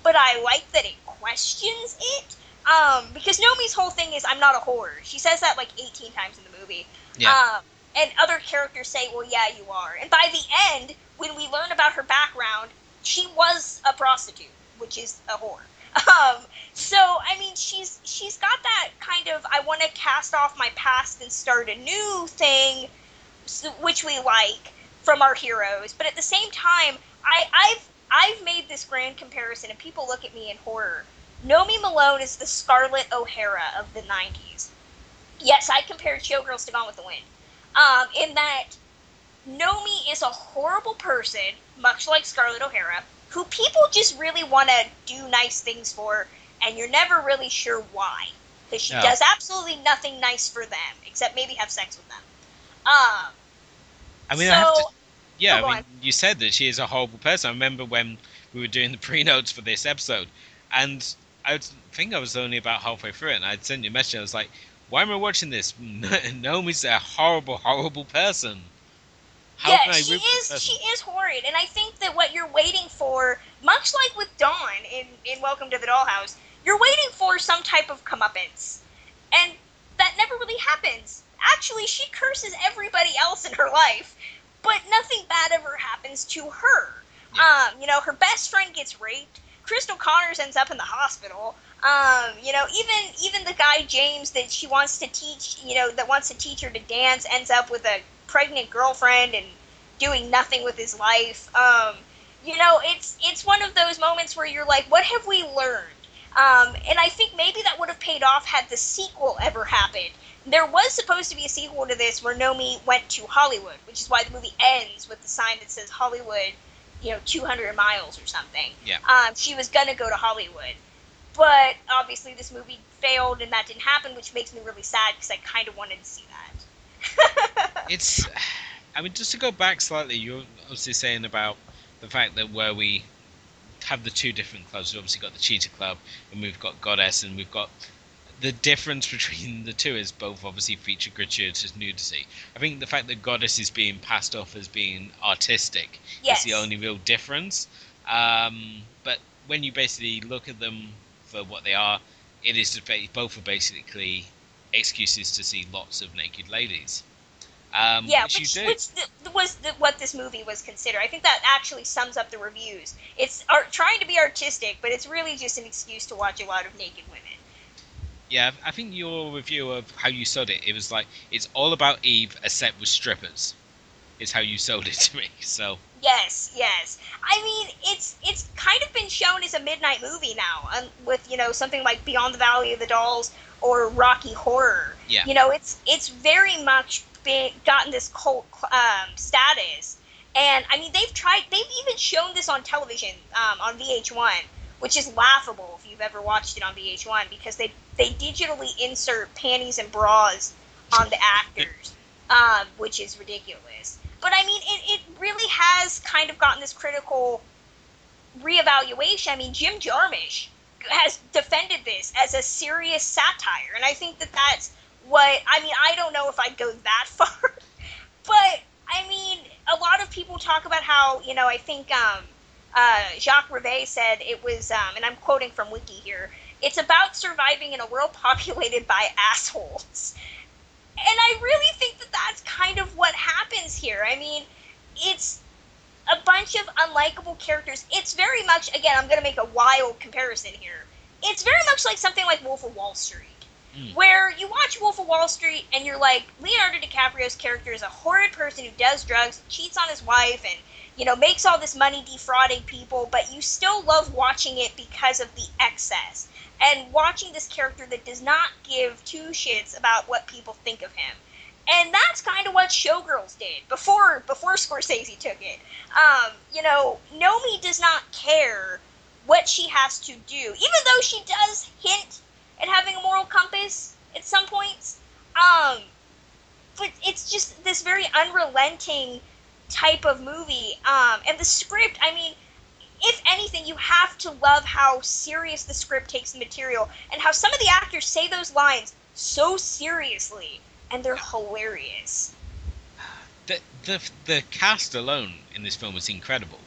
but I like that it questions it. Um, because Nomi's whole thing is I'm not a whore. She says that like 18 times in the movie. Yeah. Um, and other characters say, well, yeah, you are. And by the end, when we learn about her background, she was a prostitute, which is a whore. Um, so I mean, she's she's got that kind of I want to cast off my past and start a new thing, which we like from our heroes. But at the same time, I, I've I've made this grand comparison, and people look at me in horror. Nomi Malone is the Scarlett O'Hara of the '90s. Yes, I compared Showgirls to Gone with the Wind, um, in that Nomi is a horrible person, much like Scarlett O'Hara, who people just really want to do nice things for, and you're never really sure why. Because she does absolutely nothing nice for them, except maybe have sex with them. Um, I mean, so, I have to. Yeah, oh, I mean, you said that she is a horrible person. I remember when we were doing the [LAUGHS] pre notes for this episode, and I think I was only about halfway through it, and I'd sent you a message. I was like, "Why am I watching this? [LAUGHS] Nomi's a horrible, horrible person." How yeah, she is. She is horrid, and I think that what you're waiting for, much like with Dawn in in Welcome to the Dollhouse, you're waiting for some type of comeuppance, and that never really happens. Actually, she curses everybody else in her life, but nothing bad ever happens to her. Yeah. Um, you know, her best friend gets raped. Cristal Connors ends up in the hospital. Um, you know, even even the guy James that she wants to teach, you know, that wants to teach her to dance, ends up with a pregnant girlfriend and doing nothing with his life. Um, you know, it's it's one of those moments where you're like, what have we learned? Um, and I think maybe that would have paid off had the sequel ever happened. There was supposed to be a sequel to this where Nomi went to Hollywood, which is why the movie ends with the sign that says Hollywood, you know, 200 miles or something. Yeah. Um, she was gonna go to Hollywood, but obviously this movie failed and that didn't happen, which makes me really sad because I kind of wanted to see that. [LAUGHS] it's, I mean, just to go back slightly, you're obviously saying about the fact that where we have the two different clubs, we've obviously got the Cheetah Club and we've got Goddess, and we've got the difference [LAUGHS] between the two is both obviously feature gratuitous nudity. I think the fact that Goddess is being passed off as being artistic yes. is the only real difference. Um, but when you basically look at them for what they are, it is both are basically excuses to see lots of naked ladies. Um, yeah, which, which, which the, was the, what this movie was considered. I think that actually sums up the reviews. It's art, trying to be artistic, but it's really just an excuse to watch a lot of naked women. Yeah, I think your review of how you saw it, it was like it's all about Eve, except with strippers. Is how you sold it [LAUGHS] to me. So Yes, yes. I mean, it's it's kind of been shown as a midnight movie now, um, with you know something like Beyond the Valley of the Dolls or Rocky Horror. Yeah. You know, it's it's very much been gotten this cult um, status, and I mean they've tried. They've even shown this on television um, on VH1, which is laughable if you've ever watched it on VH1 because they they digitally insert panties and bras on the actors, [LAUGHS] um, which is ridiculous. But I mean, it, it really has kind of gotten this critical reevaluation. I mean, Jim Jarmusch has defended this as a serious satire, and I think that that's what I mean. I don't know if I'd go that [LAUGHS] far, but I mean, a lot of people talk about how you know. I think um, uh, Jacques Rivette said it was, um, and I'm quoting from Wiki here. It's about surviving in a world [LAUGHS] populated by assholes and I really think that that's kind of what happens here. I mean, it's a bunch of unlikable characters. It's very much, again, I'm going to make a wild comparison here. It's very much like something like Wolf of Wall Street, Mm. where you watch Wolf of Wall Street and you're like, Leonardo DiCaprio's character is a horrid person who does drugs, cheats on his wife, and you know makes all this money defrauding people, but you still love watching it because of the excess and watching this character that does not give two shits about what people think of him. And that's kind of what Showgirls did before before Scorsese took it. Um, you know, Nomi does not care what she has to do, even though she does hint at having a moral compass at some points. Um, but it's just this very unrelenting type of movie. Um, and the script, I mean, if anything, you have to love how serious the script takes the material and how some of the actors say those lines so seriously and they're hilarious. the the the cast alone in this film was incredible.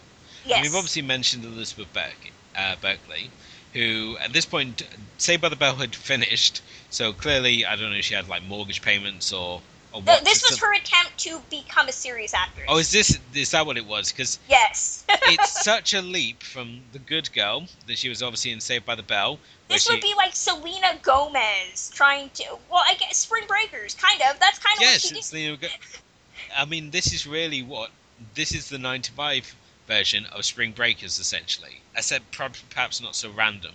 Yes. We've obviously mentioned Elizabeth Berk- uh, Berkley, who at this point, Saved by the Bell had finished, so clearly I don't know if she had like mortgage payments or Th- this was her attempt to become a serious actress. Oh, is this is that what it was? Because yes. [LAUGHS] it's such a leap from the good girl that she was obviously in Saved by the Bell. this she, would be like Selena Gomez trying to. Well, I guess Spring Breakers, kind of. That's kind of yes, what she did. the. I mean, this is really what this is the '95 version of Spring Breakers, essentially, I said perhaps not so random.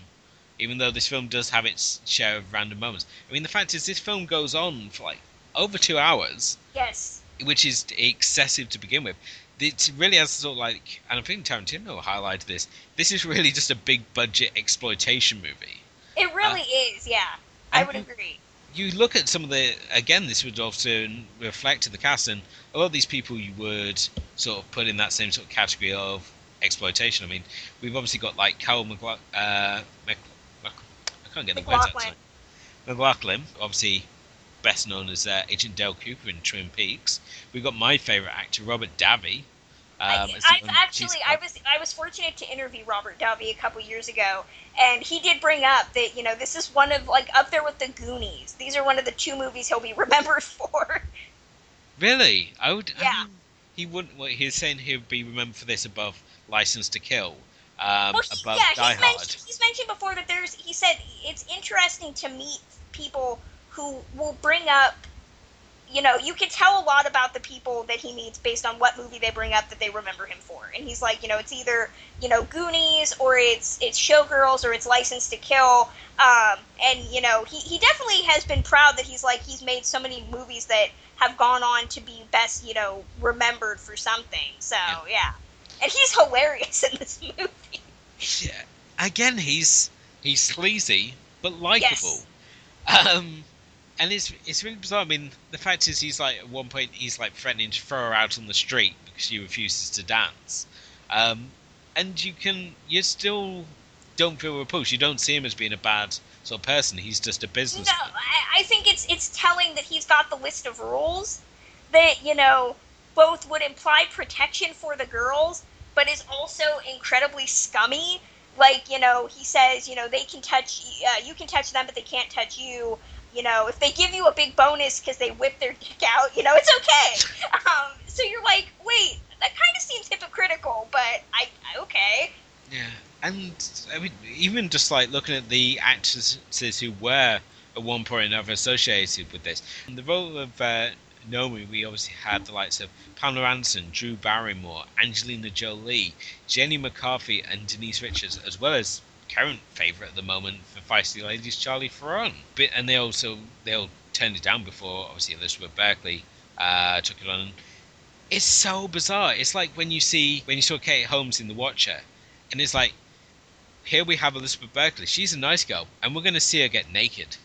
Even though this film does have its share of random moments. I mean, the fact is, this film goes on for like over two hours, Yes. which is excessive to begin with. It really has sort of like, and I think Tarantino highlighted this. This is really just a big budget exploitation movie. It really is, yeah. I would agree. you look at some of the again this would also reflect to the cast and a lot of these people you would sort of put in that same sort of category of exploitation i mean we've obviously got like Carol MacLachlan uh, i can't get the words out. MacLachlan obviously best known as uh, agent Dale Cooper in Twin Peaks we've got my favorite actor Robert Davi um, I, I've actually, I was, I was fortunate to interview Robert Davi a couple years ago, and he did bring up that you know this is one of like up there with the Goonies. These are one of the two movies he'll be [LAUGHS] remembered for. really i would I Yeah. mean, he wouldn't well, he was saying he would be remembered for this above license to kill um, well, he, above yeah, Die he's Hard. mentioned, he's mentioned before that there's. He said it's interesting to meet people who will bring up. You know, you can tell a lot about the people that he meets based on what movie they bring up that they remember him for. And he's like, you know, it's either you know Goonies or it's it's Showgirls or it's License to Kill. Um, and you know, he he definitely has been proud that he's like he's made so many movies that have gone on to be best, you know, remembered for something. So Yeah. yeah, and he's hilarious in this [LAUGHS] movie. Yeah, again, he's he's sleazy but likable. Um, and it's it's really bizarre. I mean, the fact is, he's like at one point he's like threatening to throw her out on the street because she refuses to dance. Um, and you can you still don't feel repulsed. You don't see him as being a bad sort of person. He's just a No, businessman. I, I think it's it's telling that he's got the list of rules that you know both would imply protection for the girls, but is also incredibly scummy. Like you know, he says you know they can touch uh, you can touch them, but they can't touch you. You know, if they give you a big bonus because they whip their dick out, you know it's okay. [LAUGHS] Um, so you're like, wait, that kind of seems hypocritical, but I okay. Yeah, and I mean, even just like looking at the actresses who were at one point or another associated with this, the role of uh, Nomi, we obviously had the likes of Pamela Anderson, Drew Barrymore, Angelina Jolie, Jenny McCarthy, and Denise Richards, as well as current favourite at the moment for Feisty Ladies, Charlie Theron. And they also they all turned it down before obviously Elizabeth Berkley uh, took it on. It's so bizarre. It's like when you see when you saw Kate Holmes in The Watcher, and it's like here we have Elizabeth Berkley. She's a nice girl, and we're going to see her get naked.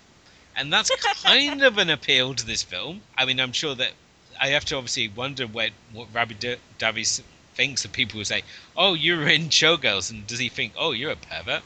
And that's kind of an appeal to this film. I mean, I'm sure that I have to obviously wonder what, what Robbie Davies thinks of people who say, "Oh, you're in Showgirls," and does he think, "Oh, you're a pervert"?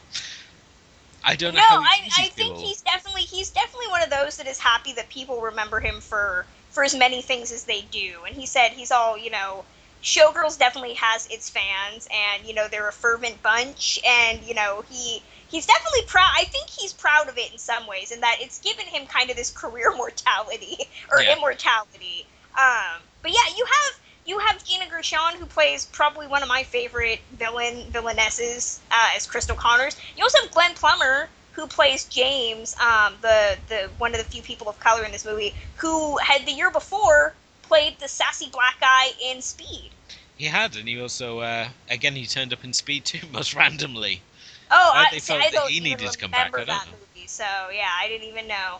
I don't know. No, I, I think he's definitely he's definitely one of those that is happy that people remember him for for as many things as they do. And he said he's all you know Showgirls definitely has its fans, and you know they're a fervent bunch, and you know he he's definitely proud. I think he's proud of it in some ways, in that it's given him kind of this career [LAUGHS] mortality or yeah. immortality. Um, but yeah, you have you have Gina Gershon, who plays probably one of my favorite villain villainesses uh, as Cristal Connors. You also have Glenn Plummer, who plays James, um, the the one of the few people of color in this movie, who had the year before played the sassy black guy in Speed. He had, and he also, uh, again, he turned up in Speed too, [LAUGHS] most randomly. Oh, I, see, I don't he needed to come back. I that movie, so yeah, I didn't even know.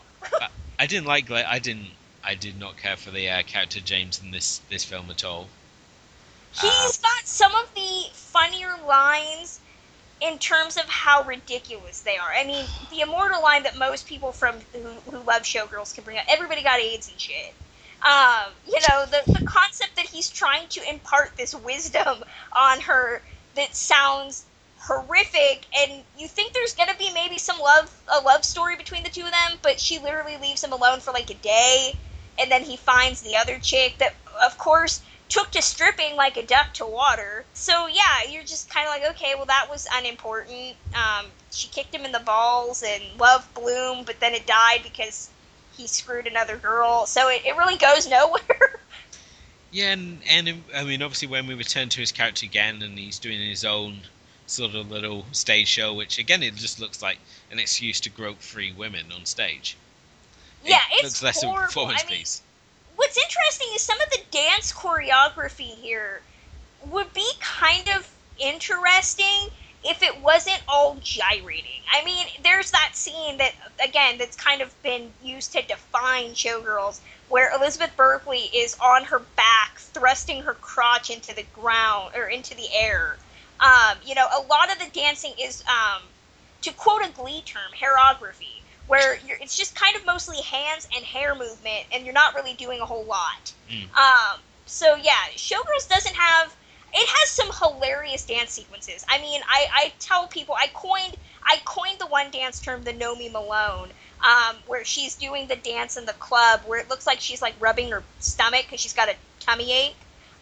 I didn't like. I didn't. I did not care for the uh, character James in this this film at all. He's uh, got some of the funnier lines in terms of how ridiculous they are. I mean, the immortal line that most people from who, who love showgirls can bring up: "Everybody got AIDS and shit." Um, you know, the, the concept that he's trying to impart this wisdom on her that sounds horrific and you think there's gonna be maybe some love a love story between the two of them but she literally leaves him alone for like a day and then he finds the other chick that of course took to stripping like a duck to water so yeah you're just kind of like okay well that was unimportant um, she kicked him in the balls and love bloomed but then it died because he screwed another girl. So it, it really goes [LAUGHS] nowhere. yeah, and, and I mean, obviously, when we return to his character again and he's doing his own sort of little stage show, which again, it just looks like an excuse to grope three women on stage. Yeah, it it's less horrible. a performance I mean, piece. What's interesting is some of the dance choreography here would be kind of interesting if it wasn't all gyrating. I mean, there's that scene that, again, that's kind of been used to define Showgirls, where Elizabeth Berkley is on her back, thrusting her crotch into the ground or into the air. Um, you know, a lot of the dancing is, um, to quote a Glee term, hairography, where it's just kind of mostly hands and hair movement, and you're not really doing a whole lot. Mm. Um, so yeah, Showgirls doesn't have it has some hilarious dance sequences. I mean, I, I tell people I coined I coined the one dance term the Nomi Malone, um, where she's doing the dance in the club where it looks like she's like rubbing her stomach because she's got a tummy ache.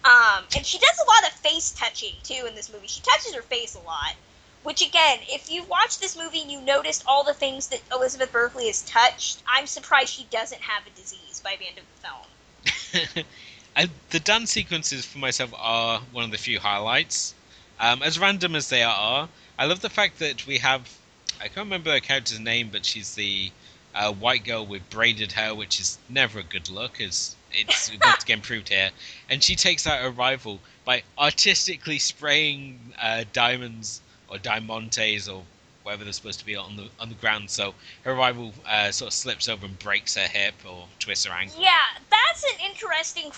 Um, and she does a lot of face touching too in this movie. She touches her face a lot. Which again, if you watch this movie, and you noticed all the things that Elizabeth Berkley has touched. I'm surprised she doesn't have a disease by the end of the film. [LAUGHS] I, the dance sequences for myself are one of the few highlights. Um, as random as they are, I love the fact that we have. I can't remember her character's name, but she's the uh, white girl with braided hair, which is never a good look, as it's [LAUGHS] got to get improved here. And she takes out her rival by artistically spraying uh, diamonds or diamantes or whatever they're supposed to be on the on the ground. So her rival uh, sort of slips over and breaks her hip or twists her ankle. Yeah, that's an interesting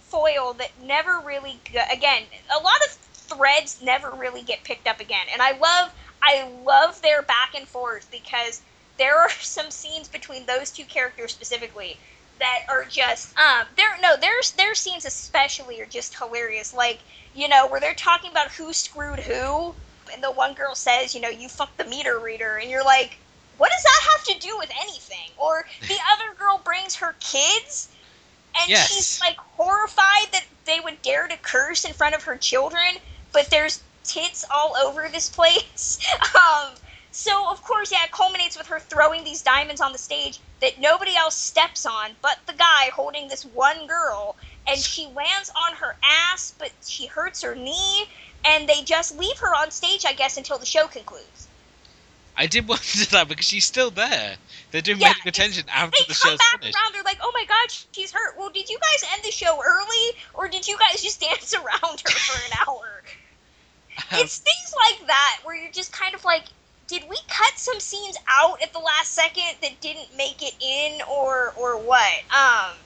foil that never really again a lot of threads never really get picked up again and i love i love their back and forth because there are [LAUGHS] some scenes between those two characters specifically that are just um there no there's their scenes especially are just hilarious like you know where they're talking about who screwed who and the one girl says you know you fucked the meter reader and you're like what does that have to do with anything or the [LAUGHS] other girl brings her kids and yes. she's like horrified that they would dare to curse in front of her children, but there's tits all over this place. [LAUGHS] um, so of course, yeah, it culminates with her throwing these diamonds on the stage that nobody else steps on but the guy holding this one girl, and she lands on her ass, but she hurts her knee, and they just leave her on stage, I guess, until the show concludes. I did [LAUGHS] wonder that because she's still there. They're doing Yeah, medical attention after They the come show's back finished. around. They're like, "Oh my God, she's hurt." Well, did you guys end the show early, or did you guys just [LAUGHS] dance around her for an hour? Um, [LAUGHS] it's things like that where you're just kind of like, did we cut some scenes out at the last second that didn't make it in, or or what? Um,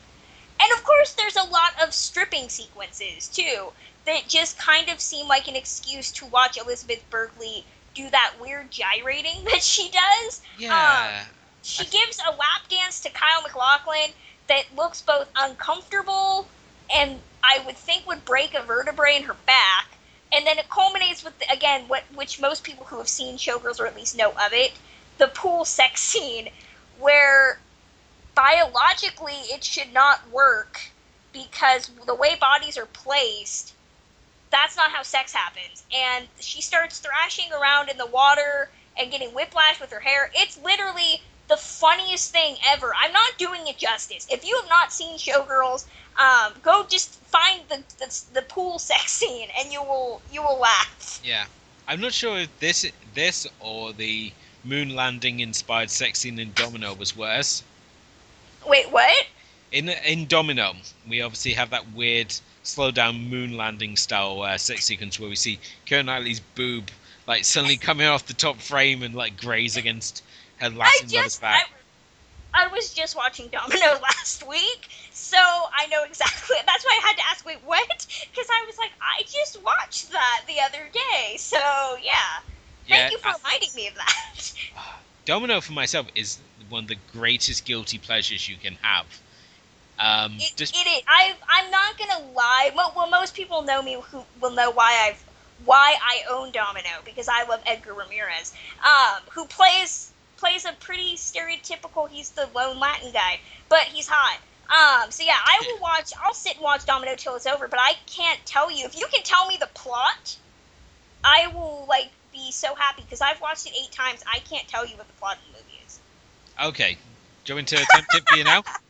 and of course, there's a lot of stripping sequences too that just kind of seem like an excuse to watch Elizabeth Berkley do that weird gyrating [LAUGHS] that she does. yeah. Um, she I- gives a lap dance to Kyle MacLachlan that looks both uncomfortable and I would think would break a vertebrae in her back. And then it culminates with again what which most people who have seen Showgirls or at least know of it, the pool [LAUGHS] sex scene where biologically it should not work because the way bodies are placed that's not how sex happens. And she starts thrashing around in the water and getting whiplash with her hair. It's literally the funniest thing ever. I'm not doing it justice. If you have not seen Showgirls, um, go just find the, the the pool [LAUGHS] sex scene and you will you will laugh. Yeah, I'm not sure if this this or the moon landing inspired sex scene in Domino was worse. Wait, what? In in Domino, we obviously have that weird slow down moon landing style uh, sex sequence where we see Keira Knightley's boob like suddenly coming off the top frame and like graze against her I Latin just I, back. I was just watching Domino [LAUGHS] last week, so I know exactly. That's why I had to ask. Wait, what? Because I was like, I just watched that the other day. So yeah, Yeah, thank you for I- reminding me of that. [LAUGHS] Domino for myself is one of the greatest guilty pleasures you can have. Um, It, just it is. I I'm not gonna lie. Well, well, most people know me who will know why I've why I own Domino because I love Edgar Ramirez, um, who plays plays a pretty stereotypical. He's the lone Latin guy, but he's hot. Um, so yeah, I will watch. I'll sit and watch Domino till it's over. But I can't tell you if you can tell me the plot. I will like be so happy because I've watched it eight times. I can't tell you what the plot of the movie is. Okay. Do you want me to attempt it for you now? [LAUGHS]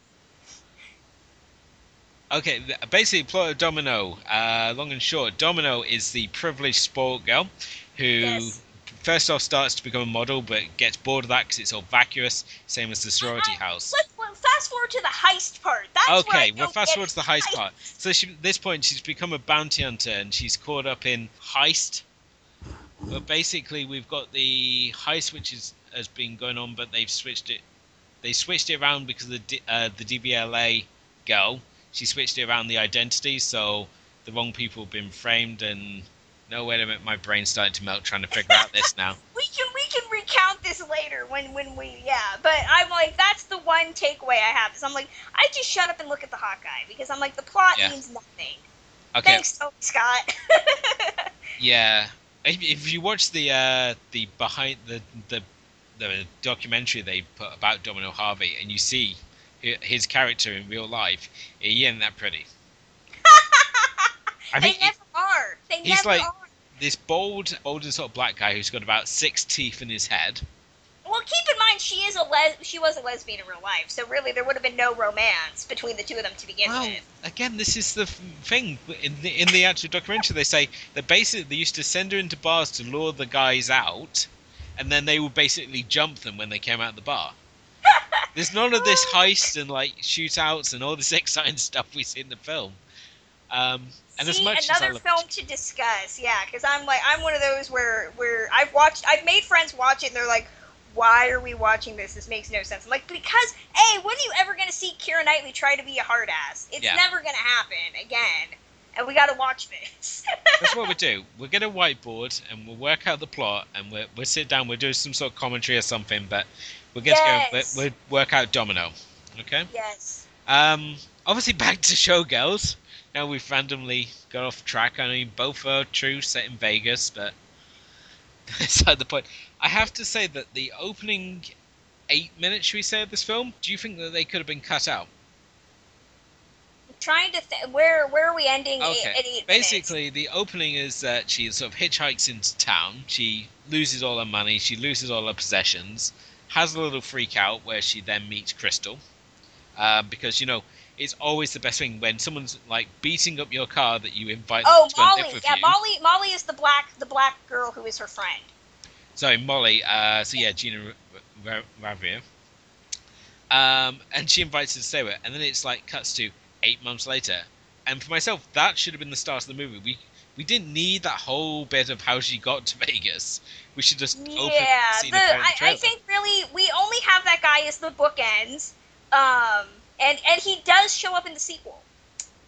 Okay, basically, plot of Domino. Uh, long and short, Domino is the privileged sport girl who, Yes. first off, starts to become a model, but gets bored of that because it's all vacuous, same as the sorority house. Let's well, fast forward to the heist part. That's Okay, well, fast forward to the heist part. So, she, at this point, she's become a bounty hunter and she's caught up in heist. But basically, we've got the heist, which is has been going on, but they've switched it. They switched it around because the D- uh, the DBLA girl. She switched it around the identity, so the wrong people have been framed. And no, wait a minute, my brain's starting to melt trying to figure out this now. [LAUGHS] we can we can recount this later when when we yeah but i'm like that's the one takeaway i have is i'm like i just shut up and look at the hawkeye because i'm like the plot Yeah. means nothing Okay, thanks tony scott [LAUGHS] Yeah, if, if you watch the uh, the behind the, the the documentary they put about Domino Harvey, and you see his character in real life, he ain't that pretty. [LAUGHS] I they mean, never are they he's never like- are this bold, bold and sort of black guy who's got about six teeth in his head. well keep in mind she is a les- she was a lesbian in real life so really there would have been no romance between the two of them to begin Well, with again, this is the f- thing in the in the actual documentary. They say that basically they used to send her into bars to lure the guys out, and then they would basically jump them when they came out of the bar. There's none of this heist and like shootouts and all this [LAUGHS] exciting stuff we see in the film. Um, and as See, much as I another love film to discuss, yeah, because I'm like I'm one of those where where I've watched, I've made friends watch it, and they're like, "Why are we watching this? This makes no sense." I'm like, because hey, when are you ever gonna see Keira Knightley try to be a hard ass? It's Yeah. never gonna happen again, and we got to watch this. [LAUGHS] that's what we do. We'll get a whiteboard and we'll work out the plot and we'll, we'll sit down. We'll do some sort of commentary or something, but we'll get Yes. together. We'll work out Domino. Okay. yes. Um, obviously back to Showgirls. Now we've randomly got off track. I mean, both are true, set in Vegas, but [LAUGHS] beside the point. I have to say that the opening eight minutes, should we say, of this film, do you think that they could have been cut out? I'm trying to think. where where are we ending Okay. at eight minutes? Basically, the opening is that she sort of hitchhikes into town. She loses all her money. She loses all her possessions. Has a little freak out where she then meets Cristal, uh, because you know it's always the best thing when someone's like beating up your car that you invite Oh, them to Molly. Yeah, you. Molly. Molly is the black the black girl who is her friend. sorry, Molly. Uh, so yeah, Gina R- Ravera. Um, and she invites her to stay with her, and then it's like cuts to eight months later. And for myself, that should have been the start of the movie. We we didn't need that whole bit of how she got to [LAUGHS] Vegas. We should just open yeah, the, the, I, I think really we only have that guy as the bookends, um, and and he does show up in the sequel,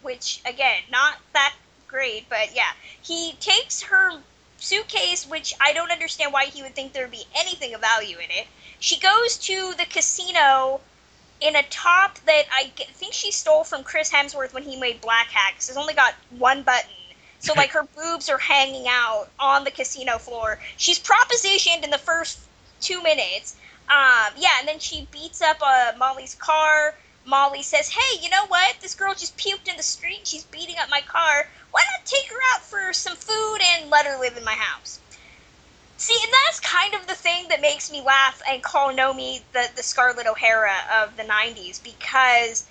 which again not that great, but yeah, he takes her suitcase, which I don't understand why he would think there'd be anything of value in it. She goes to the casino in a top that I think she stole from Chris Hemsworth when he made Blackhat. It's only got one button. So like her boobs are hanging out on the casino floor. She's propositioned in the first two minutes. Um, yeah, and then she beats up uh, Molly's car. Molly says, "Hey, you know what? This girl just puked in the street. She's beating up my car. Why not take her out for some food and let her live in my house?" See, and that's kind of the thing that makes me laugh and call Nomi the, the Scarlett O'Hara of the 90s because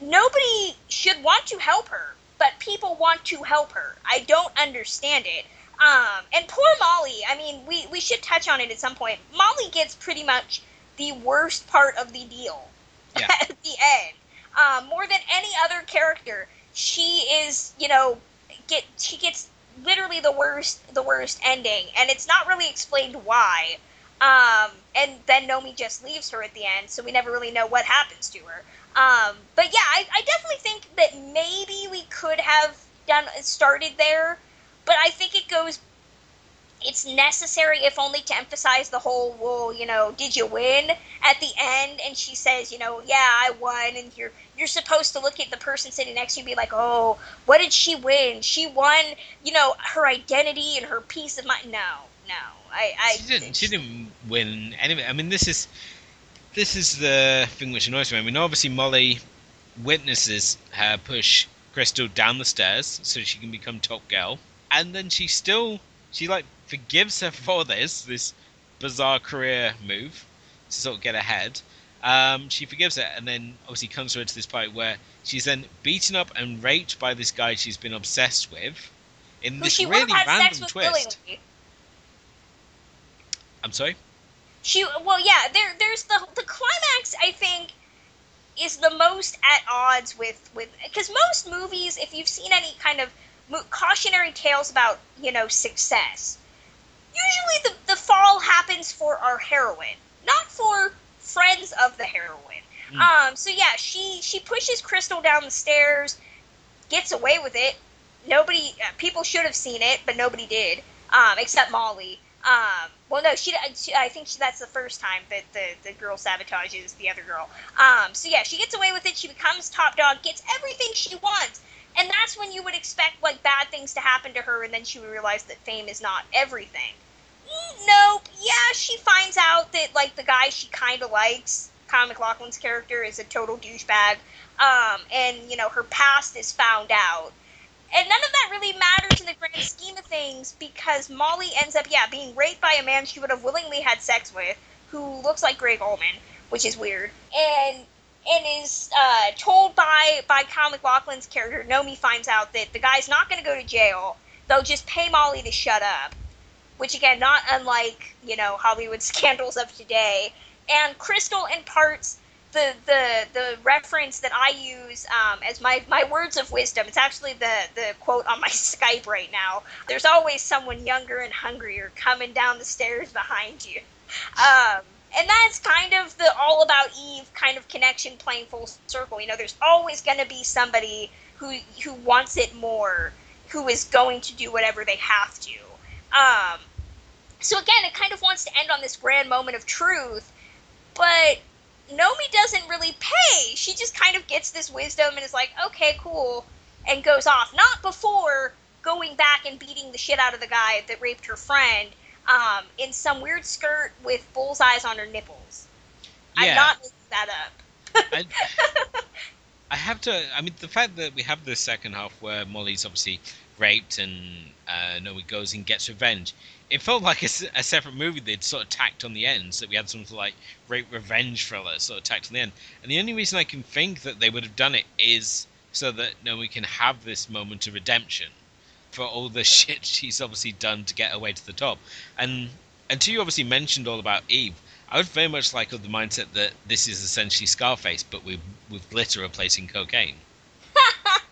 nobody should want to help her, but people want to help her. I don't understand it. Um, and poor Molly, I mean, we, we should touch on it at some point. Molly gets pretty much the worst part of the deal [LAUGHS] yeah. at the end. Um, more than any other character, she is, you know, get she gets literally the worst the worst ending, and it's not really explained why. Um, and then Nomi just leaves her at the end, so we never really know what happens to her. Um, but yeah, I, I definitely think that maybe we could have done started there, but I think it goes it's necessary if only to emphasize the whole well you know did you win at the end? And she says you know yeah i won. And you're you're supposed to look at the person sitting next to you and be like oh what did she win? She won you know her identity and her peace of mind. No no. I i she didn't she didn't win anyway i mean this is this is the thing which annoys me i mean obviously molly witnesses her push cristal down the stairs so she can become top girl and then she still she like forgives her for this, this bizarre career move to sort of get ahead. Um, she forgives her, and then obviously comes her to this point where she's then beaten up and raped by this guy she's been obsessed with. In Who this really random twist. Willingly. I'm sorry. She well, yeah. There, there's the the climax. I think is the most at odds with with because most movies, if you've seen any kind of cautionary tales about you know success, usually the, the fall happens for our heroine, not for friends of the heroine. Mm. Um, so yeah, she she pushes Cristal down the stairs, gets away with it. Nobody, uh, people should have seen it, but nobody did, um, except Molly. Um, well, no, she, she I think she, that's the first time that the, the girl sabotages the other girl. Um, so yeah, she gets away with it. She becomes top dog, gets everything she wants, and that's when you would expect like bad things to happen to her, and then she would realize that fame is not everything. Nope. Yeah, she finds out that like the guy she kind of likes, Kyle MacLachlan's character, is a total douchebag. Um, and you know her past is found out, and none of that really matters in the grand scheme of things because Molly ends up, yeah, being raped by a man she would have willingly had sex with, who looks like Gregg Allman, which is weird, and and is uh, told by by Kyle MacLachlan's character. Nomi finds out that the guy's not going to go to jail. They'll just pay Molly to shut up, which again, not unlike you know Hollywood [LAUGHS] scandals of today. And Cristal imparts the the the reference that I use um, as my my words of wisdom. It's actually the the quote on my [LAUGHS] Skype right now. There's always someone younger and hungrier coming down the stairs behind you. Um, and that's kind of the all about Eve kind of connection playing full circle. You know, there's always going to be somebody who who wants it more, who is going to do whatever they have to. Um, so again, it kind of wants to end on this grand moment of truth, but Nomi doesn't really pay. She just kind of gets this wisdom and is like, okay, cool, and goes off. Not before going back and beating the shit out of the guy that raped her friend um, in some weird skirt with bullseyes on her nipples. Yeah. I'm not making that up. I, I, have to. I mean, the fact that we have the second half where Molly's obviously raped and uh, Nomi goes and gets revenge. It felt like a, a, separate movie they'd sort of tacked on the end, so that we had something like rape revenge thriller sort of tacked on the end. And the only reason I can think that they would have done it is so that Nomi can have this moment of redemption for all the [LAUGHS] shit she's obviously done to get her way to the top. And until you obviously mentioned all about Eve, I was very much like of the mindset that this is essentially Scarface, but with with glitter replacing cocaine. [LAUGHS]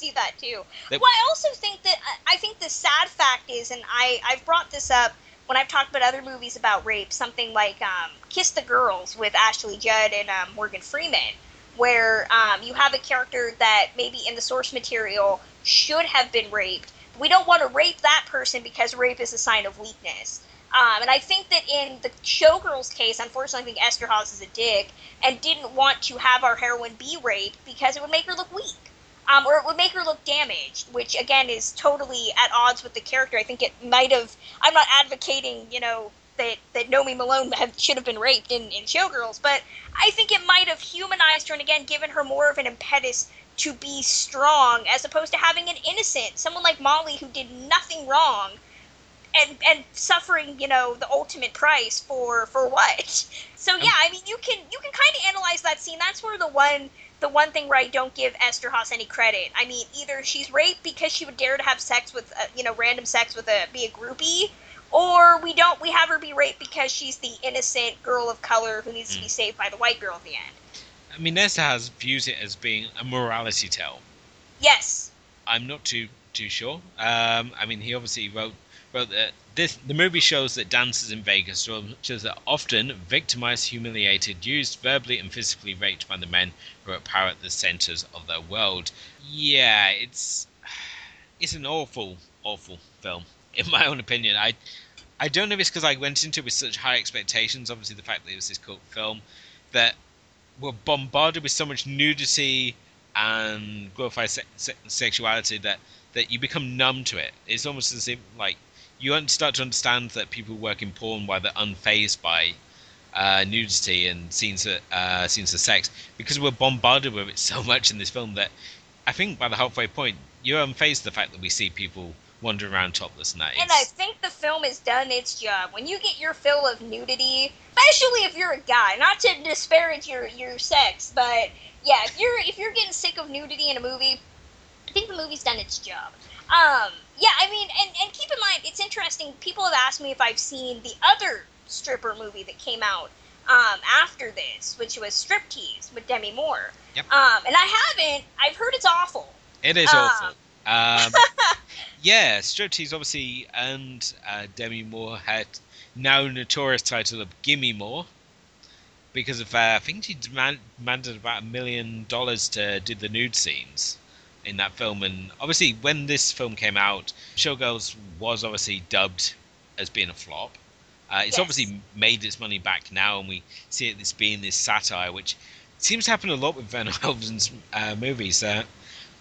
See that too. That- well, I also think that I think the sad fact is, and I I've brought this up when I've talked about other movies about rape, something like um, Kiss the Girls with Ashley Judd and um, Morgan Freeman, where um, you have a character that maybe in the source material should have been raped. We don't want to rape that person because rape is a sign of weakness. Um, and I think that in the Showgirls case, unfortunately, I think Eszterhas is a dick and didn't want to have our heroine be raped because it would make her look weak. Um, or it would make her look damaged, which again is totally at odds with the character. I think it might have. I'm not advocating, you know, that that Nomi Malone [LAUGHS] have, should have been raped in, in Showgirls, but I think it might have humanized her and again given her more of an impetus to be strong as opposed to having an innocent someone like Molly who did nothing wrong and and suffering you know the ultimate price for for what [LAUGHS] so yeah i mean you can you can kind of analyze that scene that's where the one the one thing where i don't give eszterhas any credit i mean either she's raped because she would dare to have sex with uh, you know random sex with a be a groupie or we don't we have her be raped because she's the innocent girl of color who needs to be saved by the white girl at the end I mean, Eszterhas views it as being a morality tale. yes I'm not too too sure. Um, I mean, he obviously wrote wrote that this the movie shows that dancers in Vegas that often victimized, humiliated, used verbally and physically raped by the men who are at power at the centers of their world. Yeah, it's it's an awful, awful film in my own opinion. I I don't know if it's because I went into it with such high expectations. Obviously, the fact that it was this cult film that we're bombarded with so much nudity and glorified se- se- sexuality that that you become numb to it. It's almost as if like you start to understand that people work in porn why they're unfazed by uh, nudity and scenes of, uh, scenes of sex because we're bombarded with it so [LAUGHS] much in this film that I think by the halfway point you're unfazed the fact that we see people wandering around topless and that. And I think the film has done its job. When you get your fill of nudity, especially if you're a guy, not to disparage your, your sex, but yeah, if you're if you're getting sick of nudity in a movie, I think the movie's done its job. Um, yeah, I mean, and, and keep in mind, it's interesting. People have asked me if I've seen the other stripper movie that came out um, after this, which was Striptease with Demi Moore. Yep. Um, and I haven't. I've heard it's awful. It is Um, awful. Um, [LAUGHS] yeah, Striptease obviously earned uh, Demi Moore had now notorious title of Gimme More because of uh, I think she demand, demanded about a million dollars to do the nude scenes in that film. And obviously, when this film came out, Showgirls was obviously dubbed as being a flop. Uh, it's Yes. obviously made its money back now, and we see it as being this satire, which seems to happen a lot with Werner [LAUGHS] Herzog's uh, movies. Uh,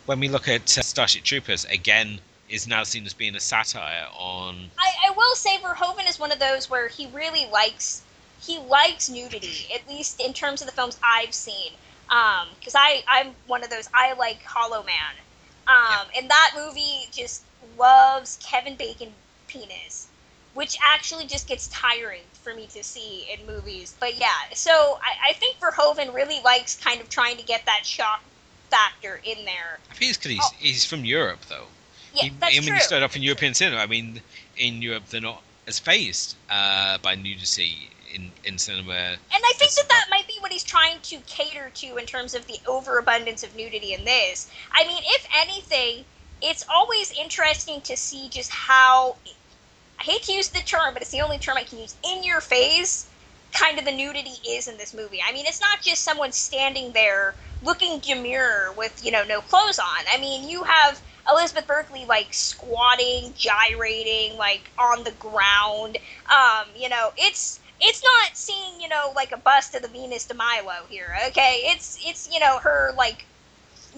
when we look at uh, Starship Troopers, again, is now seen as being a satire on. I, I will say Verhoeven is one of those where he really likes he likes nudity, at least in terms of the films I've seen. Because I I'm one of those I like Hollow Man, um, and that movie just loves Kevin Bacon penis, which actually just gets tiring for me to see in movies. But yeah, so I, I think Verhoeven really likes kind of trying to get that shock factor in there. I think it's because he's, Oh. he's from Europe, though. Yeah, he, that's I mean, true. he started off in European cinema. I mean, in Europe, they're not as phased uh, by nudity in, in cinema. And I think that that might be what he's trying to cater to in terms of the overabundance of nudity in this. I mean, if anything, it's always interesting to see just how I hate to use the term, but it's the only term I can use in your face kind of the nudity is in this movie. I mean, it's not just someone standing there looking demure with, you know, no clothes on. I mean, you have Elizabeth Berkley like squatting, gyrating, like on the ground. Um, you know, it's it's not seeing, you know, like a bust of the Venus de Milo here, okay? It's it's, you know, her like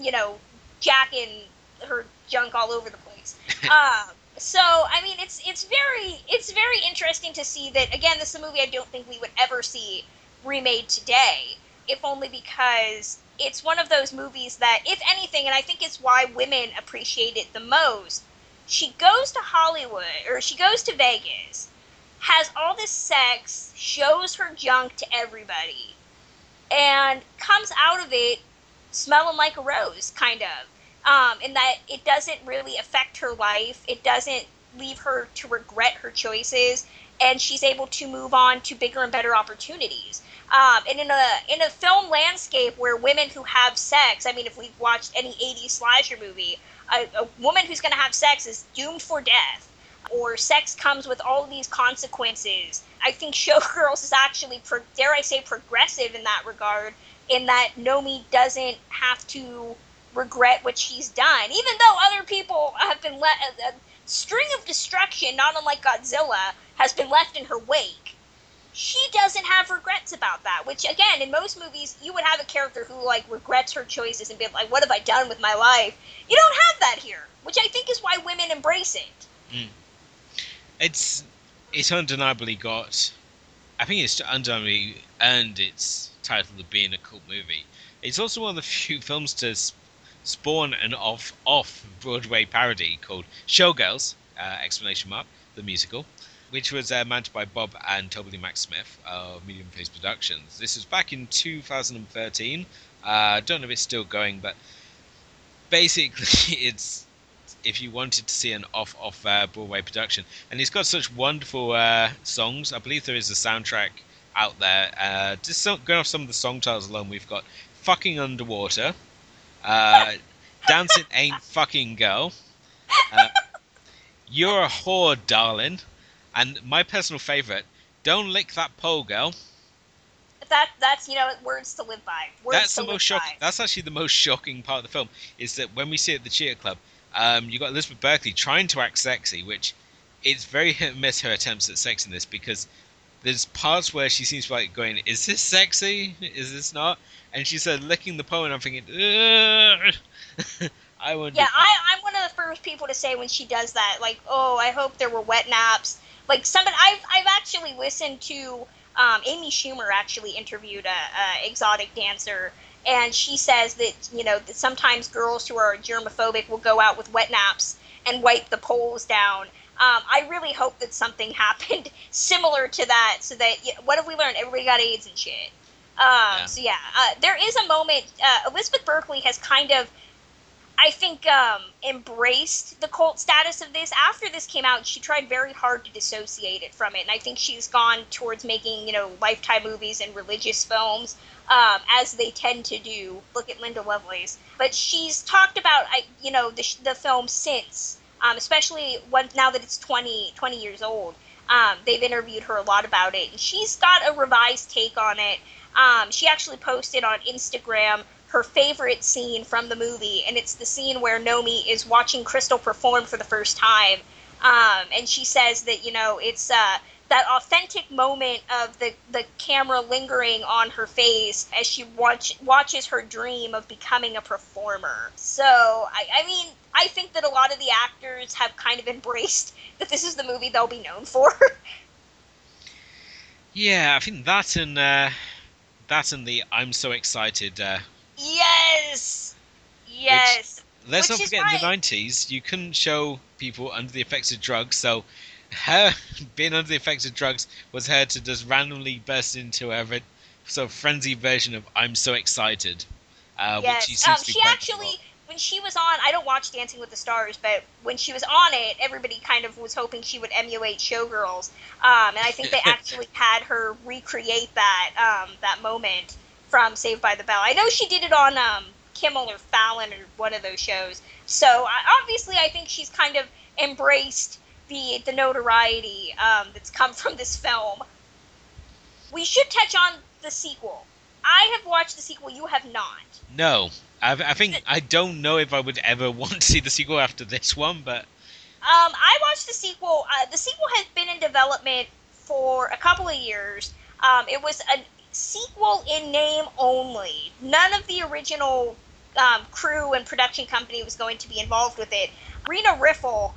you know, jacking her junk all over the place. um [LAUGHS] so I mean it's it's very it's very interesting to see that again this is a movie I don't think we would ever see remade today if only because it's one of those movies that if anything and I think it's why women appreciate it the most she goes to Hollywood or she goes to Vegas has all this sex shows her junk to everybody and comes out of it smelling like a rose kind of um, in that it doesn't really affect her life. It doesn't leave her to regret her choices. and she's able to move on to bigger and better opportunities. Um, and in a in a film landscape where women who have sex, I mean, if we've watched any '80s slasher movie, a, a woman who's going to have sex is doomed for death, or sex comes with all these consequences. I think [LAUGHS] Showgirls is actually, pro- dare I say, progressive in that regard, in that Nomi doesn't have to regret what she's done, even though other people have been let. A, a string of destruction, not unlike Godzilla, has been left in her wake she doesn't have regrets about that. Which again, in most movies, you would have a character who like regrets her choices and be like, "What have I done with my life?" You don't have that here, which I think is why women embrace it. Mm. It's it's undeniably got. I think it's undeniably earned its title of being a cult movie. It's also one of the [LAUGHS] few films to spawn an off off Broadway parody called Showgirls! Uh, exclamation mark the musical which was uh, managed by Bob and Toby Max Smith of Medium Face Productions. This was back in 2013. I uh, don't know if it's still going, but basically, [LAUGHS] it's if you wanted to see an off off uh, Broadway production, and it's got such wonderful uh, songs. I believe there is a soundtrack out there. Uh, just so, going off some of the song titles alone, we've got "Fucking Underwater," uh, [LAUGHS] "Dancing Ain't Fucking Girl," uh, "You're a Whore, Darling." And my personal favorite, "Don't lick that pole, girl." That that's you know words to live by. Words that's the most shocking. That's actually the most shocking part of the film is that when we see it at the cheer club, um, you got Elizabeth Berkley trying to act sexy, which it's very hit and miss her attempts at sexiness because there's parts where she seems like going, "Is this sexy? Is this not?" And she said licking the pole, and I'm thinking, [LAUGHS] I would. Yeah, I, I'm one of the first people to say when she does that, like, "Oh, I hope there were wet naps." like somebody I've I've actually listened to um, Amy Schumer actually interviewed a, a, exotic dancer, and she says that you know that sometimes girls who are germophobic will go out with wet naps and wipe the poles down. Um, I really hope that something [LAUGHS] happened similar to that, so that what have we learned? Everybody got AIDS and shit. Um, yeah. So yeah, uh, there is a moment. Uh, Elizabeth Berkley has kind of I think um, embraced the cult status of this after this came out. She tried very hard to dissociate it from it, and I think she's gone towards making you know lifetime movies and religious films um, as they tend to do. Look at Linda Lovelace, but she's talked about you know the, the film since, um, especially when now that it's 20, 20 years old. Um, they've interviewed her a lot about it, and she's got a revised take on it. Um, she actually posted on Instagram her favorite scene from the movie, and it's the scene where Nomi is watching Cristal perform for the first time. Um, and she says that, you know, it's uh, that authentic moment of the, the camera lingering on her face as she watch, watches her dream of becoming a performer. So, I, I mean, I think that a lot of the actors have kind of embraced [LAUGHS] that this is the movie they'll be known for. [LAUGHS] yeah, I think that and uh, that and the "I'm so excited" uh, Yes. Yes. Which, let's Which not forget, in the nineties, you couldn't show people under the effects of drugs, so her [LAUGHS] being under the effects of drugs was her to just randomly burst into a sort of frenzied version of "I'm so excited," uh, yes. which she seems um, to be. She actually. When she was on, I don't watch Dancing with the Stars, but when she was on it, everybody kind of was hoping she would emulate Showgirls, um, and I think they [LAUGHS] actually had her recreate that um, that moment from Saved by the Bell. I know she did it on um, Kimmel or Fallon or one of those shows. So obviously, I think she's kind of embraced the the notoriety um, that's come from this film. We should touch on the sequel. I have watched the sequel. You have not. No, I, I think I don't know if I would ever [LAUGHS] want to see the sequel after this one, but. Um, I watched the sequel. Uh, the sequel has been in development for a couple of years. Um, it was a sequel in name only. None of the original um, crew and production company was going to be involved with it. Rena Riffel,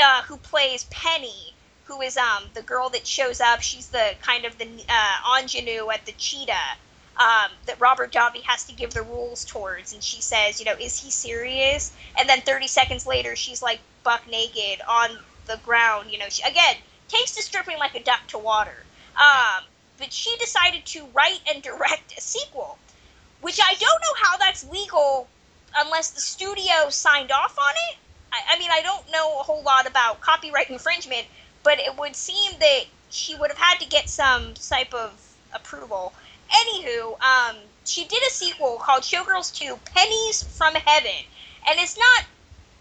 uh, who plays Penny, who is um, the girl that shows up, she's the kind of the uh, ingenue at the cheetah um, that Robert Davi has to give the rules towards. And she says, you know, is he serious? And then 30 seconds later, she's like buck naked on the ground. You know, she, again, takes to stripping like a duck to water. Um, but she decided to write and direct a sequel, which I don't know how that's legal unless the studio signed off on it. I, I mean, I don't know a whole lot about copyright infringement, but it would seem that she would have had to get some type of approval. Anywho, um, she did a sequel called Showgirls 2 Pennies from Heaven. And it's not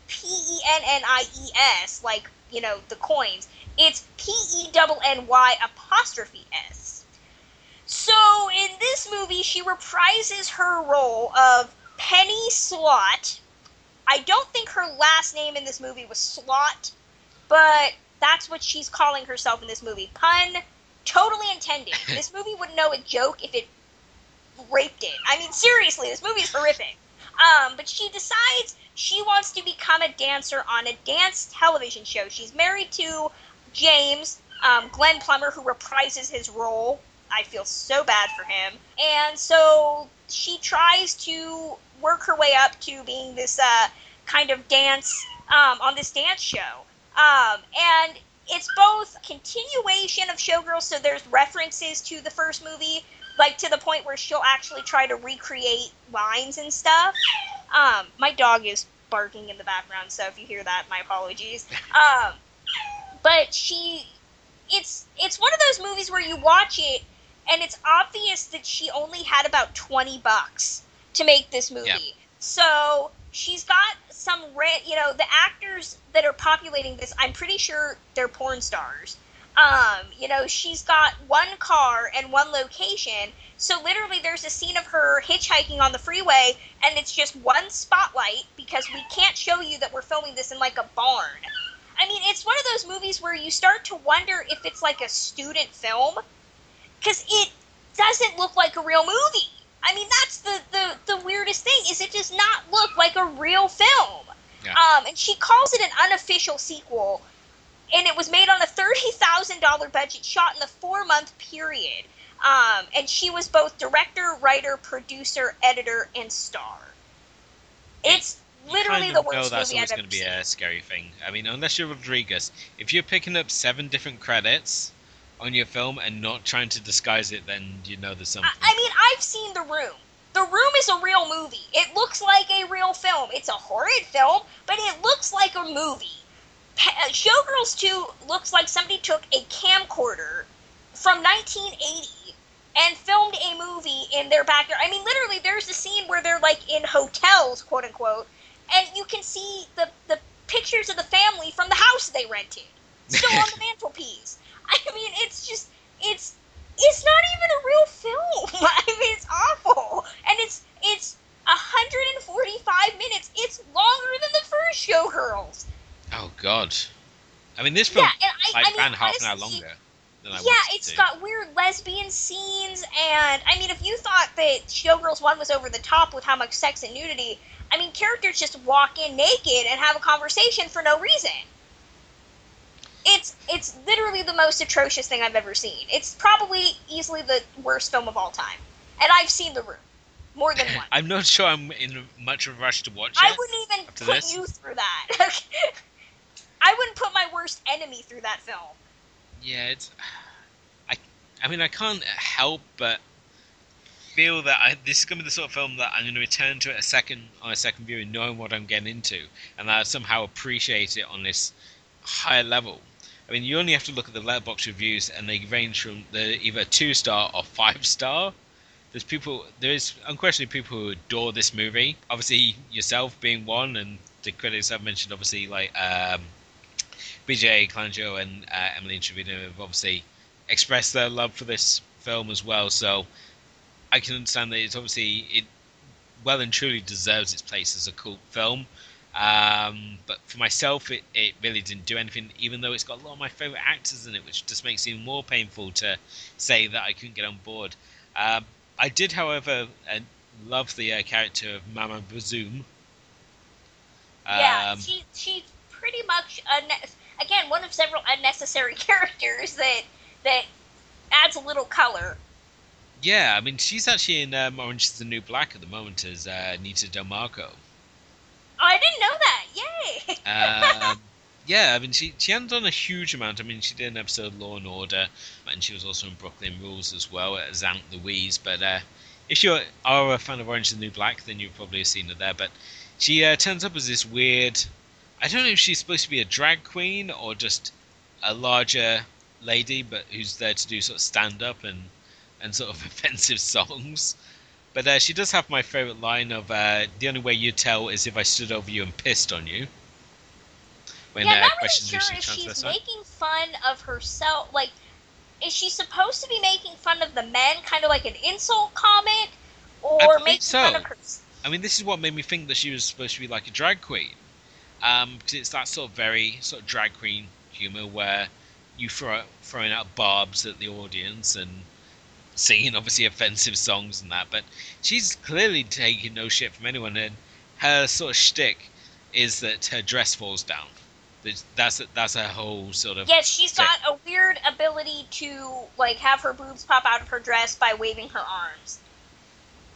P E N N I E S, like, you know, the coins. It's P E N N Y apostrophe S. So in this movie, she reprises her role of Penny Slot. I don't think her last name in this movie was Slot, but that's what she's calling herself in this movie. Pun totally intended. [LAUGHS] this movie wouldn't know a joke if it raped it. I mean, seriously, this movie is horrific. Um, but she decides she wants to become a dancer on a dance television show. She's married to James, um, Glenn Plummer, who reprises his role. I feel so bad for him. And so she tries to work her way up to being this uh, kind of dance um, on this dance show. Um, and it's both continuation of Showgirls, so there's references to the first movie, like to the point where she'll actually try to recreate lines and stuff. Um, my dog is barking in the background, so if you hear that, my apologies. [LAUGHS] Um, but she, it's it's one of those movies where you watch it and it's obvious that she only had about twenty bucks to make this movie. Yeah. So she's got some rent. You know, the actors that are populating this, I'm pretty sure they're porn stars. Um, you know, she's got one car and one location. So literally, there's a scene of her hitchhiking on the freeway, and it's just one spotlight because we can't show you that we're filming this in like a barn. I mean, it's one of those movies where you start to wonder if it's like a student film because it doesn't look like a real movie. I mean, that's the, the, the weirdest thing is it does not look like a real film. Yeah. Um, and she calls it an unofficial sequel, and it was made on a thirty thousand dollar budget, shot in the four month period. Um, and she was both director, writer, producer, editor, and star. It's literally kind the of know worst that's movie always I've going to be seen. a scary thing. I mean, unless you're Rodriguez, if you're picking up seven different credits on your film and not trying to disguise it, then you know there's something. I, I mean, I've seen The Room. The Room is a real movie. It looks like a real film. It's a horrid film, but it looks like a movie. Uh, Showgirls 2 looks like somebody took a camcorder from 1980 and filmed a movie in their backyard. I mean, literally, there's a scene where they're like in hotels, quote unquote, and you can see the, the pictures of the family from the house they rented still on the [LAUGHS] mantelpiece. I mean, it's just, it's it's not even a real film. [LAUGHS] I mean, it's awful, and it's it's 145 minutes. It's longer than the first Showgirls. oh God. I mean, this film Yeah, and I, like, I mean, ran half an hour longer than I yeah, it's to. got weird lesbian scenes, and I mean, if you thought that Showgirls one was over the top with how much sex and nudity, I mean, characters just walk in naked and have a conversation for no reason. It's it's literally the most atrocious thing I've ever seen. It's probably easily the worst film of all time, and I've seen The Room more than [LAUGHS] once. I'm not sure I'm in much of a rush to watch it. I wouldn't even put this. you through that. [LAUGHS] I wouldn't put my worst enemy through that film. Yeah, it's. I, I mean, I can't help but feel that I, this is going to be the sort of film that I'm going to return to it a second on a second viewing, knowing what I'm getting into, and that I somehow appreciate it on this higher level. I mean, you only have to look at the Letterboxd reviews, and they range from the either two star or five star. There's people, there is unquestionably people who adore this movie. Obviously, yourself being one, and the critics I've mentioned, obviously like um, BJ Clanjo and uh, Emily Trevino have obviously expressed their love for this film as well. So I can understand that it's obviously it well and truly deserves its place as a cult film. Um, but for myself, it, it really didn't do anything, even though it's got a lot of my favorite actors in it, which just makes it even more painful to say that I couldn't get on board. Um, I did, however, uh, love the uh, character of Mama Bazoom. yeah, Um, she she's pretty much unne- again one of several unnecessary [LAUGHS] characters that that adds a little color. Yeah, I mean, she's actually in um, Orange is the New Black at the moment as uh, Nita Del Marco. Oh, I didn't know that. Yay! [LAUGHS] Um, yeah, I mean, she she hadn't done a huge amount. I mean, she did an episode of Law and Order, and she was also in Brooklyn Rules as well as Aunt Louise. But uh, if you are a fan of Orange is the New Black, then you've probably seen her there. But she uh, turns up as this weird. I don't know if she's supposed to be a drag queen or just a larger lady, but who's there to do sort of stand up and and sort of [LAUGHS] offensive songs. But uh, she does have my favorite line of uh, "The only way you tell is if I stood over you and pissed on you." When, yeah, uh, I'm not really sure if she's making fun of herself. Like, is she supposed to be making fun of the men, kind of like an insult comment, or making so. fun of her? I mean, this is what made me think that she was supposed to be like a drag queen, um, because it's that sort of very sort of drag queen humor where you throw throwing out barbs at the audience and singing obviously offensive songs and that, but she's clearly taking no shit from anyone, and her sort of shtick is that her dress falls down. That's that's her whole sort of. Yes, she's got a weird ability to like have her boobs pop out of her dress by waving her arms.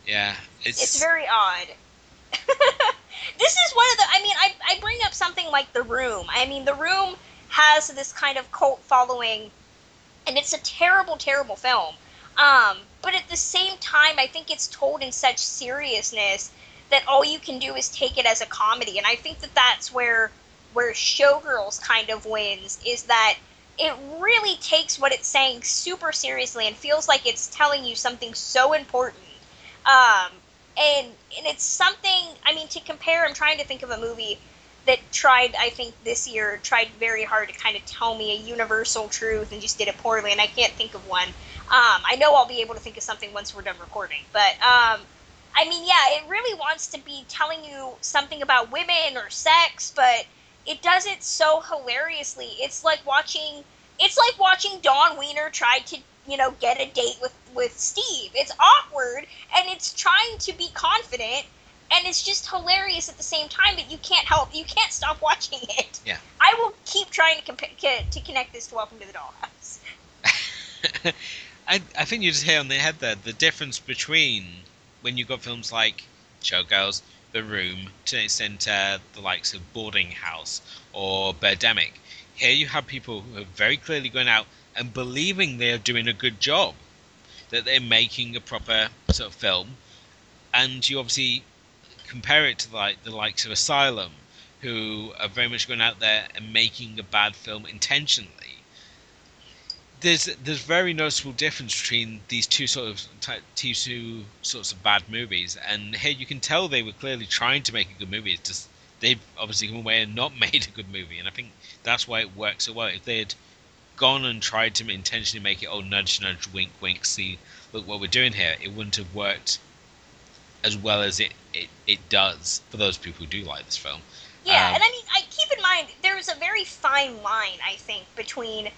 Yeah, it's it's very odd. [LAUGHS] this is one of the. I mean, I I bring up something like The Room. I mean, The Room has this kind of cult following, and it's a terrible, terrible film. Um, but at the same time, I think it's told in such seriousness that all you can do is take it as a comedy, and I think that that's where where Showgirls kind of wins is that it really takes what it's saying super seriously and feels like it's telling you something so important. Um, and and it's something. I mean, to compare, I'm trying to think of a movie that tried, I think this year, tried very hard to kind of tell me a universal truth and just did it poorly, and I can't think of one. Um, I know I'll be able to think of something once we're done recording, but um, I mean, yeah, it really wants to be telling you something about women or sex, but it does it so hilariously. It's like watching, it's like watching Dawn Wiener try to, you know, get a date with with Steve. It's awkward and it's trying to be confident and it's just hilarious at the same time but you can't help you can't stop watching it yeah i will keep trying to compa- to connect this to welcome to the dollhouse [LAUGHS] I, I think you just hit on the head there the difference between when you've got films like showgirls the room to an extent uh, the likes of boarding house or birdemic here you have people who are very clearly going out and believing they're doing a good job that they're making a proper sort of film and you obviously compare it to like the likes of Asylum, who are very much going out there and making a bad film intentionally. There's there's very noticeable difference between these two sort of these two sorts of bad movies, and here you can tell they were clearly trying to make a good movie. It's just they've obviously come away and not [LAUGHS] made a good movie, and I think that's why it works so well. If they had gone and tried to intentionally make it oh nudge nudge wink wink see look what we're doing here, it wouldn't have worked as well as it, it, it does for those people who do like this film. Yeah, um, and I mean, I keep in mind there's a very fine line, I think, between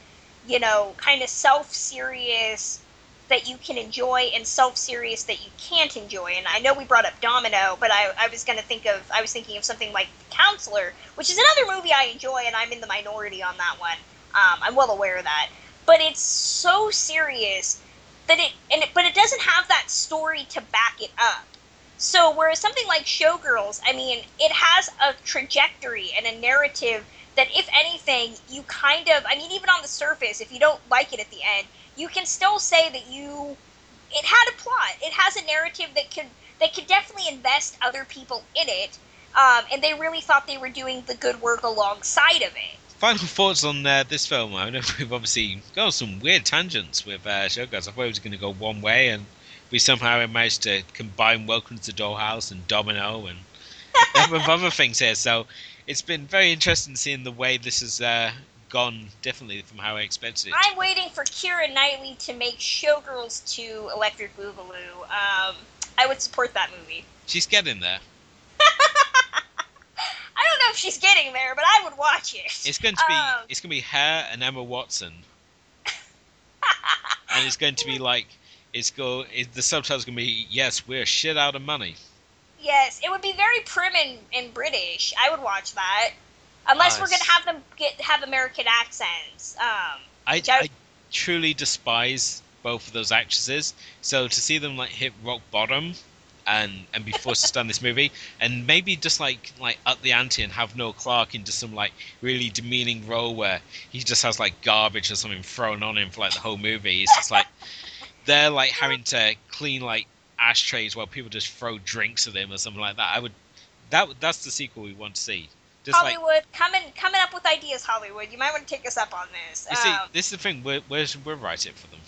you know, kind of self-serious that you can enjoy and self-serious that you can't enjoy. And I know we brought up Domino, but I, I was going to think of I was thinking of something like Counselor, which is another movie I enjoy, and I'm in the minority on that one. Um, I'm well aware of that, but it's so serious that it and it, but it doesn't have that story to back it up. So, whereas something like Showgirls, I mean, it has a trajectory and a narrative that, if anything, you kind of, I mean, even on the surface, if you don't like it at the end, you can still say that you, it had a plot. It has a narrative that could, that could definitely invest other people in it. Um, and they really thought they were doing the good work alongside of it. Final thoughts on uh, this film. I know [LAUGHS] we've obviously gone some weird tangents with uh, Showgirls. I thought it was going to go one way, and we somehow managed to combine Welcome to the Dollhouse and Domino and other things here. So it's been very interesting seeing the way this has uh, gone differently from how I expected it. I'm waiting for Keira Knightley to make Showgirls 2 Electric Boogaloo. Um, I would support that movie. She's getting there. [LAUGHS] I don't know if she's getting there, but I would watch it. It's going to be um, it's going to be her and Emma Watson, [LAUGHS] and it's going to be like it's go it, the subtitle's gonna be yes we're shit out of money yes it would be very prim and, and british. I would watch that. Unless uh, we're gonna have them get have american accents um I, I, I truly despise both of those actresses. So to see them like hit rock bottom and and be forced to stand this movie and maybe just like like up the ante and have Noel Clarke into some like really demeaning role where he just has like garbage or something thrown on him for like the whole movie. It's just like they're like having to clean like ashtrays while people just throw drinks at them or something like that. I would that that's the sequel we want to see Just like Hollywood, coming coming up with ideas, Hollywood. You might want to take us up on this. you see, Um, this is the thing. We're we're, we're write it for them.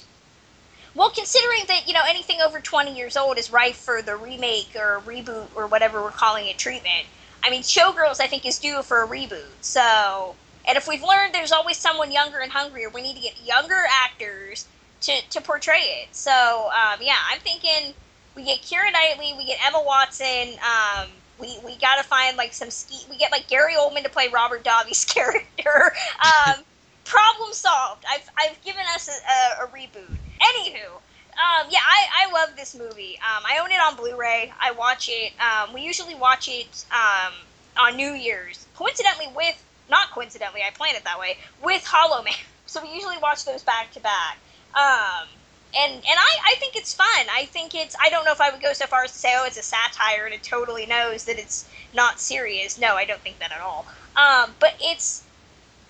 well, considering that you know anything over 20 years old is rife for the remake or reboot or whatever we're calling it treatment. I mean, Showgirls I think is due for a reboot. So, and if we've learned there's always someone younger and hungrier, we need to get younger actors to to portray it. So, um, yeah, I'm thinking we get Keira Knightley, we get Emma Watson. Um, we, we gotta find like some ski. We get like Gary Oldman to play Robert Davi's [LAUGHS] character. Um, [LAUGHS] problem solved. I've I've given us a, a, a reboot. Anywho, um, yeah, I, I love this movie. Um, I own it on Blu-ray. I watch it. Um, we usually watch it um, on New Year's. Coincidentally, with not coincidentally, I planned it that way with Hollow Man. [LAUGHS] So we usually watch those back to back. Um, and and I, I think it's fun. I think it's. I don't know if I would go so far as to say, oh, it's a satire and it totally knows that it's not serious. No, I don't think that at all. Um, but it's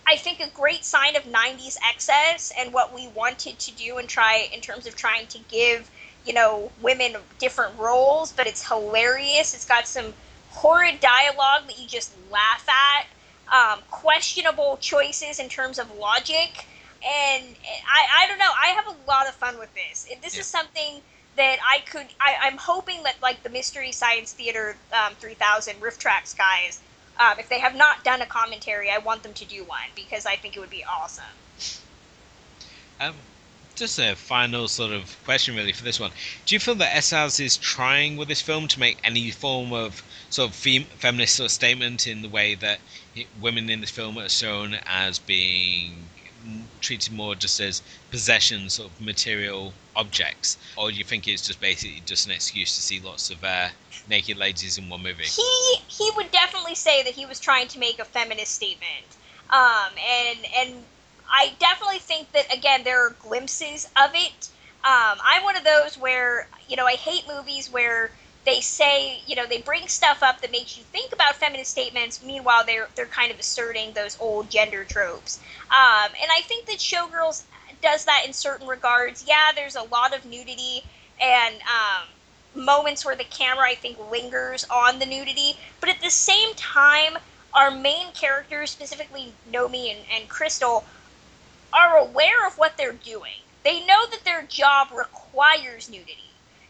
I think a great sign of 90s excess and what we wanted to do and try in terms of trying to give, you know, women different roles, but it's hilarious. It's got some horrid dialogue that you just laugh at, um, questionable choices in terms of logic. And I, I don't know, I have a lot of fun with this. This Yeah. is something that I could, I, I'm hoping that like the Mystery Science Theater um, 3000 RiffTrax guys um, if they have not done a commentary, I want them to do one because I think it would be awesome. Um, just a final sort of question, really, for this one. Do you feel that Eszterhas is trying with this film to make any form of sort of fem- feminist sort of statement in the way that it, women in this film are shown as being treated more just as possessions, of material objects, or do you think it's just basically just an excuse to see lots of uh, naked ladies in one movie? He he would definitely say that he was trying to make a feminist statement, um, and and I definitely think that again there are glimpses of it. Um, I'm one of those where you know I hate movies where they say you know they bring stuff up that makes you think about feminist statements. Meanwhile, they're they're kind of asserting those old gender tropes. Um, and I think that Showgirls does that in certain regards. Yeah, there's a lot of nudity and um, moments where the camera I think lingers on the nudity, but at the same time, our main characters, specifically Nomi and, and Cristal, are aware of what they're doing. They know that their job requires nudity.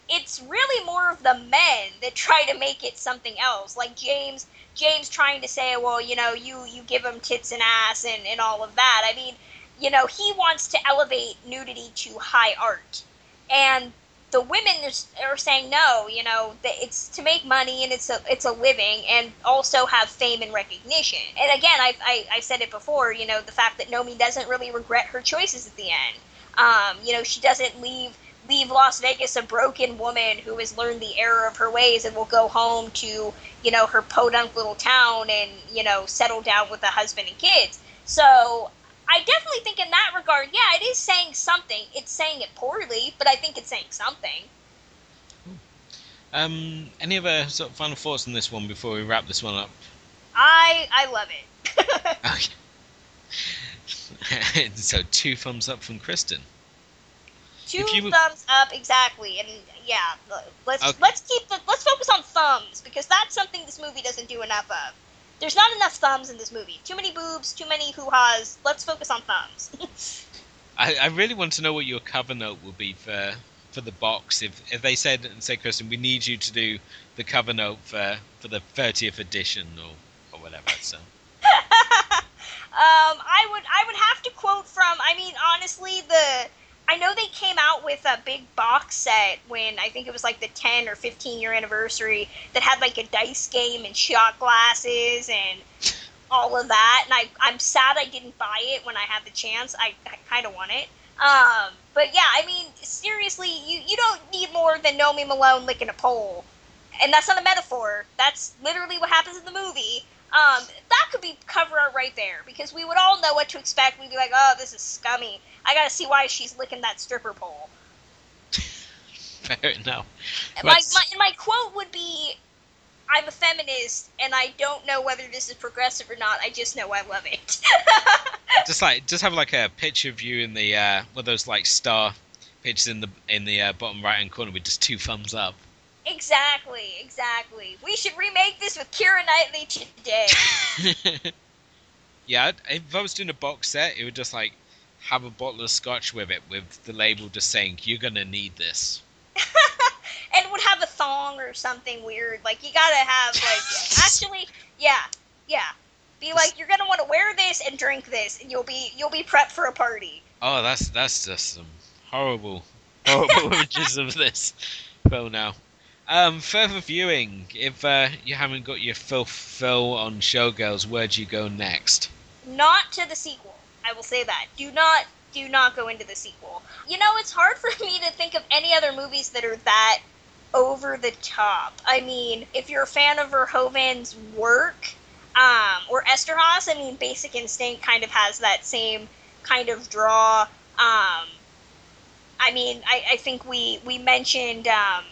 It's really more of the men that try to make it something else, like James. James trying to say, well, you know, you you give him tits and ass and and all of that. I mean, you know, he wants to elevate nudity to high art, and the women are saying no. You know, it's to make money and it's a it's a living, and also have fame and recognition. And again, I I, I said it before. You know, the fact that Nomi doesn't really regret her choices at the end. Um, you know, she doesn't leave leave Las Vegas a broken woman who has learned the error of her ways and will go home to you know her podunk little town and you know settle down with a husband and kids. So I definitely think in that regard, yeah, it is saying something. It's saying it poorly, but I think it's saying something. Um, any other sort of final thoughts on this one before we wrap this one up? I I love it. [LAUGHS] Okay. [LAUGHS] so two thumbs up from Kristen. Two you thumbs up, exactly, and yeah, let's Okay. let's keep the let's focus on thumbs because that's something this movie doesn't do enough of. There's not enough thumbs in this movie. Too many boobs, too many hoo ha's. Let's focus on thumbs. [LAUGHS] I, I really want to know what your cover note would be for for the box. If if they said and say, Kristen, we need you to do the cover note for for the 30th edition or or whatever. So [LAUGHS] um, I would I would have to quote from. I mean, honestly, the I know they came out with a big box set when I think it was like the 10 or 15 year anniversary that had like a dice game and shot glasses and all of that. And I I'm sad I didn't buy it when I had the chance. I, I kind of want it. Um, but yeah, I mean, seriously, you you don't need more than Nomi Malone licking a pole. And that's not a metaphor. That's literally what happens in the movie. Um, that could be cover art right there because we would all know what to expect. We'd be like, "Oh, this is scummy. I gotta see why she's licking that stripper pole." [LAUGHS] fair enough. My, my my quote would be, "I'm a feminist, and I don't know whether this is progressive or not. I just know I love it." [LAUGHS] just like just have like a picture of you in the uh, one of those like star pictures in the in the uh, bottom right hand corner with just two thumbs up. Exactly, exactly. We should remake this with Keira Knightley today. [LAUGHS] [LAUGHS] yeah, if I was doing a box set, it would just like have a bottle of scotch with it, with the label just saying "You're gonna need this." [LAUGHS] and would have a thong or something weird. Like you gotta have like actually, yeah, yeah. Be like you're gonna want to wear this and drink this, and you'll be you'll be prepped for a party. Oh, that's that's just some horrible, horrible images of this film now. Um, further viewing. If uh, you haven't got your full fill on Showgirls, where do you go next? Not to the sequel. I will say that. Do not do not go into the sequel. You know, it's hard for me to think of any other movies that are that over the top. I mean, if you're a fan of Verhoeven's work, um, or Eszterhas, I mean, Basic Instinct kind of has that same kind of draw. Um, I mean, I, I think we we mentioned um,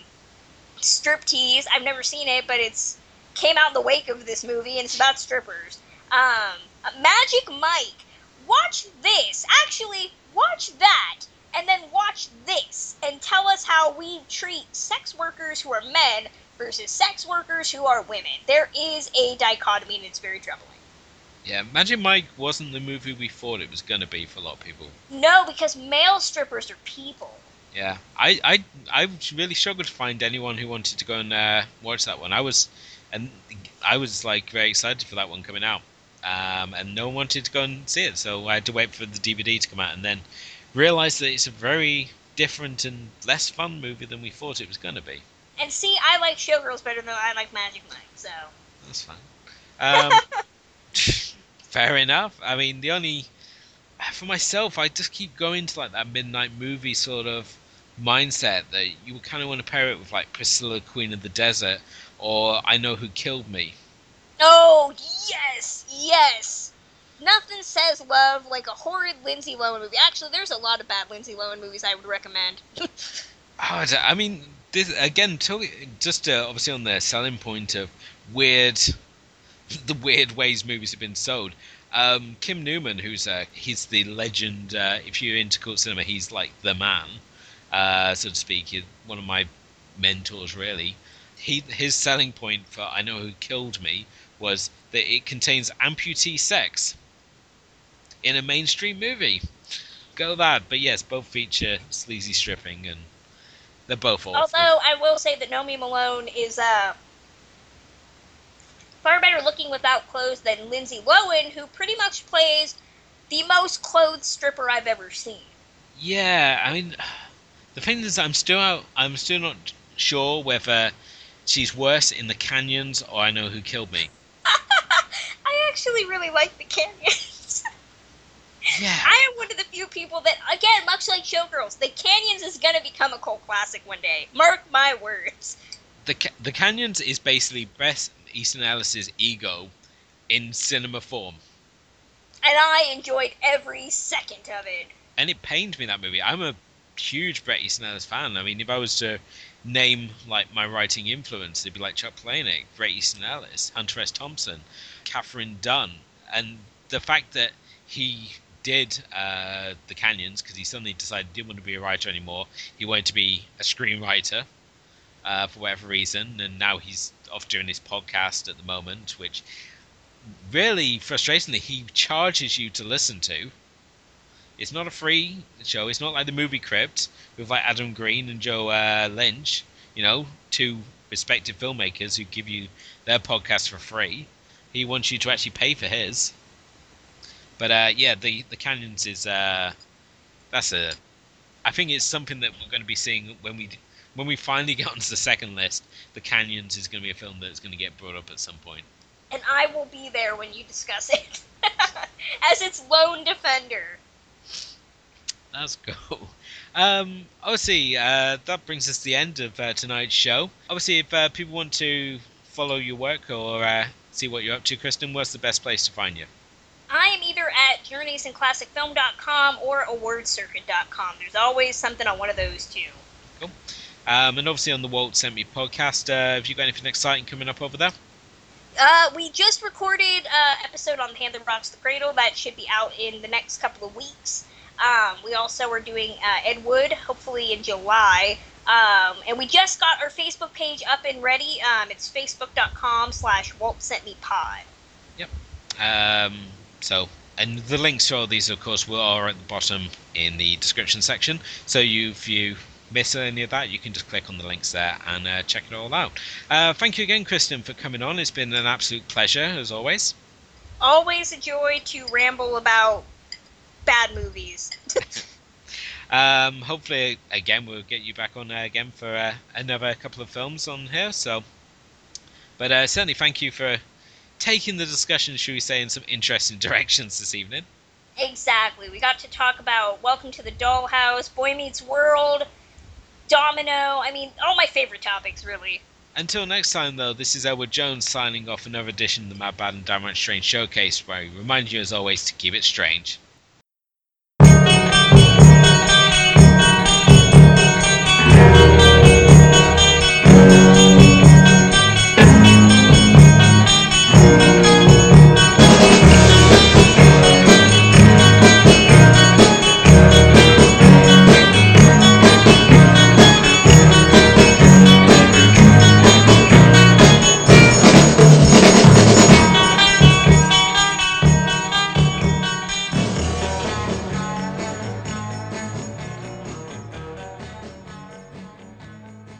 Striptease. I've never seen it, but it's came out in the wake of this movie, and it's about strippers. Um, Magic Mike. Watch this. Actually, watch that, and then watch this, and tell us how we treat sex workers who are men versus sex workers who are women. There is a dichotomy, and it's very troubling. Yeah, Magic Mike wasn't the movie we thought it was gonna be for a lot of people. No, because male strippers are people. Yeah, I, I, I really struggled to find anyone who wanted to go and uh, watch that one. I was, and I was like very excited for that one coming out, um, and no one wanted to go and see it, so I had to wait for the DVD to come out, and then realized that it's a very different and less fun movie than we thought it was gonna be. And see, I like Showgirls better than I like Magic Mike, so. That's fine. Um, [LAUGHS] fair enough. I mean, the only for myself, I just keep going to like that midnight movie sort of mindset that you kind of want to pair it with like Priscilla, Queen of the Desert, or I Know Who Killed Me. Oh, yes, yes. Nothing says love like a horrid Lindsay Lohan movie. Actually, there's a lot of bad Lindsay Lohan movies I would recommend. [LAUGHS] Oh, I mean, this again, just uh, obviously on the selling point of weird, [LAUGHS] the weird ways movies have been sold. Um, Kim Newman, who's uh, he's the legend. Uh, if you're into cult cinema, he's like the man, uh, so to speak. One of my mentors, really. He his selling point for I Know Who Killed Me was that it contains amputee sex in a mainstream movie. Go that, but yes, both feature sleazy stripping and they're both awful. Although I will say that Nomi Malone is uh, far better looking without clothes than Lindsay Lohan, who pretty much plays the most clothed stripper I've ever seen. Yeah, I mean, the thing is, I'm still out. I'm still not sure whether she's worse in the canyons or I know who killed me. [LAUGHS] I actually really like the canyons. [LAUGHS] Yeah, I am one of the few people that, again, much like Showgirls, the canyons is gonna become a cult classic one day. Mark my words. the ca- the canyons is basically Bret Easton Ellis's ego in cinema form, And I enjoyed every second of it. and it pained me that movie. I'm a huge Bret Easton Ellis fan. I mean, if I was to name like my writing influence, it'd be like Chuck Palahniuk, Bret Easton Ellis, Hunter S. Thompson, Katherine Dunn, and the fact that he did uh, the Canyons because he suddenly decided he didn't want to be a writer anymore. He wanted to be a screenwriter uh, for whatever reason, and now he's off doing his podcast at the moment, which really frustratingly he charges you to listen to. It's not a free show. It's not like the movie Crypt with like Adam Green and Joe uh, Lynch, you know, two respective filmmakers who give you their podcast for free. He wants you to actually pay for his. But uh, yeah, the the Canyons is uh, that's a. I think it's something that we're going to be seeing when we when we finally [LAUGHS] get onto the second list. The Canyons is going to be a film that's going to get brought up at some point. And I will be there when you discuss it. [LAUGHS] As its lone defender. Let's go. [LAUGHS] Um, obviously, uh, that brings us to the end of uh, tonight's show. Obviously, if uh, people want to follow your work or uh, see what you're up to, Kristen, where's the best place to find you? I am either at journeysinclassicfilm.com or awardscircuit.com. There's always something on one of those two. Um, and obviously on the Walt Sent Me podcast, uh, have you got anything exciting coming up over there? Uh, we just recorded an episode on That Rocks the Cradle that should be out in the next couple of weeks. Um, we also are doing uh, Ed Wood, hopefully in July. Um, and we just got our Facebook page up and ready. Um, it's facebook.com slash Walt Sent Me Pod. Um, so, and the links to all these, of course, will are at the bottom in the description section. So, you, if you miss any of that, you can just click on the links there and uh, check it all out. Uh, thank you again, Kristen, for coming on. It's been an absolute pleasure, as always. Always a joy to ramble about bad movies. [LAUGHS] Um, hopefully, again, we'll get you back on uh, again for uh, another couple of films on here. So, but uh, certainly, thank you for taking the discussion, should we say, in some interesting [LAUGHS] directions this evening. Exactly. We got to talk about Welcome to the Dollhouse, Boy Meets World, Domino. I mean, all my favorite topics, really. Until next time, though, this is Elwood Jones signing off another edition of the Mad Bad and Downright Strange Showcase, where we remind you, as always, to keep it strange.